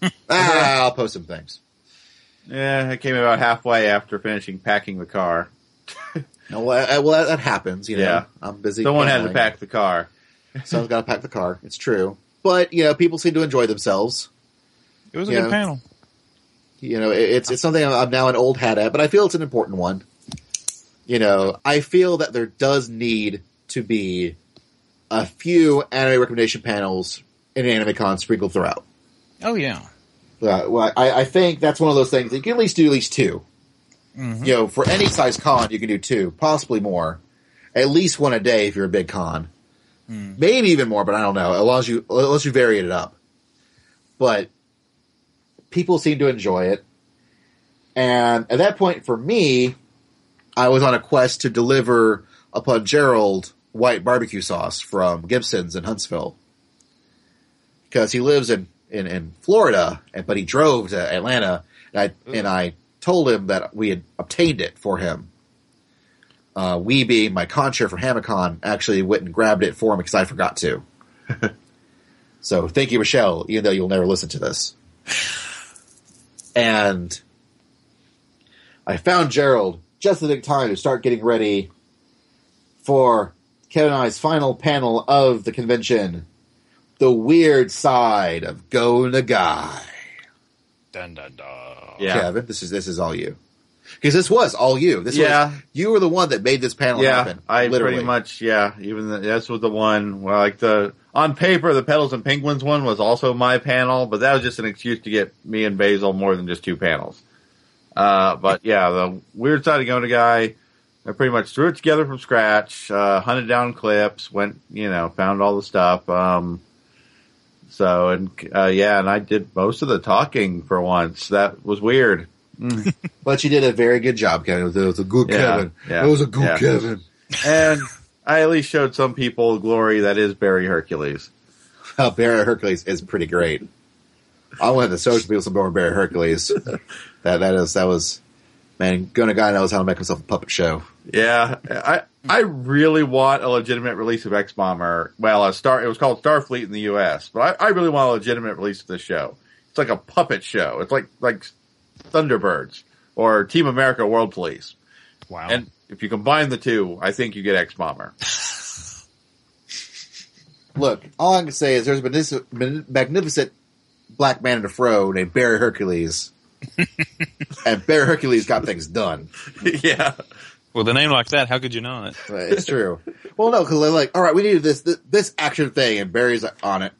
A: *laughs* ah, I'll post some things.
B: yeah, I came about halfway after finishing packing the car. *laughs*
A: No, well, uh, well, that happens. You know,
B: Yeah.
A: I'm busy.
B: Someone had to pack the car. *laughs*
A: Someone's got to pack the car. It's true, but you know, people seem to enjoy themselves.
C: It was a
A: Yeah.
C: good panel.
A: You know, it- it's it's something I'm- I'm now an old hat at, but I feel it's an important one. You know, I feel that there does need to be a few anime recommendation panels in AnimeCon sprinkled throughout.
C: Oh yeah.
A: Uh, well, I, I think that's one of those things. You can at least do at least 2
C: Mhm.
A: You know, for any size con, you can do two, possibly more. At least one a day if you're a big con.
C: Hmm.
A: Maybe even more, but I don't know. As long as you, unless you vary it up. But people seem to enjoy it. And at that point, for me, I was on a quest to deliver upon Gerald white barbecue sauce from Gibson's in Huntsville. Because he lives in, in, in Florida, and, but he drove to Atlanta, and I, and I told him that we had obtained it for him. Uh, we being my con chair from Hamicon actually went and grabbed it for him because I forgot to. *laughs* so thank you, Michelle, even though you'll never listen to this. And I found Gerald just in time to start getting ready for Kevin and I's final panel of the convention. The weird side of Go Nagai.
C: Dun dun dun.
B: Yeah.
A: Kevin, this is this is all you. Because this was all you. This
B: Yeah.
A: was you were the one that made this panel
B: yeah,
A: happen.
B: I
A: literally.
B: pretty much yeah. Even the, that's what the one. Well, like the on paper, the Petals and Penguins one was also my panel, but that was just an excuse to get me and Basil more than just two panels. Uh, but yeah, the weird side of Go Nagai. I pretty much threw it together from scratch, uh, hunted down clips, went, you know, found all the stuff. Um, so, and, uh, yeah, and I did most of the talking for once. That was weird. *laughs*
A: But you did a very good job, Kevin. It was a good
B: Yeah,
A: Kevin.
B: yeah,
A: it was a good
B: yeah.
A: Kevin.
B: And I at least showed some people glory that is Barry Hercules.
A: Oh, Barry Hercules is pretty great. I wanted to show some people some more Barry Hercules. *laughs* that that is that was man. Go Nagai knows how to make himself a puppet show.
B: Yeah, I I really want a legitimate release of X Bomber. Well, a star. It was called Starfleet in the U.S., but I, I really want a legitimate release of this show. It's like a puppet show. It's like like Thunderbirds or Team America World Police.
C: Wow.
B: And if you combine the two, I think you get X Bomber. *laughs*
A: Look, all I can say is there's been this magnificent black man in a fro named Barry Hercules, and Barry Hercules got things done. *laughs*
B: yeah,
C: With a name like that, how could you not?
A: It's true. well, no, because they're like, all right, we needed this, this this action thing, and Barry's on it.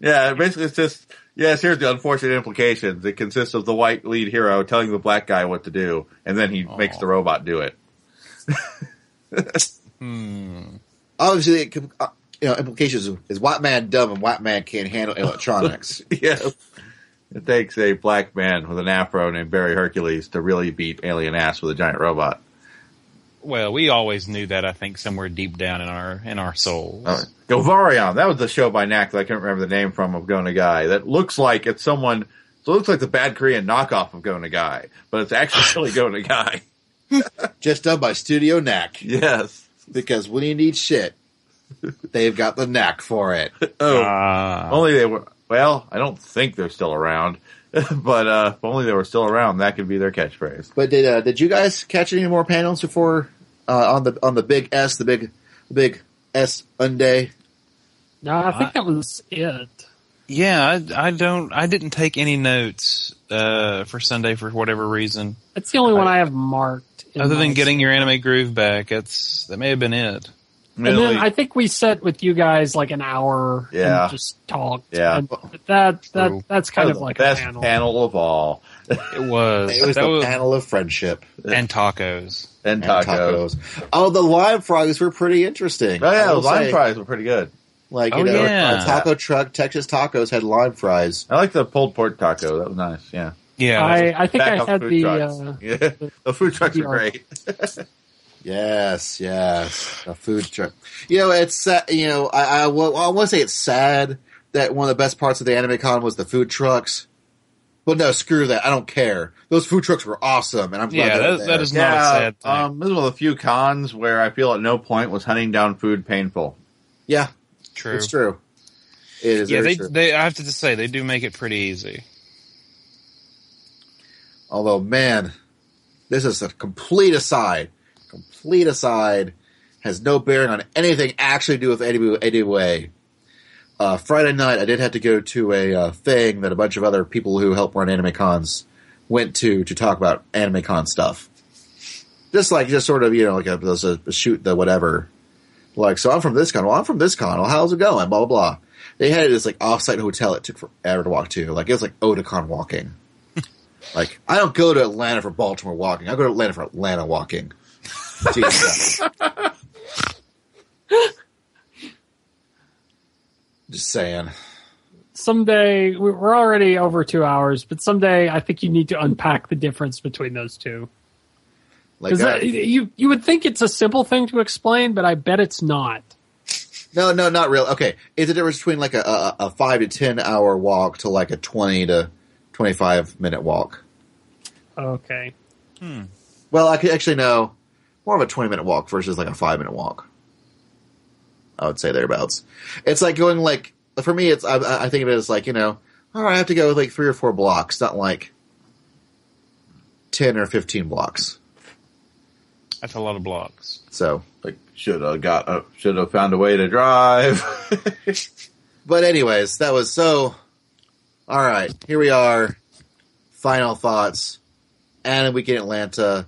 B: yeah. Basically, it's just yes. Here's the unfortunate implications. It consists of the white lead hero telling the black guy what to do, and then he makes the robot do it. *laughs*
A: Obviously, it, uh, you know, implications is white man dumb and white man can't handle electronics. *laughs*
B: Yes. It takes a black man with an afro named Barry Hercules to really beat alien ass with a giant robot.
C: Well, we always knew that. I think somewhere deep down in our in our souls.
B: Uh, Govarion, that was the show by Knack that I can't remember the name from of Go Nagai. That looks like it's someone, so it looks like the bad Korean knockoff of Go Nagai, but it's actually *laughs* really Go Nagai. *laughs*
A: Just done by Studio Knack.
B: Yes.
A: Because when you need shit, they've got the knack for it. *laughs*
B: Oh,
C: Ah.
B: only they were, well, I don't think they're still around, *laughs* but, uh, if only they were still around, that could be their catchphrase.
A: But did uh, did you guys catch any more panels before uh, on the on the big S, the big the big S Unday?
D: No, I think that was it.
C: yeah, I, I don't. I didn't take any notes uh, for Sunday for whatever reason,
D: That's the only one I have marked.
C: other than getting your anime groove back. It's that may have been it.
D: And then I think we sat with you guys like an hour
B: Yeah.
D: and just talked.
B: Yeah.
D: And that that that's kind
A: That
D: of
A: was
D: like
B: Best
D: a panel.
B: panel of all. *laughs*
C: It was.
A: It was
C: that
A: the
C: was
A: panel of friendship
C: and tacos.
B: And
A: and
B: tacos.
A: tacos. Oh, the lime fries were pretty interesting.
B: Oh yeah, the lime
A: say.
B: fries were pretty good.
A: Like you
C: Oh,
A: know,
C: yeah.
A: a taco truck, Texas Tacos had lime fries.
B: I like the pulled pork taco. That was nice. Yeah.
C: Yeah,
D: I, I think
B: Back
D: I had
B: food
D: the
B: trucks.
D: uh,
B: yeah, *laughs* the food trucks are
D: the
B: great. *laughs*
A: Yes, yes, a food truck. You know, it's uh, you know, I I, well, I want to say it's sad that one of the best parts of the anime con was the food trucks. But no, screw that. I don't care. Those food trucks were awesome, and I'm glad
C: yeah.
A: they
C: That, that
A: there.
C: is not a sad thing.
B: um, this is one of the few cons where I feel at no point was hunting down food painful.
A: yeah,
C: true.
A: it's true. It is
C: Yeah,
A: very
C: they,
A: true.
C: they. I have to just say they do make it pretty easy.
A: Although, man, this is a complete aside. Complete aside. Has no bearing on anything actually to do with any, any way. Uh, Friday night, I did have to go to a uh, thing that a bunch of other people who help run anime cons went to to talk about anime con stuff. Just like, just sort of, you know, like a, there's a, a shoot the whatever. Like, so I'm from this con. Well, I'm from this con. Well, how's it going? Blah, blah, blah. They had this like offsite hotel it took forever to walk to. Like, it was like Otakon walking. *laughs* Like, I don't go to Atlanta for Baltimore walking. I go to Atlanta for Atlanta walking. Jesus. *laughs* Just saying.
D: someday we- we're already over two hours, but someday I think you need to unpack the difference between those two.
A: Like,
D: Because
A: uh,
D: you you would think it's a simple thing to explain, but I bet it's not.
A: no, no, not real. Okay, it's the difference between like a, a, a five to ten hour walk to like a twenty to twenty five minute walk.
D: Okay.
A: Well, I could actually know more of a twenty minute walk versus like a five minute walk. I would say thereabouts. It's like going like for me. It's I, I think of it as like you know, all right, I have to go with like three or four blocks, not like ten or fifteen blocks.
C: That's a lot of blocks.
A: So
B: Like should have got, uh, should have found a way to drive. *laughs*
A: But anyways, that was so. All right, here we are. Final thoughts. And we get Atlanta.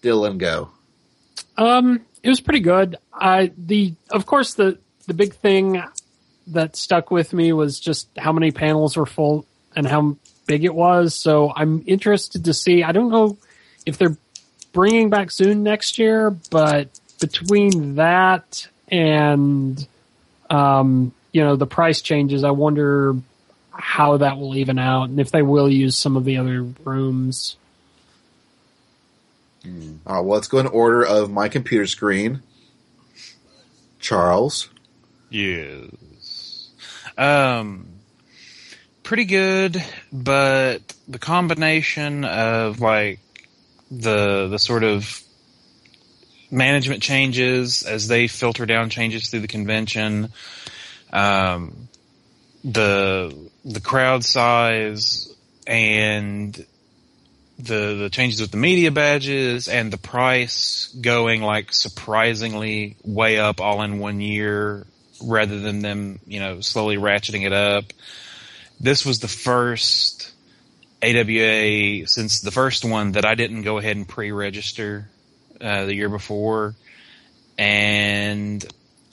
A: Dylan, go.
D: Um, it was pretty good. I the of course the the big thing that stuck with me was just how many panels were full and how big it was. So I'm interested to see. I don't know if they're bringing back soon next year, but between that and um, you know the price changes, I wonder how that will even out and if they will use some of the other rooms.
A: All right, well, let's go in order of my computer screen. Charles.
C: Yes. Um, pretty good, but the combination of like the the sort of management changes as they filter down changes through the convention, um, the the crowd size and the the changes with the media badges and the price going like surprisingly way up all in one year rather than them you know slowly ratcheting it up. This was the first AWA since the first one that I didn't go ahead and pre-register uh, the year before. And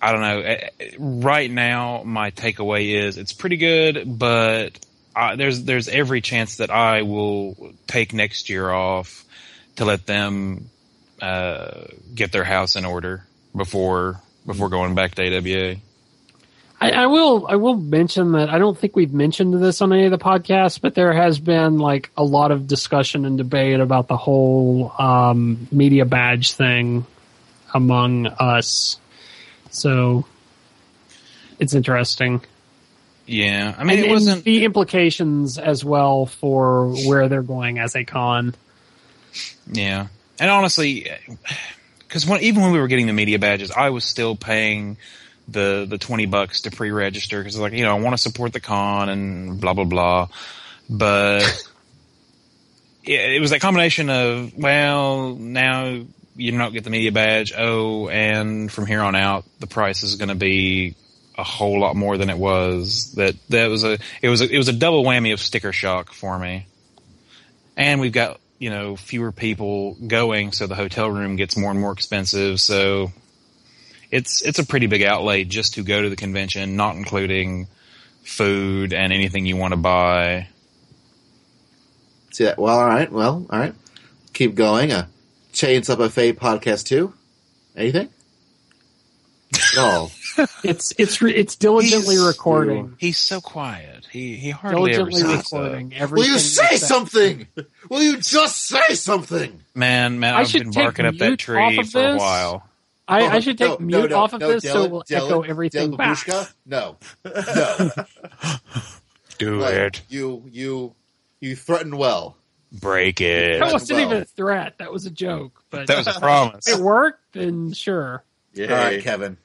C: I don't know eh, eh, right now my takeaway is it's pretty good but uh, there's there's every chance that I will take next year off to let them uh, get their house in order before before going back to AWA.
D: I, I will I will mention that I don't think we've mentioned this on any of the podcasts, but there has been like a lot of discussion and debate about the whole um, media badge thing among us. So it's interesting.
C: Yeah, I mean
D: and,
C: it wasn't.
D: the implications as well for where they're going as a con.
C: Yeah, and honestly, because when, even when we were getting the media badges, I was still paying the the twenty bucks to pre-register because like you know I want to support the con and blah blah blah, but *laughs* yeah, it was that combination of well now you don't get the media badge oh and from here on out the price is going to be a whole lot more than it was that that was a it was a, it was a double whammy of sticker shock for me and we've got you know fewer people going so the hotel room gets more and more expensive so it's it's a pretty big outlay just to go to the convention not including food and anything you want to buy
A: See that? Well, all right. Well, all right. Keep going. Uh, Chainsaw Buffet podcast two. Anything? No. *laughs*
D: It's it's it's diligently
C: He's-
D: recording.
C: he's so quiet he he hardly ever
D: Diligently
C: speaks up.
D: recording everything.
A: Will you say something? Will you just say something?
C: man man
D: I
C: i've
D: should
C: been
D: take
C: barking up that
D: mute
C: tree
D: off of
C: for a
D: this.
C: while
D: I,
A: Oh,
D: I should take
A: no,
D: mute
A: no, no,
D: off of
A: no,
D: this so
A: Dylan,
D: it will
A: Dylan,
D: echo everything
A: Dylan
D: back.
A: Babushka? No. No. *laughs*
C: do
A: Like,
C: it
A: you, you, you threaten well.
C: break it
D: That wasn't
A: well.
D: even a threat. That was a joke. But
C: that was a promise *laughs*
D: it worked, then sure.
B: Yeah.
A: All right, Kevin.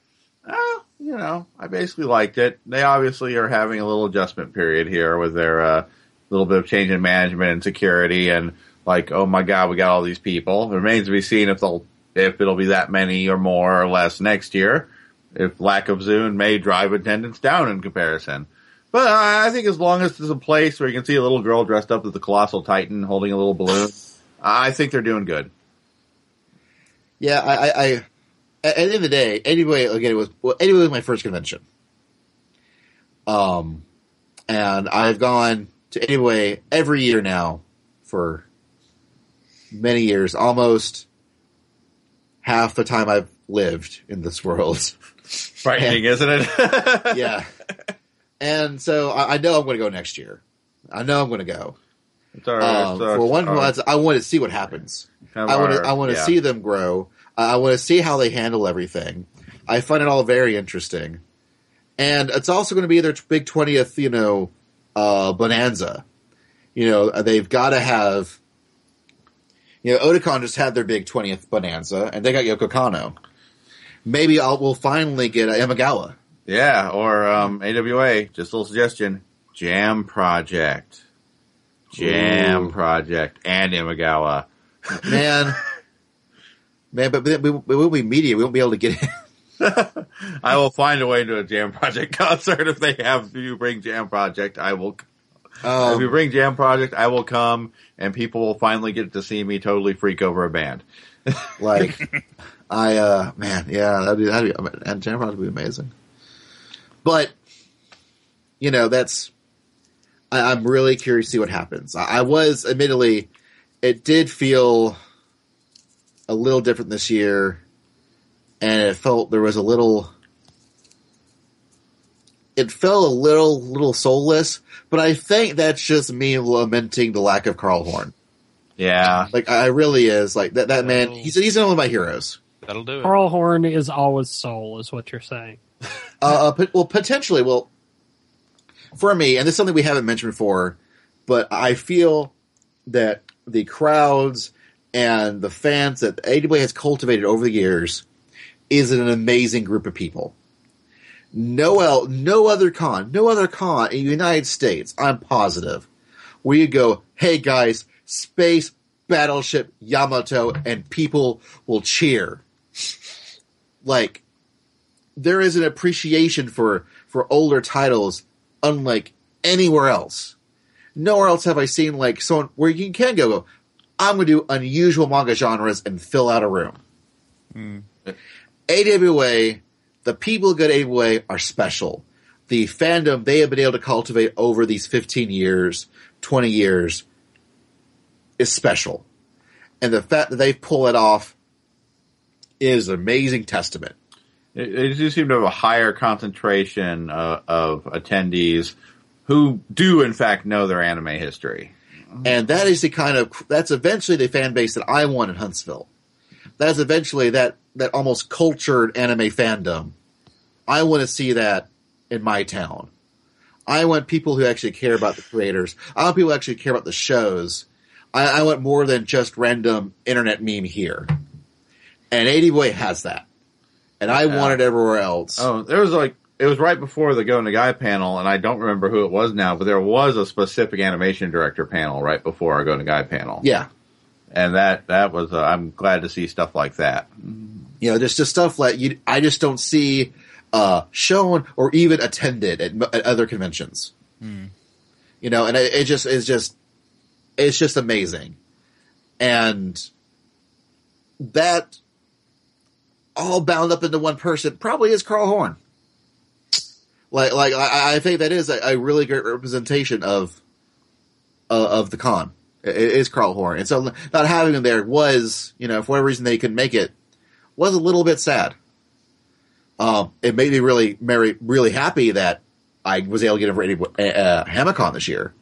B: Well, you know, I basically liked it. They obviously are having a little adjustment period here with their uh, little bit of change in management and security, and like, oh my god, we got all these people. It remains to be seen if they'll if it'll be that many or more or less next year. If lack of ZUN may drive attendance down in comparison. But I think as long as there's a place where you can see a little girl dressed up as the colossal titan holding a little balloon, I think they're doing good.
A: Yeah, I, I, I at the end of the day, anyway, again, it was well, anyway, it was my first convention. Um, and I've gone to anyway every year now for many years, almost half the time I've lived in this world.
B: Frightening, *laughs* isn't it? *laughs*
A: yeah, and so I, I know I'm going to go next year. I know I'm going to go.
B: It's all right.
A: Um,
B: It's
A: for one,
B: right.
A: I want to see what happens.
B: Kind of
A: I want to I want to
B: yeah.
A: see them grow. I want to see how they handle everything. I find it all very interesting, and it's also going to be their big twentieth, you know, uh, bonanza. You know, they've got to have. You know, Otakon just had their big twentieth bonanza, and they got Yoko Kanno. Maybe I'll we'll finally get a Imagawa.
B: Yeah, or um, AWA. Just a little suggestion: Jam Project, Jam
A: Ooh.
B: Project, and Imagawa. *laughs*
A: Man, man, but we, we, we won't be media. We won't be able to get in. *laughs* *laughs*
B: I will find a way to a Jam Project *laughs* concert if they have. If you bring Jam Project, I will. if you
A: Um,
B: bring Jam Project, I will come, and people will finally get to see me totally freak over a band.
A: Like, I, uh, man, yeah, that'd be, that'd be, and Jam Project would be amazing. But, you know, that's, I, I'm really curious to see what happens. I, I was, admittedly, it did feel a little different this year, and it felt there was a little. It felt a little little soulless, but I think that's just me lamenting the lack of Carl Horn.
B: Yeah.
A: Like I really is like that. That man, he's he's one of my heroes.
C: That'll do it.
D: Carl Horn is always soul, is what you're saying. *laughs*
A: Uh, uh, well, potentially. Well, for me, and this is something we haven't mentioned before, but I feel that the crowds and the fans that AWA has cultivated over the years is an amazing group of people. No, no other con, no other con in the United States, I'm positive, where you go, hey guys, space battleship Yamato, and people will cheer. Like, there is an appreciation for for older titles unlike anywhere else. Nowhere else have I seen like someone where you can go I'm going to do unusual manga genres and fill out a room. AWA, the people who go to AWA are special. The fandom they have been able to cultivate over these 15 years, 20 years is special. And the fact that they pull it off is an amazing testament.
B: They just seem to have a higher concentration uh, of attendees who do, in fact, know their anime history.
A: And that is the kind of that's eventually the fan base that I want in Huntsville. That's eventually that that almost cultured anime fandom. I want to see that in my town. I want people who actually care about the creators. I want people who actually care about the shows. I, I want more than just random internet meme here. And AWA has that. And I
B: Yeah.
A: want it everywhere else.
B: Oh, there was like it was right before the Go Nagai panel, and I don't remember who it was now, but there was a specific animation director panel right before our Go Nagai panel.
A: Yeah.
B: and that that was uh, I'm glad to see stuff like that.
A: You know, there's just stuff like you. I just don't see uh, shown or even attended at, at other conventions. You know, and it, it just is just it's just amazing, and that all bound up into one person probably is Carl Horn. Like, like I, I think that is a, a really great representation of of, of the con. It, it is Carl Horn, and so not having him there was, you know, for whatever reason they couldn't make it, was a little bit sad. Um, it made me really, very, really happy that I was able to get a rated uh, uh, Hamicon this year.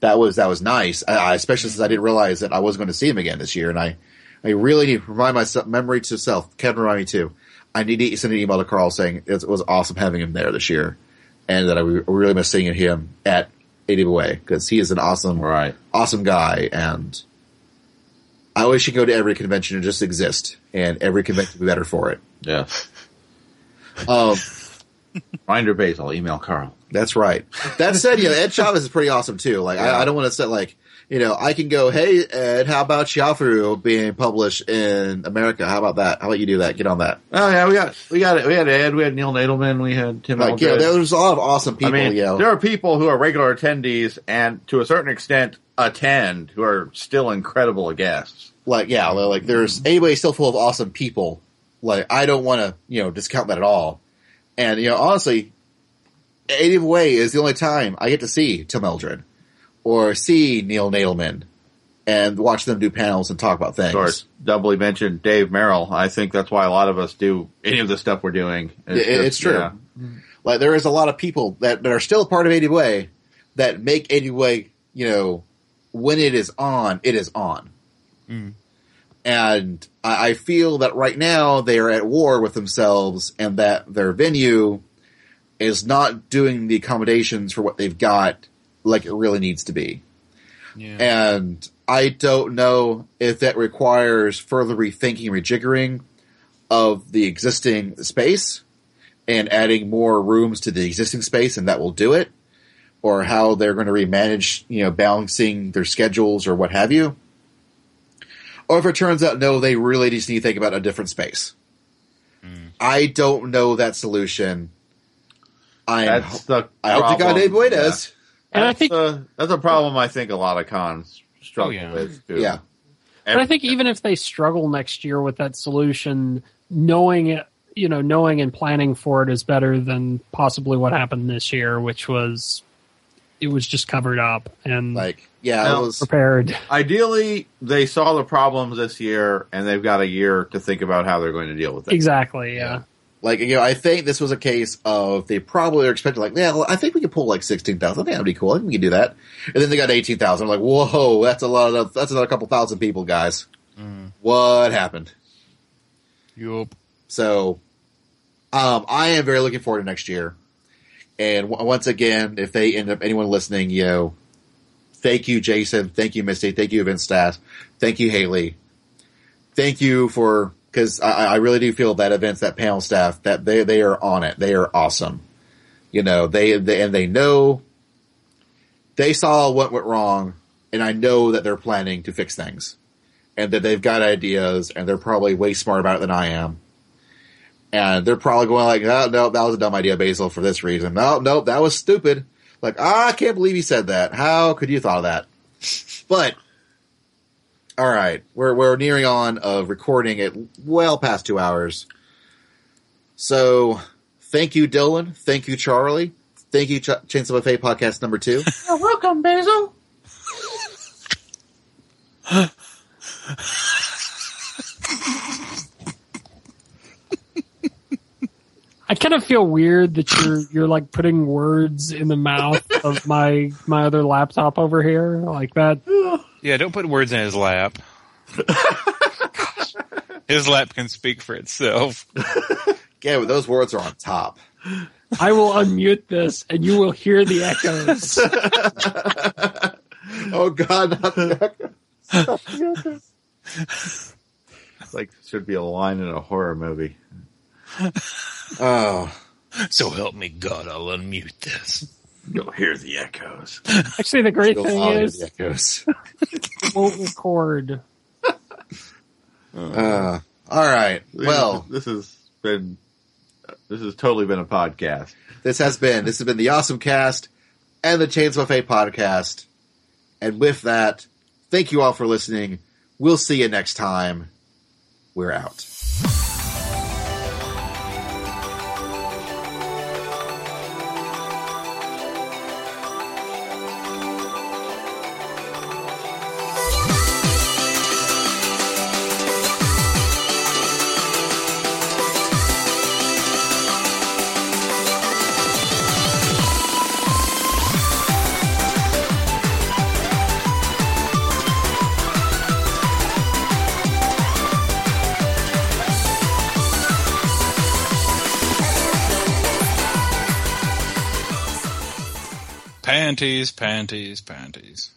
A: That was that was nice, I, I, especially since I didn't realize that I was going to see him again this year, and I, I really need to remind myself, memory to self. Kevin remind me too. I need to send an email to Carl saying it was awesome having him there this year, and that I really miss seeing him at AWA because he is an awesome,
B: Right.
A: awesome guy, and I wish he could go to every convention and just exist, and every convention would be better for it.
B: Yeah.
A: Um, *laughs*
B: Reminder base. I'll email Carl.
A: That's right. That said, you know, Ed Chavez is pretty awesome too. Like,
B: Yeah.
A: I, I don't want to say like, you know, I can go, hey, Ed, how about Shiafu being published in America? How about that? How about you do that? Get on that.
B: Oh yeah, we got we got it. We had Ed. We had Neil Nadelman. We had Tim.
A: Like, yeah, there's a lot of awesome
B: I
A: people,
B: mean,
A: you know.
B: there are people who are regular attendees and to a certain extent attend who are still incredible guests.
A: like, yeah, like there's anybody still full of awesome people. Like, I don't want to, you know, discount that at all. And, you know, honestly, Native Way is the only time I get to see Tim Eldred or see Neil Nadelman and watch them do panels and talk about things.
B: Of course, doubly mentioned Dave Merrill. I think that's why a lot of us do any of the stuff we're doing.
A: It- it's true. Like there is a lot of people that, that are still a part of AWA that make AWA, you know, when it is on, it is on. Hmm. And I, I feel that right now they are at war with themselves and that their venue is not doing the accommodations for what they've got like it really needs to be.
C: Yeah.
A: And I don't know if that requires further rethinking, rejiggering of the existing space and adding more rooms to the existing space and that will do it or how they're going to remanage, you know, balancing their schedules or what have you. Or if it turns out, no, they really just need to think about a different space. Hmm. I don't know that solution. I am,
B: That's the.
A: I hope to God
B: problem.
A: Dave Boyd
B: Yeah.
A: Does.
D: And I
B: That's
D: think-
B: the- that's a problem. I think a lot of cons struggle
C: Oh, yeah.
B: with. Too.
A: Yeah.
D: But I think even if they struggle next year with that solution, knowing it, you know, knowing and planning for it is better than possibly what happened this year, which was it was just covered up and
A: Like, yeah,
B: No.
A: it was.
D: prepared.
B: Ideally, they saw the problems this year, and they've got a year to think about how they're going to deal with it.
D: Exactly. Yeah.
A: Like, you know, I think this was a case of they probably are expecting, like, yeah, well, I think we could pull like 16,000. I think that'd be cool. I think we can do that. And then they got 18,000. I'm like, whoa, that's a lot of, that's another couple thousand people, guys. What happened?
C: Yup.
A: So, um, I am very looking forward to next year. And w- once again, if they end up anyone listening, you know, thank you, Jason. Thank you, Misty. Thank you, event staff. Thank you, Haley. Thank you for because I, I really do feel that events, that panel staff, that they they are on it. They are awesome. You know, they, they and they know they saw what went wrong, and I know that they're planning to fix things, and that they've got ideas, and they're probably way smarter about it than I am and they're probably going like, oh, no, that was a dumb idea, Basil, for this reason. No, no, that was stupid. Like, ah, I can't believe you said that. How could you have thought of that? But, all right, we're we're nearing on of recording it well past two hours. So, thank you, Dylan. Thank you, Charlie. Thank you, Ch- Chainsaw Buffet podcast number two. *laughs*
B: You're welcome, Basil. *laughs*
D: I kind of feel weird that you're you're like putting words in the mouth of my my other laptop over here like that.
C: Yeah, don't put words in his lap. *laughs* His lap can speak for itself.
A: Yeah, but those words are on top.
D: I will unmute this and you will hear the echoes. *laughs*
A: Oh God, not the
B: It's like should be a line in a horror movie.
A: Oh,
C: So help me God, I'll unmute this.
B: You'll hear the echoes.
D: Actually, the great
A: those
D: thing
A: audio
D: is
A: echoes. *laughs*
D: it won't record.
A: Uh, all right. Well,
B: this has been this has totally been a podcast.
A: this has been this has been the OSMcast and the Chainsaw Buffet podcast. And with that, thank you all for listening. We'll see you next time. We're out.
C: Panties, panties, panties.